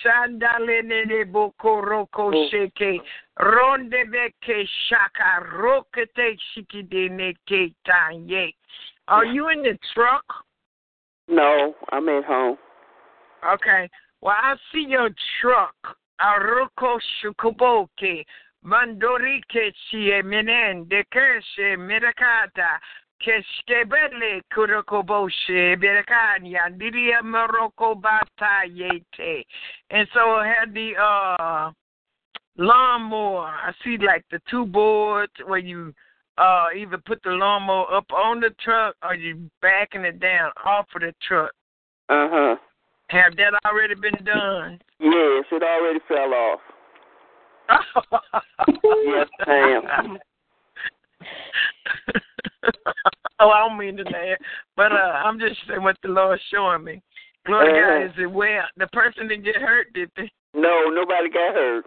Shandale nene boko roko oh. sheke. Ronde beke shaka rokete shiki de neke tanye. Are you in the truck? No, I'm at home. Okay. Well, I see your truck. Aroko shukuboke. Mandorike chie menende keshe mirakata. Keshkebele kurokoboshe berakanya diria moroko bata yete. And so I had the uh lawnmower. I see like the two boards where you uh either put the lawnmower up on the truck or you backing it down off of the truck. Uh huh. Have that already been done? Yes, it already fell off. Yes, ma'am. Oh, I don't mean to laugh, but uh, I'm just saying what the Lord's showing me. Glory to Uh-huh. God. Is it well? The person didn't get hurt, did they? No, nobody got hurt.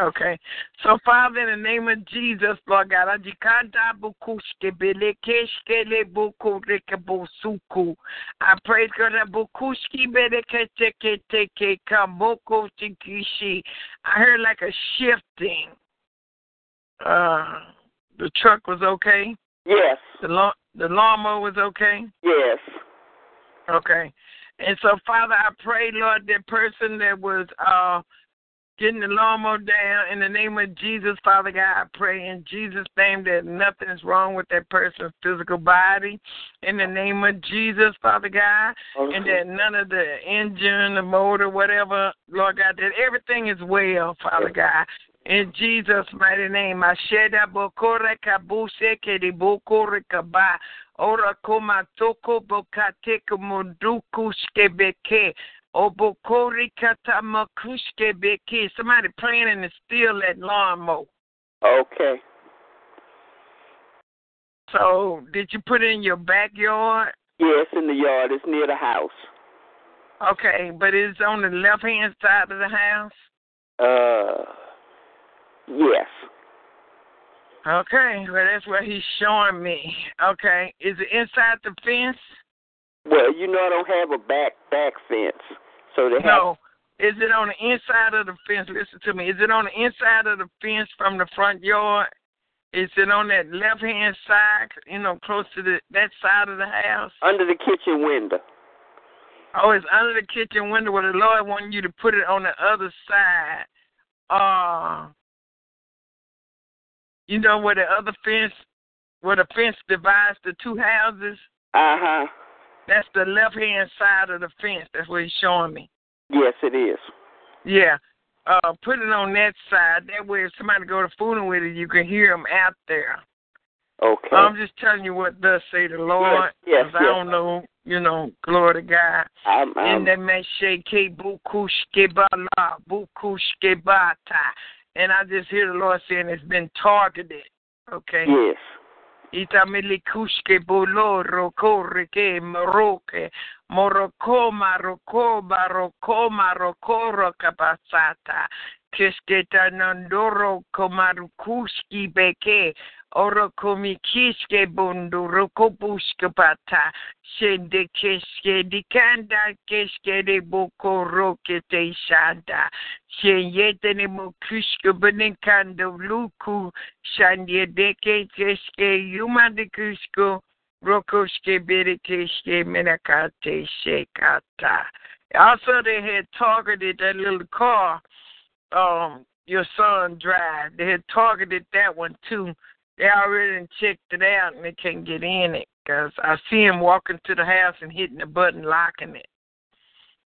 Okay. So, Father, in the name of Jesus, Lord God, ajikanda bukushke belekeshke le buku rekebosuku. I pray God that bukushki beleketeke teke kamoko tikishi. I heard like a shifting. Uh, the truck was okay. Yes. The lawn, the lawnmower was okay. Yes. Okay. And so, Father, I pray, Lord, that person that was uh getting the lawnmower down in the name of Jesus, Father God, I pray in Jesus' name that nothing's wrong with that person's physical body. In the name of Jesus, Father God, and that none of the engine, the motor, whatever, Lord God, that everything is well, Father God. In Jesus' mighty name, Asheda Bokore Kabuse Kedi Bokore Kaba. Ora koma toko bokateka munduku skebeke. Obokori katamakushke beke. Somebody planning to steal that lawnmower. Okay. So, did you put it in your backyard? Yes, in the yard. It's near the house. Okay, but it's on the left hand side of the house? Uh, yes. Okay, well, that's what he's showing me. Okay, is it inside the fence? Well, you know I don't have a back back fence, so they have. No. Is it on the inside of the fence? Listen to me. Is it on the inside of the fence from the front yard? Is it on that left hand side, you know, close to the that side of the house? Under the kitchen window. Oh, it's under the kitchen window where the Lord wanted you to put it on the other side. Uh you know where the other fence where the fence divides the two houses? Uh huh. That's the left hand side of the fence. That's what he's showing me. Yes, it is. Yeah. Uh, put it on that side. That way, if somebody go to fooling with it, you can hear them out there. Okay. I'm just telling you what does say the Lord. Yes, 'cause I yes. don't know, you know, glory to God. I'm, I'm, And that man shake bukushkebala, bukushkebata. And I just hear the Lord saying it's been targeted. Okay? yes. Itamilikushke bolo roko reke moroke moroko maroko baroko maroko rokabasata kesketa nandoro komarukuski beke orokomikiske bundu rokobuske pata shende keske dikanda keske de boko roke te shanda shenyete ne mokuske benikando luku shanye deke keske yumande kusko rokoske berekeske menakate shekata also they had targeted that little car um your son drive. They had targeted that one too. They already checked it out and they can't get in it because I see him walking to the house and hitting the button, locking it.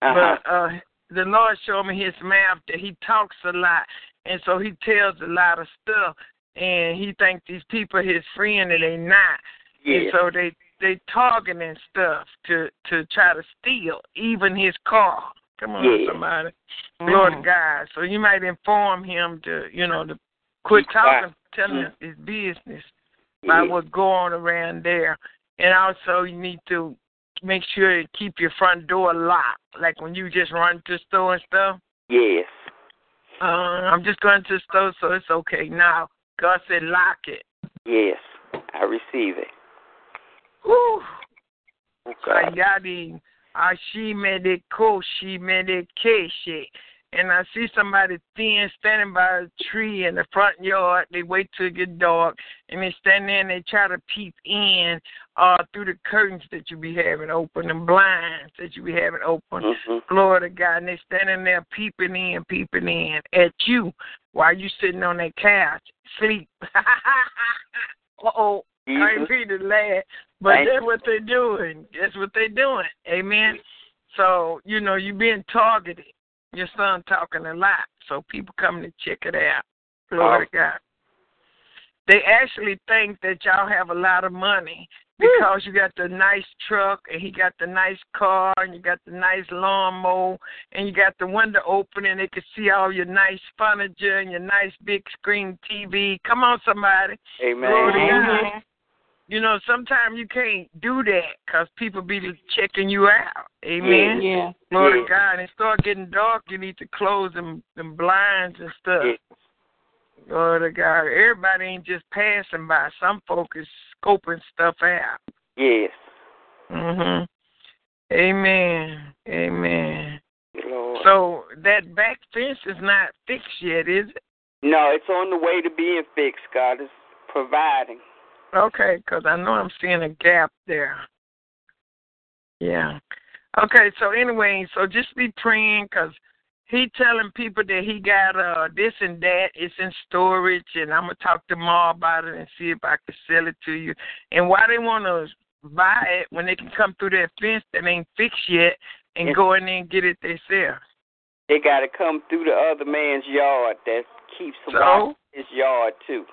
Uh-huh. But uh, the Lord showed me his mouth that he talks a lot, and so he tells a lot of stuff, and he thinks these people are his friend and they not. And so they they targeting stuff to to try to steal even his car. Come on, Yeah. somebody. Glory to Mhm. God. So you might inform him to, you know, to quit talking, telling us his business about Yeah. what's going around there. And also you need to make sure you keep your front door locked. Like when you just run to the store and stuff. Yes. Uh, I'm just going to the store, so it's okay. Now, God said lock it. Yes. I receive it. Whew. Okay. Sayadi Ashimede Koshimede Keshe. And I see somebody thin standing by a tree in the front yard. They wait till it get dark and they stand there and they try to peep in uh through the curtains that you be having open and blinds that you be having open. Mhm. Glory to God. And they standing there peeping in, peeping in at you while you sitting on that couch, sleep. uh oh. I ain't mean to laugh, but Thank that's you. what they're doing. That's what they're doing. Amen. So, you know, you're being targeted. Your son talking a lot, so people coming to check it out. Glory to God. They actually think that y'all have a lot of money because you got the nice truck and he got the nice car and you got the nice lawnmower and you got the window open and they can see all your nice furniture and your nice big screen TV. Come on, somebody. Amen. Glory to God. Mhm. You know, sometimes you can't do that because people be checking you out. Amen. Yeah. yeah. Glory Yeah. God. And it start getting dark, you need to close them, them blinds and stuff. Yes. Glory to God. Everybody ain't just passing by. Some folk is scoping stuff out. Yes. Mhm. Amen. Amen. Lord. So that back fence is not fixed yet, is it? no, it's on the way to being fixed. God is providing. Okay, because I know I'm seeing a gap there. Yeah. Okay, so anyway, so just be praying because he telling people that he got uh this and that. It's in storage, and I'm gonna talk to Ma about it and see if I can sell it to you. And why they want to buy it when they can come through that fence that ain't fixed yet and Yes. go in there and get it themselves. They got to come through the other man's yard that keeps So? his yard too.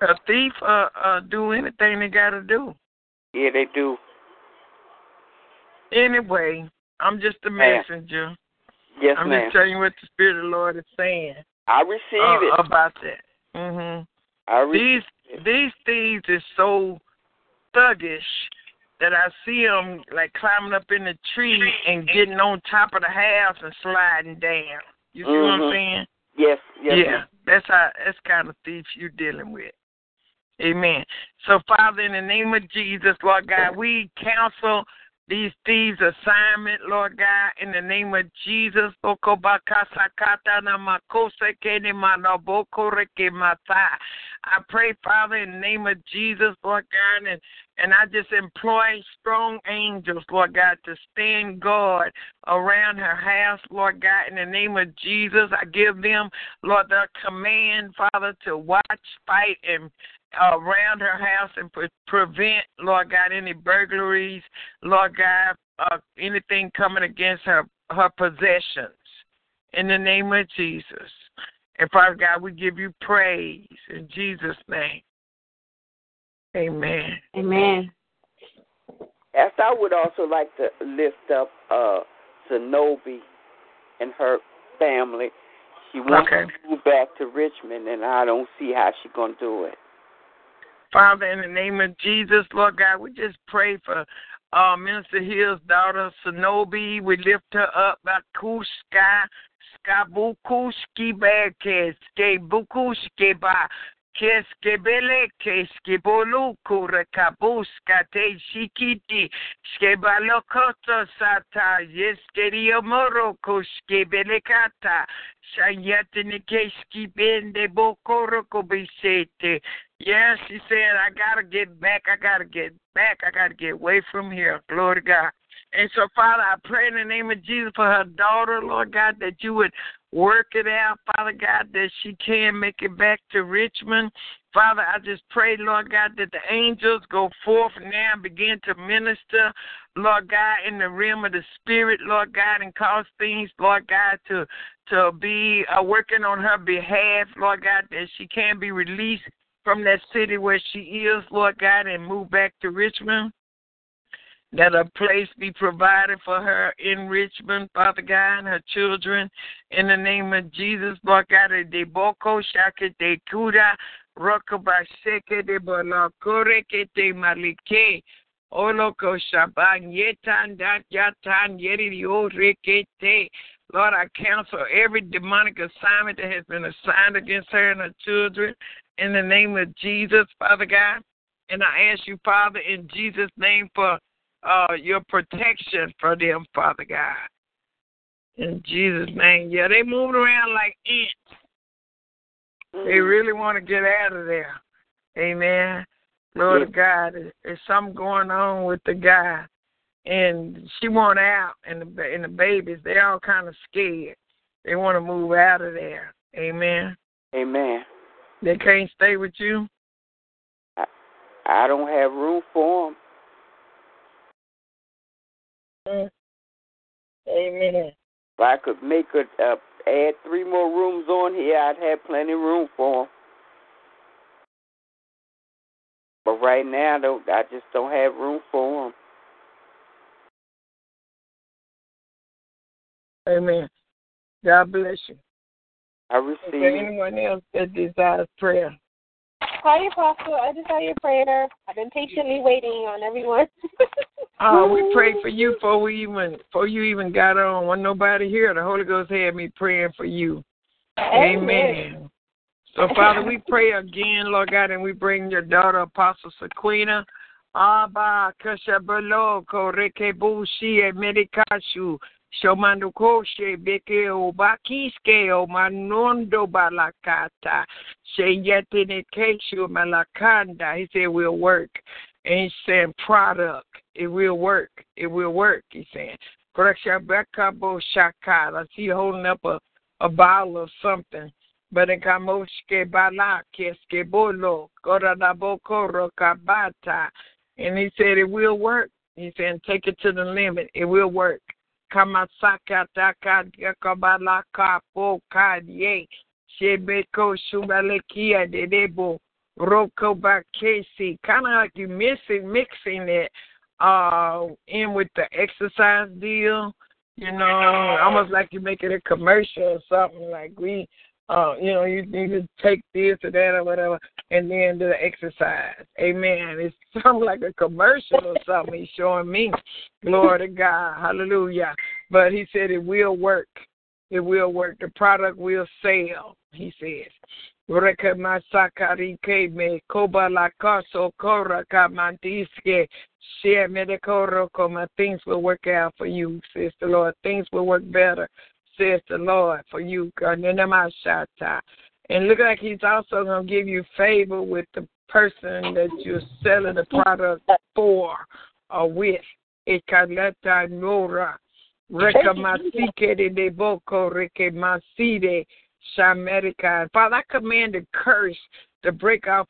A thief uh uh do anything they gotta do. Yeah, they do. Anyway, I'm just a Ma'am. messenger. Yes, I'm ma'am. just telling you what the Spirit of the Lord is saying I receive uh, it. about that. Mhm. I receive These these thieves is so thuggish that I see them like climbing up in the tree and getting on top of the house and sliding down. You see what I'm Mhm. saying? Yes, yes. yeah, ma'am. that's how that's kind of thief you're dealing with. Amen. So, Father, in the name of Jesus, Lord God, we counsel these thieves' assignment, Lord God, in the name of Jesus. I pray, Father, in the name of Jesus, Lord God, and, and I just employ strong angels, Lord God, to stand guard around her house, Lord God, in the name of Jesus. I give them, Lord, the command, Father, to watch, fight, and around her house and pre- prevent, Lord God, any burglaries, Lord God, uh, anything coming against her her possessions. In the name of Jesus. And Father God, we give you praise in Jesus' name. Amen. Amen. As I would also like to lift up uh Zenobi and her family. She wants Okay. to move back to Richmond and I don't see how she's gonna do it. Father, in the name of Jesus, Lord God, we just pray for uh, Minister Hill's daughter, Sonobi. We lift her up, Bakushka, Skabukushki Beke, Skebukushke Ba. Keskebele keskebolu kurekabuska te shikiti skebalokoto sata yeskerio moro kuskebelekata shanyatini keski bende bokoroko bisete Yes, she said, I got to get back. I got to get back. I got to get away from here. Glory to God. And so, Father, I pray in the name of Jesus for her daughter, Lord God, that you would work it out, Father God, that she can make it back to Richmond. Father, I just pray, Lord God, that the angels go forth now and begin to minister, Lord God, in the realm of the Spirit, Lord God, and cause things, Lord God, to to be uh, working on her behalf, Lord God, that she can be released from that city where she is, Lord God, and move back to Richmond. That a place be provided for her in Richmond, Father God, and her children. In the name of Jesus, Lord God, de boko shake de kuda, rokabasheke de bolakoreke de malike. Oloko shaban yetan dat yatan yeri rekete. Lord, I cancel every demonic assignment that has been assigned against her and her children in the name of Jesus, Father God. And I ask you, Father, in Jesus' name for uh, your protection for them, Father God. In Jesus' name. Yeah, they moving around like ants. They really want to get out of there. Amen. Glory to God. There's, something going on with the guy. And she want out, and the, and the babies, they're all kind of scared. They want to move out of there. Amen. Amen. They can't stay with you. I don't have room for them. Mm. Amen. If I could make a uh, add three more rooms on here, I'd have plenty of room for them. But right now, though, I just don't have room for them. Amen. God bless you. I Is there anyone else that desires prayer? Hi, Apostle. I just saw your prayer. I've been patiently waiting on everyone. Uh, we prayed for you before we even before you even got on. When nobody here, the Holy Ghost had me praying for you. Amen. Amen. So, Father, we pray again, Lord God, and we bring your daughter, Apostle Sequina. Abba, Kashabalo, Korekebushi, Medikashu, Shomandukoshe, Beke, Obakiske, Omanondo Balakata, Sheyetine Keshu, Malakanda. He said, it will work. And he's saying, product. It will work. It will work, he's saying. Korekshabekabo Shakal. I see holding up a, a bottle of something. Berekamoshke bala keske bolo koranabokoro kabata. And he said it will work. He said take it to the limit. It will work. Kind of like you missing, mixing it uh, in with the exercise deal. You know, almost like you're making a commercial or something. Like we uh, you know, you need to take this or that or whatever, and then do the exercise. Amen. It's something like a commercial or something he's showing me. Glory to God. Hallelujah. But he said it will work. It will work. The product will sell, he says. Reka masakarike me koba la kaso kora kamandiske share medikoro koma things will work out for you, says the Lord. Things will work better says the Lord, for you. And look like He's also going to give you favor with the person that you're selling the product for or with. Ekaleta Nora. Rekamasike de Boko Rekemaside Shamerica. Father, I command the curse to break off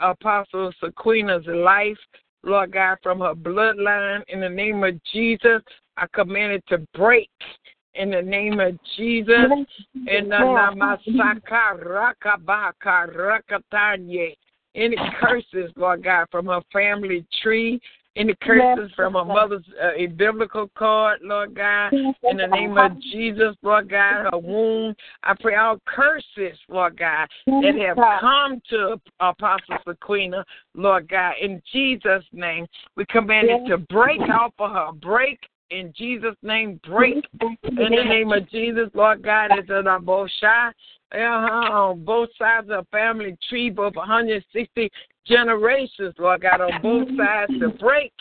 Apostle Sequina's life, Lord God, from her bloodline. In the name of Jesus, I command it to break in the name of Jesus. In the Namasaka Rakabaka Rakatanye. Any curses, Lord God, from her family tree, any curses from her mother's uh, umbilical cord, Lord God, in the name of Jesus, Lord God, her womb. I pray all curses, Lord God, that have come to Apostle Sequina, Lord God, in Jesus' name. We command it to break off of her, break in Jesus' name, break in the name of Jesus, Lord God, it's a both shy. Uh-huh, on both sides of the family tree, both 160 generations, Lord God, on both sides to break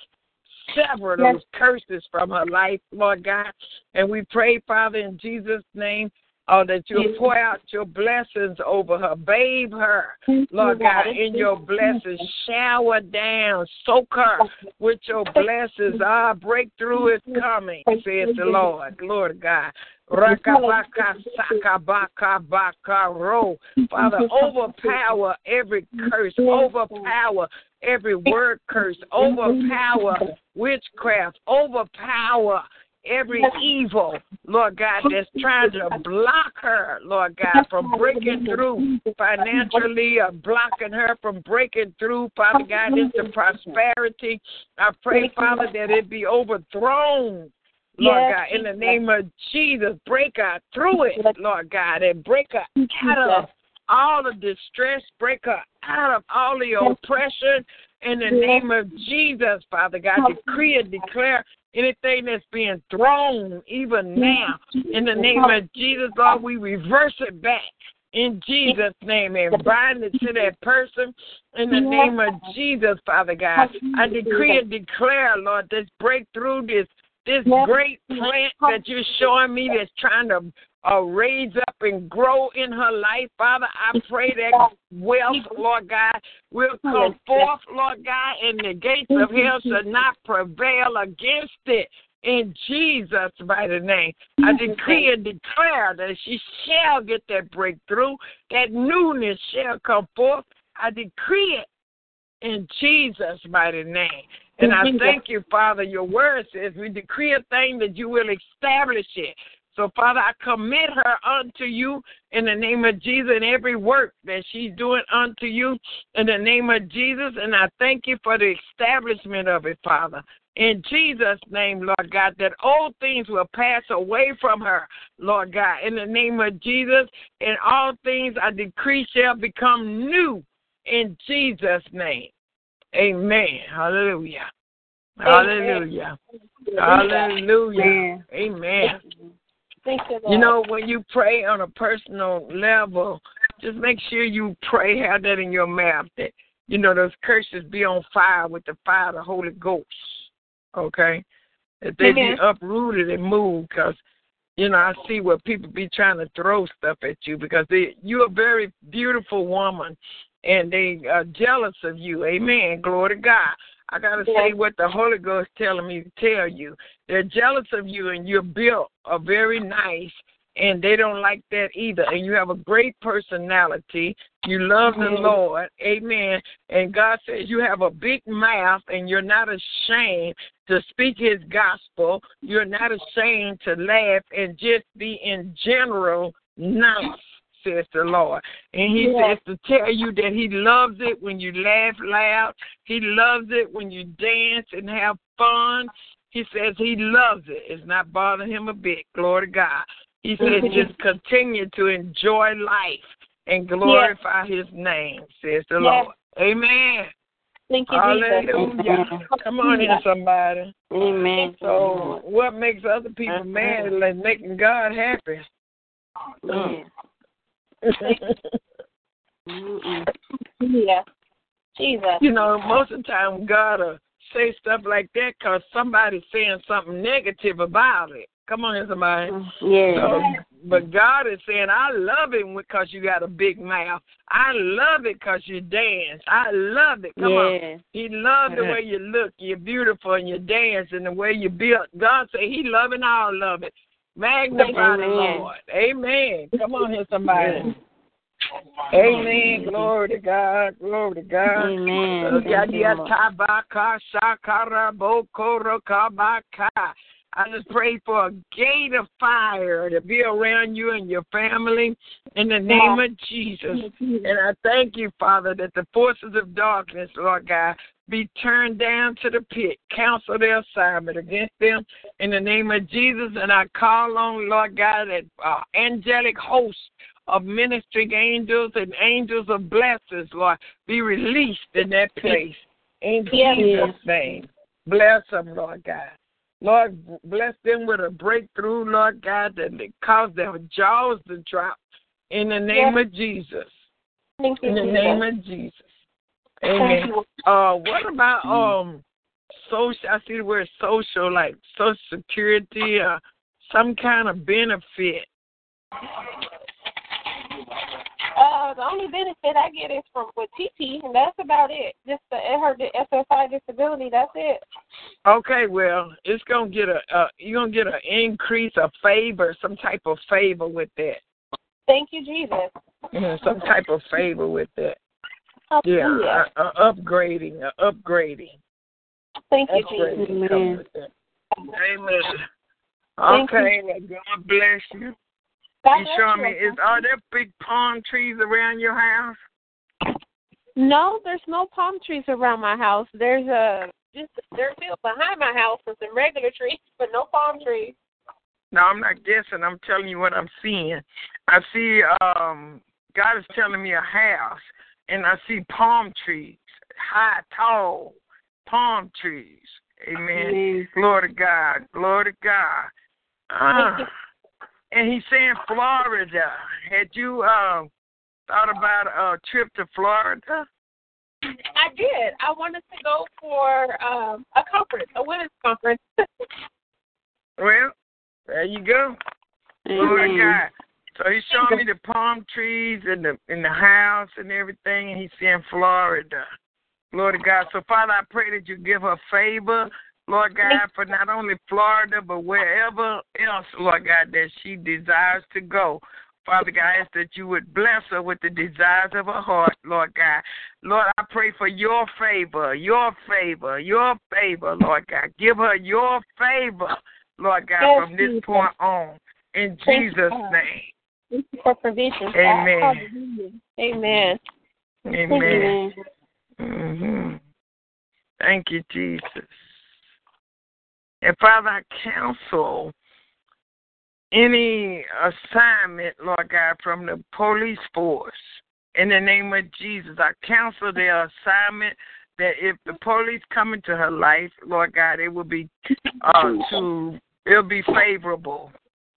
sever those curses from her life, Lord God. And we pray, Father, in Jesus' name, Oh, that you'll pour out your blessings over her. Babe her, Lord God, in your blessings. Shower down. Soak her with your blessings. Our ah, breakthrough is coming, says the Lord. Lord God. Rakabaka sakabaka baka ro. Father, overpower every curse, overpower every word curse, overpower witchcraft, overpower every evil, Lord God, that's trying to block her, Lord God, from breaking through financially or blocking her from breaking through, Father God, into prosperity. I pray, Father, that it be overthrown. Lord God, in the name of Jesus, break her through it, Lord God, and break her out of all the distress, break her out of all the oppression in the name of Jesus, Father God. Decree and declare anything that's being thrown even now in the name of Jesus, Lord, we reverse it back in Jesus' name and bind it to that person in the name of Jesus, Father God. I decree and declare, Lord, this breakthrough, this this great plant that you're showing me that's trying to uh, raise up and grow in her life, Father. I pray that wealth, Lord God, will come forth, Lord God, and the gates of hell shall not prevail against it. In Jesus' mighty name, I decree and declare that she shall get that breakthrough, that newness shall come forth. I decree it in Jesus' mighty name. And I thank you, Father. Your word says we decree a thing that you will establish it. So, Father, I commit her unto you in the name of Jesus and every work that she's doing unto you in the name of Jesus. And I thank you for the establishment of it, Father. In Jesus' name, Lord God, that all things will pass away from her, Lord God, in the name of Jesus. And all things I decree shall become new in Jesus' name. Amen. Hallelujah. Hallelujah. Hallelujah. Amen. Thank you, Lord. You know, when you pray on a personal level, just make sure you pray, have that in your mouth that, you know, those curses be on fire with the fire of the Holy Ghost. Okay? That they Amen. be uprooted and moved because, you know, I see where people be trying to throw stuff at you because they, you're a very beautiful woman and they are jealous of you. Amen. Glory to God. I got to say what the Holy Ghost telling me to tell you. They're jealous of you and you're built a very nice and they don't like that either. And you have a great personality. You love the Lord. Amen. And God says you have a big mouth and you're not ashamed to speak his gospel. You're not ashamed to laugh and just be in general nice, says the Lord. And he Yes. says to tell you that he loves it when you laugh loud. He loves it when you dance and have fun. He says he loves it. It's not bothering him a bit. Glory to God. He says just continue to enjoy life and glorify his name, says the Yes. Lord. Amen. Thank you, Hallelujah. Jesus. Come on in, somebody. Amen. So what makes other people mad is like making God happy. Mm. Yeah. Jesus. you know, most of the time God will say stuff like that because somebody's saying something negative about it. Come on somebody. Mm, yeah. So, but God is saying, I love it because you got a big mouth. I love it because you dance. I love it. Come Yeah. on. He loves the way you look. You're beautiful and you dance and the way you built. God said He loving all of it. Magnify the Lord. Amen. Come on here, somebody. Amen. Glory to God. Glory to God. Amen. Uh, Thank you, Lord. Tabaka shakara bokoro kabaka. I just pray for a gate of fire to be around you and your family in the name of Jesus. And I thank you, Father, that the forces of darkness, Lord God, be turned down to the pit. Counsel their assignment against them in the name of Jesus. And I call on, Lord God, that uh, angelic host of ministering angels and angels of blessings, Lord, be released in that place. In Yes. Jesus' name. Bless them, Lord God. Lord, bless them with a breakthrough, Lord God, that they cause their jaws to drop in the name Yes. of Jesus. Thank you, In the Jesus. name of Jesus. Amen. Uh, what about um social? I see the word social, like Social Security, uh, some kind of benefit. Uh, the only benefit I get is from with TT, and that's about it. Just the her SSI disability. That's it. Okay, well, it's gonna get a uh, you're gonna get an increase, a favor, some type of favor with that. Thank you, Jesus. Yeah, some type of favor with that. Yeah, Hallelujah. a, a upgrading, a upgrading. Thank you, Upgrading Jesus. comes with that. Amen. You. Okay, well, God bless you. God you showing me is are there big palm trees around your house? No, there's no palm trees around my house. There's a just there's field behind my house with some regular trees, but no palm trees. No, I'm not guessing. I'm telling you what I'm seeing. I see um God is telling me a house and I see palm trees, high, tall palm trees. Amen. Amen. Glory to God. Glory to God. Ah. And he's saying Florida. Had you uh, thought about a trip to Florida? I did. I wanted to go for um a conference, a women's conference. Well, there you go. Glory to Amen. God. So he's showing me the palm trees and the in the house and everything, and he's saying Florida. Glory to God. So Father, I pray that you give her favor, Lord God, for not only Florida but wherever else, Lord God, that she desires to go. Father God, I ask that you would bless her with the desires of her heart, Lord God. Lord, I pray for your favor, your favor, your favor, Lord God. Give her your favor, Lord God, Yes, from this Jesus. point on. In Thank Jesus' God. name. Thank you for provision. Amen. Hallelujah. Amen. Amen. hmm Thank you, Jesus. And Father, I counsel any assignment, Lord God, from the police force In the name of Jesus, I counsel their assignment that if the police come into her life, Lord God, it will be uh, to it'll be favorable.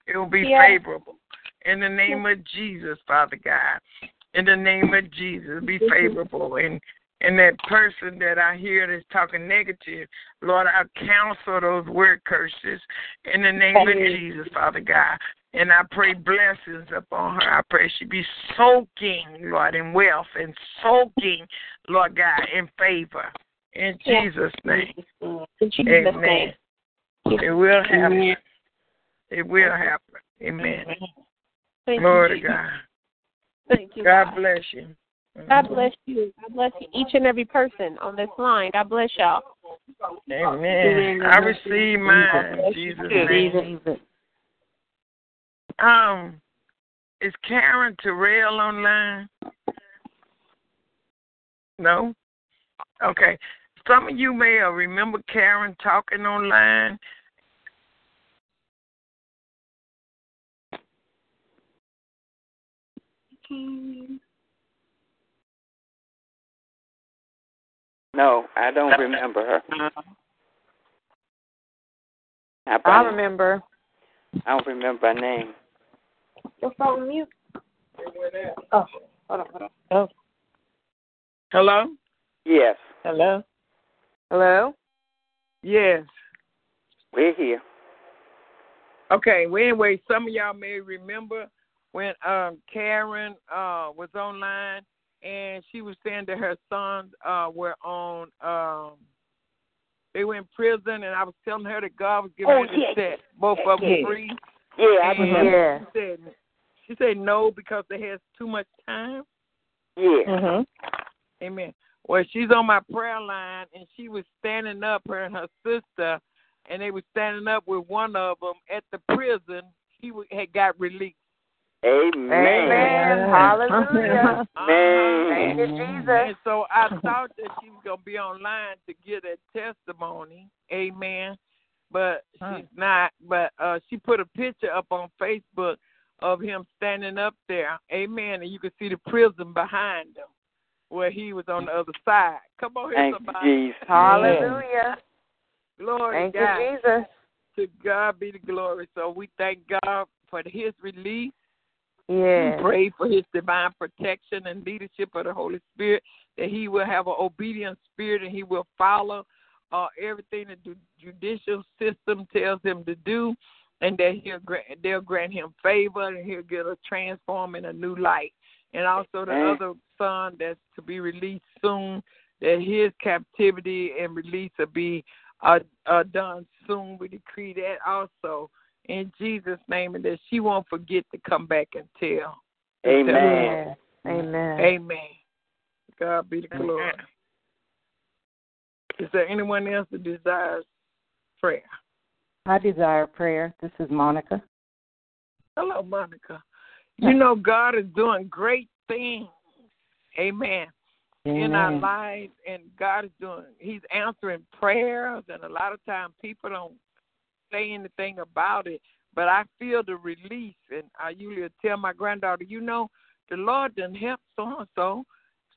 It will be Yeah. favorable. In the name of Jesus, Father God. In the name of Jesus, be favorable. And and that person that I hear that's talking negative, Lord, I counsel those word curses in the name of Jesus, Father God. And I pray blessings upon her. I pray she be soaking, Lord, in wealth and soaking, Lord God, in favor. In. Jesus' name. In Jesus' Amen. name. It will happen. Amen. It will happen. Amen. Thank Glory you, to God. Thank you. God bless you. God bless you. God bless you. Each and every person on this line. God bless y'all. Amen. I receive mine Jesus' name. Um, is Karen Terrell online? No? Okay. Some of you may remember Karen talking online. No, I don't remember her. How about I it? remember. I don't remember her name. Your phone mute. Oh, hold on, hold on. Oh, Hello? Yes, hello. Hello. Yes. we're here. Okay, well anyway, some of y'all may remember when um Karen uh was online and she was saying that her sons uh were on um they were in prison and I was telling her that God was giving Oh, her to yeah, set both of them yeah. free. Yeah, I And remember. She said she said no because they has too much time. Yeah. Mhm. Amen. Well, she's on my prayer line, and she was standing up, her and her sister, and they were standing up with one of them at the prison. He had got released. Amen. Amen. Hallelujah. Amen. Thank you, Jesus. And so I thought that she was going to be online to get a testimony. Amen. But she's not. But uh she put a picture up on Facebook of him standing up there. Amen. And you can see the prison behind him where he was on the other side. Come on here, Thank you, somebody. Jesus. Hallelujah. Glory Thank to you, Jesus. To God be the glory. So we thank God for his release. Yeah. We pray for his divine protection and leadership of the Holy Spirit, that he will have an obedient spirit and he will follow uh, everything the judicial system tells him to do, and that he'll grant, they'll grant him favor and he'll get a transform in a new light. And also the Amen. other son that's to be released soon, that his captivity and release will be uh, uh, done soon. We decree that also in Jesus' name, and that she won't forget to come back and tell. Amen. Amen. Amen. God be the glory. Is there anyone else that desires prayer? I desire prayer. This is Monica. Hello, Monica. You know God is doing great things. Amen. In our lives, and God is doing. He's answering prayers, and a lot of times people don't say anything about it. But I feel the release, and I usually tell my granddaughter, you know, the Lord didn't help so and so.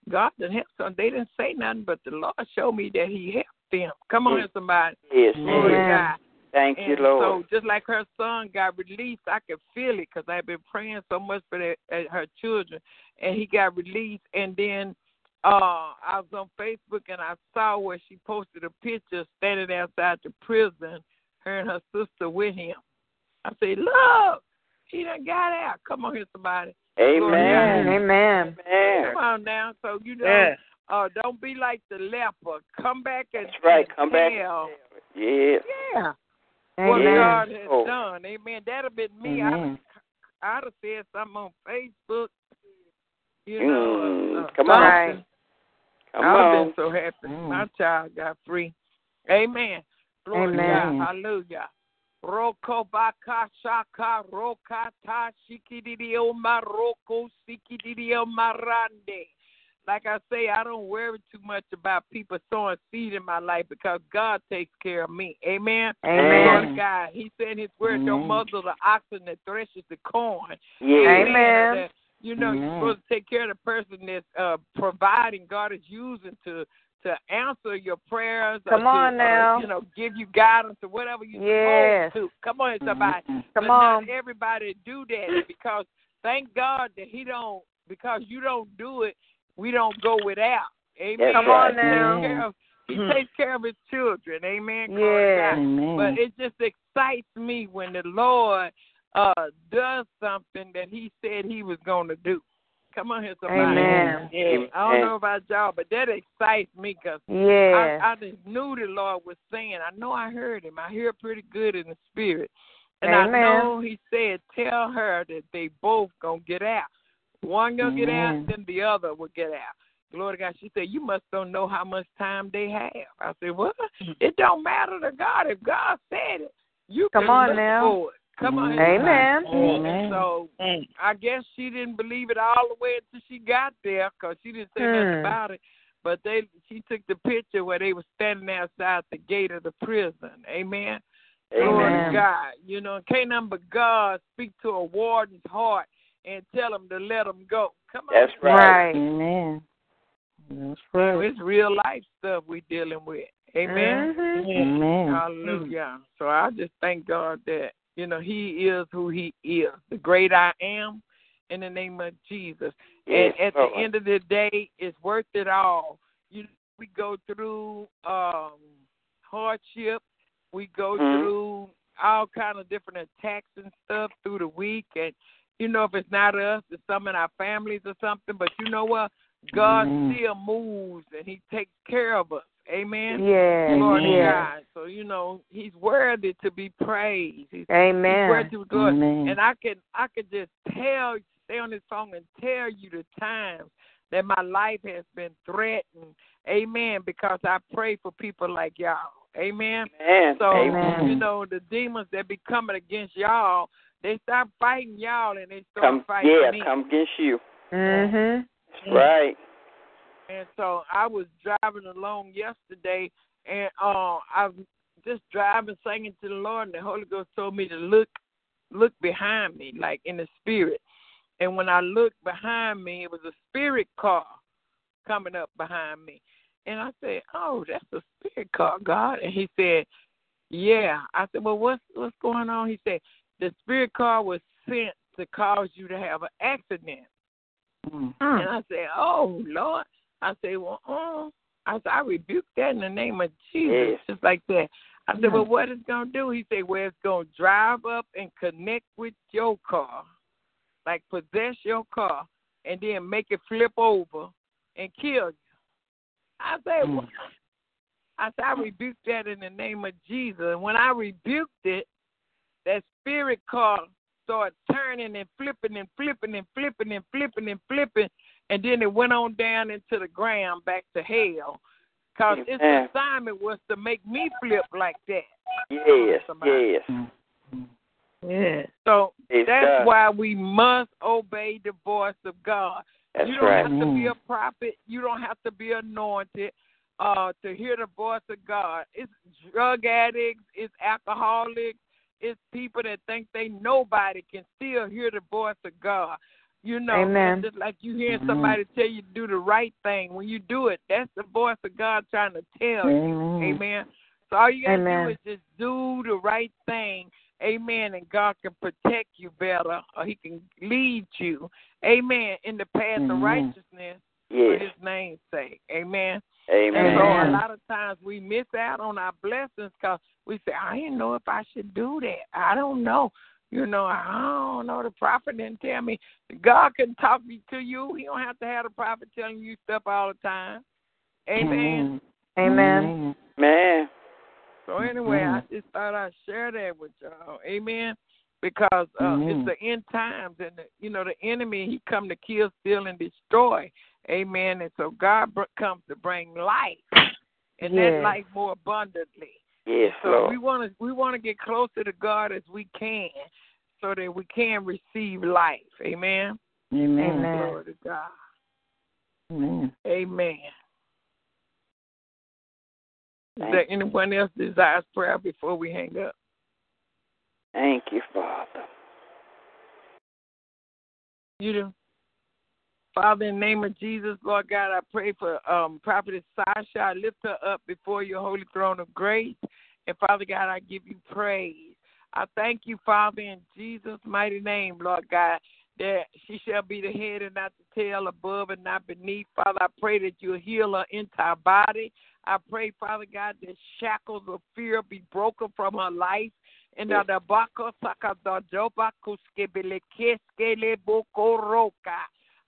God didn't help so. They didn't say nothing, but the Lord showed me that He helped them. Come on, here, somebody. Yes, Lord. God. Thank and you, Lord. So just like her son got released, I could feel it because I've been praying so much for uh, her children, and he got released. And then uh I was on Facebook and I saw where she posted a picture standing outside the prison, her and her sister with him. I said, "Look, she done got out. Come on here, somebody. Glory Amen. Amen. Come on now. So you know, Yeah. uh, don't be like the leper. Come back and That's right. Come back. Yeah. Yes. Yeah. What Amen. God has Oh. done. Amen. That'd have been me. Amen. I, I'd have said something on Facebook. You Mm, know, uh, uh, come on. something. Come I'd have on. been so happy. Mm. My child got free. Amen. Glory Amen. God. Hallelujah. Roko baka shaka rokata shikididio maroko sikididio marande. Like I say, I don't worry too much about people sowing seed in my life because God takes care of me. Amen. Amen. To God. He said His word, "Don't muzzle the oxen that threshes the corn." Yes. Amen. That, You know, you're supposed to take care of the person that's uh, providing. God is using to to answer your prayers. or Come on to, now. Uh, you know, give you guidance or whatever you're Yes. supposed to. Come on, somebody. Come but on. Not everybody do that because thank God that He don't because you don't do it. We don't go without. Amen. That's Come on now. care of- He Mhm. takes care of his children. Amen. Yeah. Amen. But it just excites me when the Lord uh does something that He said He was going to do. Come on here, somebody. Amen. Yeah, I don't know about y'all, but that excites me because Yes. I, I just knew the Lord was saying. I know I heard Him. I hear pretty good in the spirit, and Amen. I know He said, "Tell her that they both gonna get out. One gonna get out, then the other will get out." Glory to God. She said, "You must don't know how much time they have." I said, "What? It don't matter to God. If God said it, you Come can on look now. for it. Come on, Amen. Amen. so I guess she didn't believe it all the way until she got there, cause she didn't say nothing Hmm. about it. But they, she took the picture where they were standing outside the gate of the prison. Amen. Glory to God. You know, can't nothing but God speak to a warden's heart and tell him to let him go. Come on. That's right. Amen. That's You know, right. It's real life stuff we dealing with. Amen. Mhm. Amen. Hallelujah. So I just thank God that, you know, He is who He is, the great I am, in the name of Jesus. And at the end of the day, it's worth it all. You we go through um hardship, we go Mhm. through all kind of different attacks and stuff through the week and you know if it's not us, it's some in our families or something, but you know what? God Amen. still moves and He takes care of us. Amen. Yes. Glory to God. So you know He's worthy to be praised. He's, he's Amen. worthy to be good. Amen. And I can I could just tell, stay on this phone and tell you the times that my life has been threatened. Amen. Because I pray for people like y'all. Amen. Amen. So Amen. you know the demons that be coming against y'all, they stop fighting y'all and they start Come, fighting yeah, me. come against you. Mhm. Right. And so I was driving along yesterday, and uh, I was just driving, singing to the Lord, and the Holy Ghost told me to look, look behind me, like in the spirit. And when I looked behind me, it was a spirit car coming up behind me, and I said, "Oh, that's a spirit car, God." And He said, "Yeah." I said, "Well, what's what's going on?" He said, "The spirit car was sent to cause you to have an accident." Mm. And I said, "Oh Lord," I said, "Well, uh, I said I rebuke that in the name of Jesus, Yes. just like that." I said, "Well, what it's gonna do?" He said, "Well, it's gonna drive up and connect with your car, like possess your car, and then make it flip over and kill you." I said, Mm. "What?" I said, "I rebuke that in the name of Jesus." And when I rebuked it, that spirit car started turning and flipping and flipping and flipping and flipping and flipping, and then it went on down into the ground back to hell. Because its assignment was to make me flip like that. Yes, yes. Yeah. So Praise that's God. why we must obey the voice of God. That's you don't right. have to be a prophet. You don't have to be anointed uh, to hear the voice of God. It's drug addicts. It's alcoholics. It's people that think they nobody can still hear the voice of God. You know, Amen. it's just like you hear Mhm. somebody tell you to do the right thing. When you do it, that's the voice of God trying to tell you. Amen. Amen. So all you gotta Amen. do is just do the right thing. Amen. And God can protect you better or He can lead you. Amen. In the path of Amen. righteousness for His name's sake. Amen. Amen. And so a lot of times we miss out on our blessings because we say, I didn't know if I should do that. I don't know. You know, I don't know. The prophet didn't tell me. God can talk me to you. He don't have to have the prophet telling you stuff all the time. Amen. Amen. Man. So anyway, I Mhm. just thought I'd share that with y'all. Amen. Because uh, Amen. it's the end times, and the, you know the enemy he come to kill, steal, and destroy. Amen. And so God br- comes to bring life, and that Yes. life more abundantly. Yes, So Lord. we want to we want to get closer to God as we can, so that we can receive life. Amen. Amen. Amen. Glory to God. Amen. Amen. Is Thank there anyone else desires prayer before we hang up? Thank you, Father. You do. Father, in the name of Jesus, Lord God, I pray for um, Prophetess Sasha. I lift her up before your holy throne of grace. And Father God, I give you praise. I thank you, Father, in Jesus' mighty name, Lord God, that she shall be the head and not the tail, above and not beneath. Father, I pray that you'll heal her entire body. I pray, Father God, that shackles of fear be broken from her life. And that the bako sakadojoba kuskebelekeske bokoroka.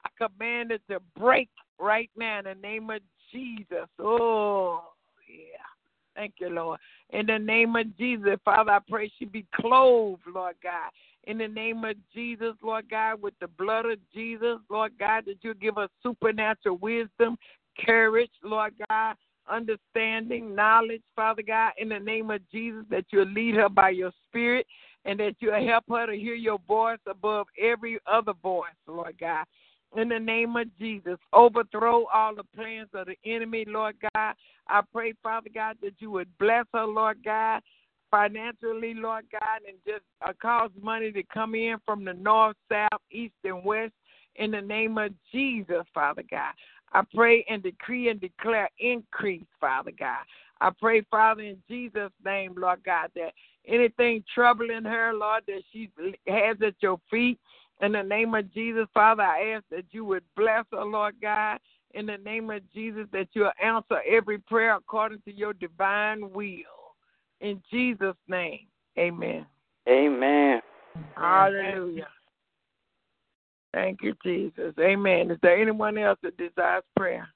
I command it to break right now in the name of Jesus. Oh, yeah. Thank you, Lord. In the name of Jesus, Father, I pray she be clothed, Lord God. In the name of Jesus, Lord God, with the blood of Jesus, Lord God, that you give us supernatural wisdom, courage, Lord God, understanding, knowledge, Father God, in the name of Jesus, that you'll lead her by your spirit and that you'll help her to hear your voice above every other voice, Lord God in the name of Jesus. Overthrow all the plans of the enemy, Lord God. I pray, Father God, that you would bless her, Lord God, financially, Lord God, and just uh, cause money to come in from the north, south, east, and west in the name of Jesus, Father God. I pray and decree and declare increase, Father God. I pray, Father, in Jesus' name, Lord God, that anything troubling her, Lord, that she has at your feet, in the name of Jesus, Father, I ask that you would bless her, Lord God. In the name of Jesus, that you'll answer every prayer according to your divine will. In Jesus' name, amen. Amen. Hallelujah. Thank you, Jesus. Amen. Is there anyone else that desires prayer?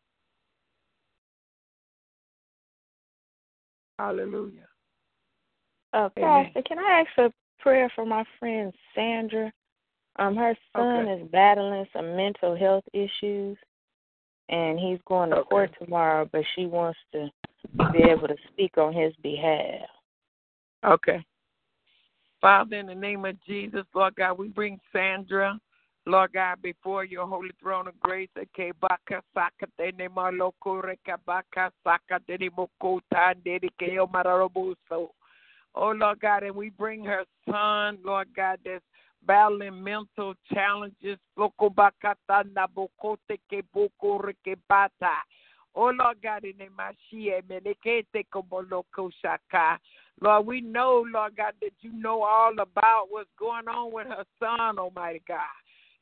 Hallelujah. Uh, Pastor, can I ask for prayer for my friend Sandra? Um, her son Okay. is battling some mental health issues, and he's going to court tomorrow. But she wants to be able to speak on his behalf. Okay. Father, in the name of Jesus, Lord God, we bring Sandra, Lord God, before your holy throne of grace. Ke baka saka tene maloko reka baka saka tene moko tande ke o. Oh, Lord God, and we bring her son, Lord God, that's battling mental challenges. Loko bakata na bokote ke boko reke bata. Oh Lord God, in the Mashie, Menekete Komoloko Shaka. Lord, we know, Lord God, that you know all about what's going on with her son, Almighty God.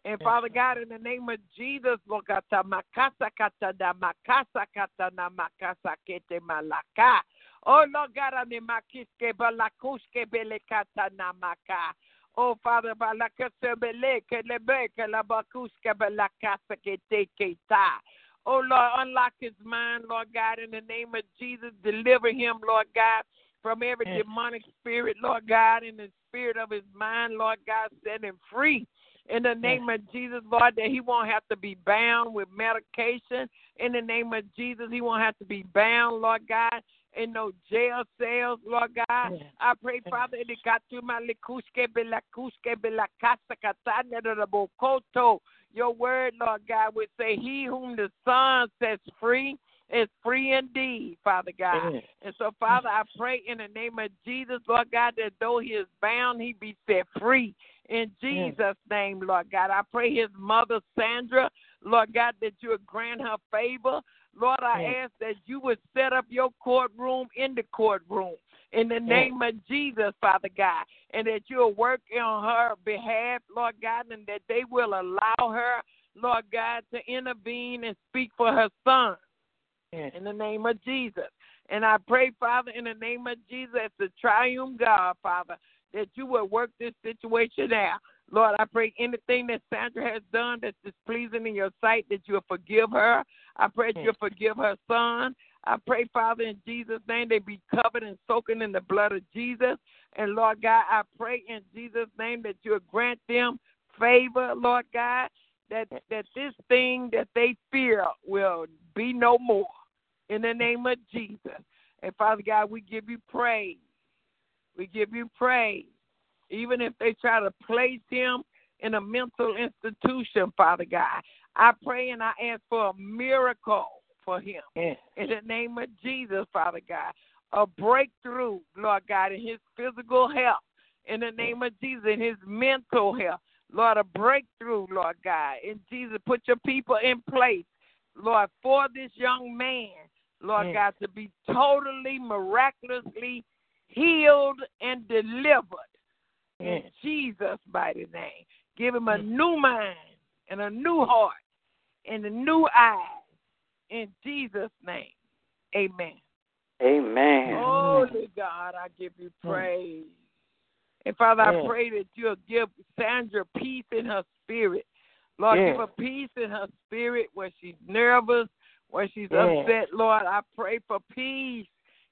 And Father God, in the name of Jesus, Lord God, makasa kata da makasa kata na makasa kete malaka. Oh Lord God, ane makiske balakuske belekata na maka. Oh Father, balakase beleke lebeke labakuske belakasa kete keta. Oh Lord, unlock his mind, Lord God, in the name of Jesus. Deliver him, Lord God, from every demonic spirit, Lord God, in the spirit of his mind, Lord God, set him free. In the name of Jesus, Lord, that he won't have to be bound with medication. In the name of Jesus, he won't have to be bound, Lord God, in no jail cells, Lord God. I pray, Father, in the Katuma Likuske Belakuske Belakasa Katana Bokoto. Your word, Lord God, would say, He whom the Son sets free is free indeed, Father God. And so, Father, I pray in the name of Jesus, Lord God, that though he is bound, he be set free. In Jesus' name, Lord God. I pray his mother, Sandra, Lord God, that you would grant her favor. Lord, I ask that you would set up your courtroom in the courtroom in the name of Jesus, Father God, and that you'll work on her behalf, Lord God, and that they will allow her, Lord God, to intervene and speak for her son in the name of Jesus. And I pray, Father, in the name of Jesus, as the triune God, Father, that you will work this situation out. Lord, I pray anything that Sandra has done that's displeasing in your sight, that you'll forgive her. I pray that you'll mm. forgive her son. I pray, Father, in Jesus' name, they be covered and soaking in the blood of Jesus. And Lord God, I pray in Jesus' name that you'll grant them favor, Lord God, that that this thing that they fear will be no more. In the mm. name of Jesus. And Father God, we give you praise. We give you praise. Even if they try to place him in a mental institution, Father God, I pray and I ask for a miracle for him. In the name of Jesus, Father God. A breakthrough, Lord God, in his physical health. In the name of Jesus, in his mental health. Lord, a breakthrough, Lord God. In Jesus, put your people in place, Lord, for this young man, Lord. God, to be totally, miraculously healed and delivered. In. Jesus' mighty name. Give him a new mind and a new heart and the new eye. In Jesus' name. Amen. Amen. Holy God, I give you mm. praise. And Father, I mm. pray that you'll give Sandra peace in her spirit. Lord, Yes. give her peace in her spirit where she's nervous, where she's Yes. upset. Lord, I pray for peace.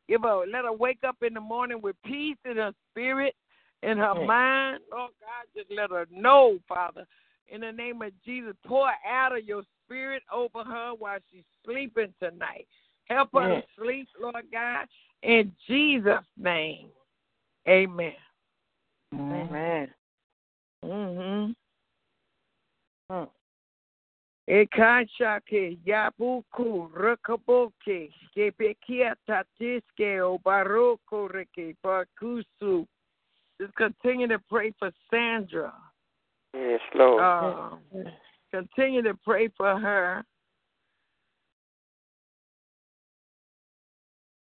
Give her, let her wake up in the morning with peace in her spirit, in her Yes. mind. Lord God, just let her know, Father. In the name of Jesus, pour out of your spirit over her while she's sleeping tonight. Help her Yes. to sleep, Lord God. In Jesus' name. Amen. Amen. Mm-hmm. Mm. Ekashake yabuku rakaboke skepekia tatiske obaroko reke bakusu. Just continue to pray for Sandra. Yes, Lord. Um, continue to pray for her.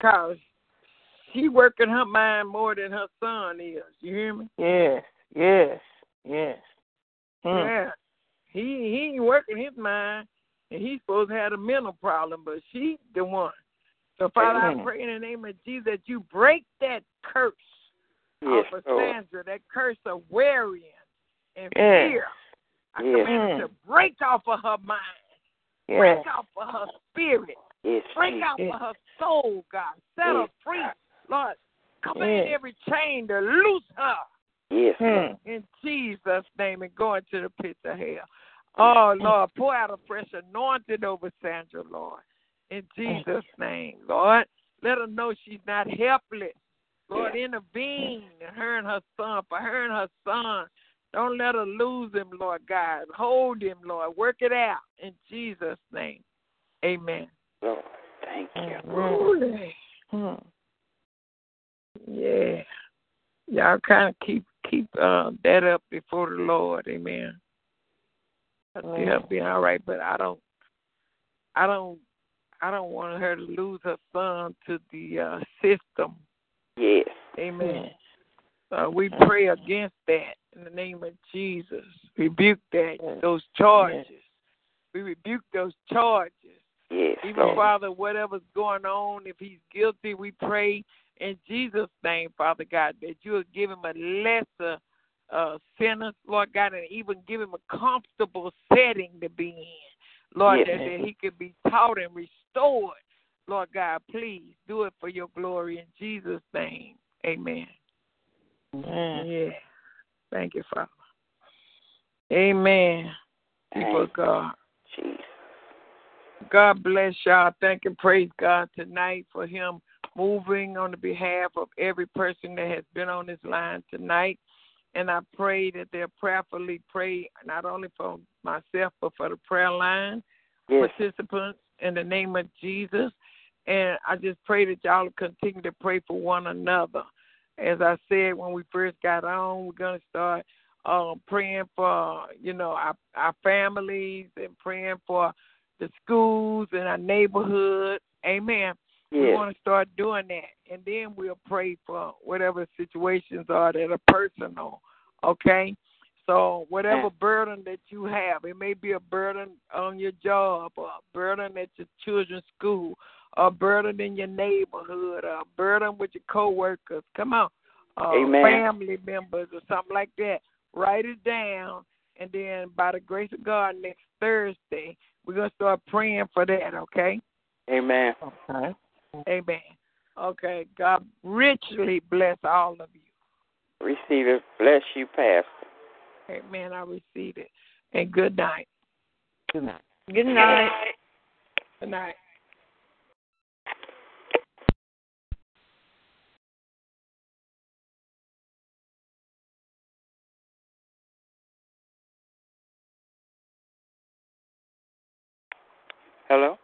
Cause she working her mind more than her son is. You hear me? Yes. Yes. Yes. Mm. Yeah. He he ain't working his mind and he's supposed to have a mental problem, but she's the one. So Father, I pray in the name of Jesus that you break that curse Yes, off of. Sandra, that curse of worrying and Yes. fear. I Yes. command it to break off of her mind, Yes. break off of her spirit, Yes, break Jesus. off of her soul, God. Set her free, Lord. Command Yes. every chain to loose her Yes, Lord. Mm. in Jesus' name and go into the pits of hell. Oh, Lord, pour out a fresh anointing over Sandra, Lord. In Jesus' name, Lord. Let her know she's not helpless. Lord, intervene in her and her son, for her and her son. Don't let her lose him, Lord God. Hold him, Lord. Work it out in Jesus' name. Amen. Lord, thank you. Glory. Mm. Yeah. Y'all kind of keep keep uh, that up before the Lord. Amen. I see her Amen. being all right, but I don't, I don't, I don't want her to lose her son to the uh, system. Yes. Amen. Yes. Uh, we pray against that in the name of Jesus. Rebuke that those charges. We rebuke those charges. Yes, Even Lord. Father, whatever's going on, if he's guilty, we pray in Jesus' name, Father God, that you will give him a lesser uh, sentence, Lord God, and even give him a comfortable setting to be in. Lord, Yes. that, that he could be taught and restored. Lord God, please do it for your glory in Jesus' name. Amen. Amen. Yeah. Thank you, Father. Amen. People of God. Jesus. God bless y'all. Thank and praise God tonight for Him moving on the behalf of every person that has been on this line tonight. And I pray that they'll prayerfully pray not only for myself but for the prayer line Yes. participants in the name of Jesus. And I just pray that y'all continue to pray for one another. As I said when we first got on, we're gonna start um, praying for you know our our families and praying for the schools and our neighborhood. Amen. We want to start doing that, and then we'll pray for whatever situations are that are personal. Okay. So whatever Yeah. burden that you have, it may be a burden on your job, or a burden at your children's school, or a burden in your neighborhood, or a burden with your coworkers. Come on, uh, Amen. family members or something like that. Write it down, and then by the grace of God, next Thursday we're gonna start praying for that. Okay. Amen. Okay. Amen. Okay. God richly bless all of you. Receive it. Bless you, Pastor. Amen. I receive it. And good night. Good night. Good night. Good night. Hello?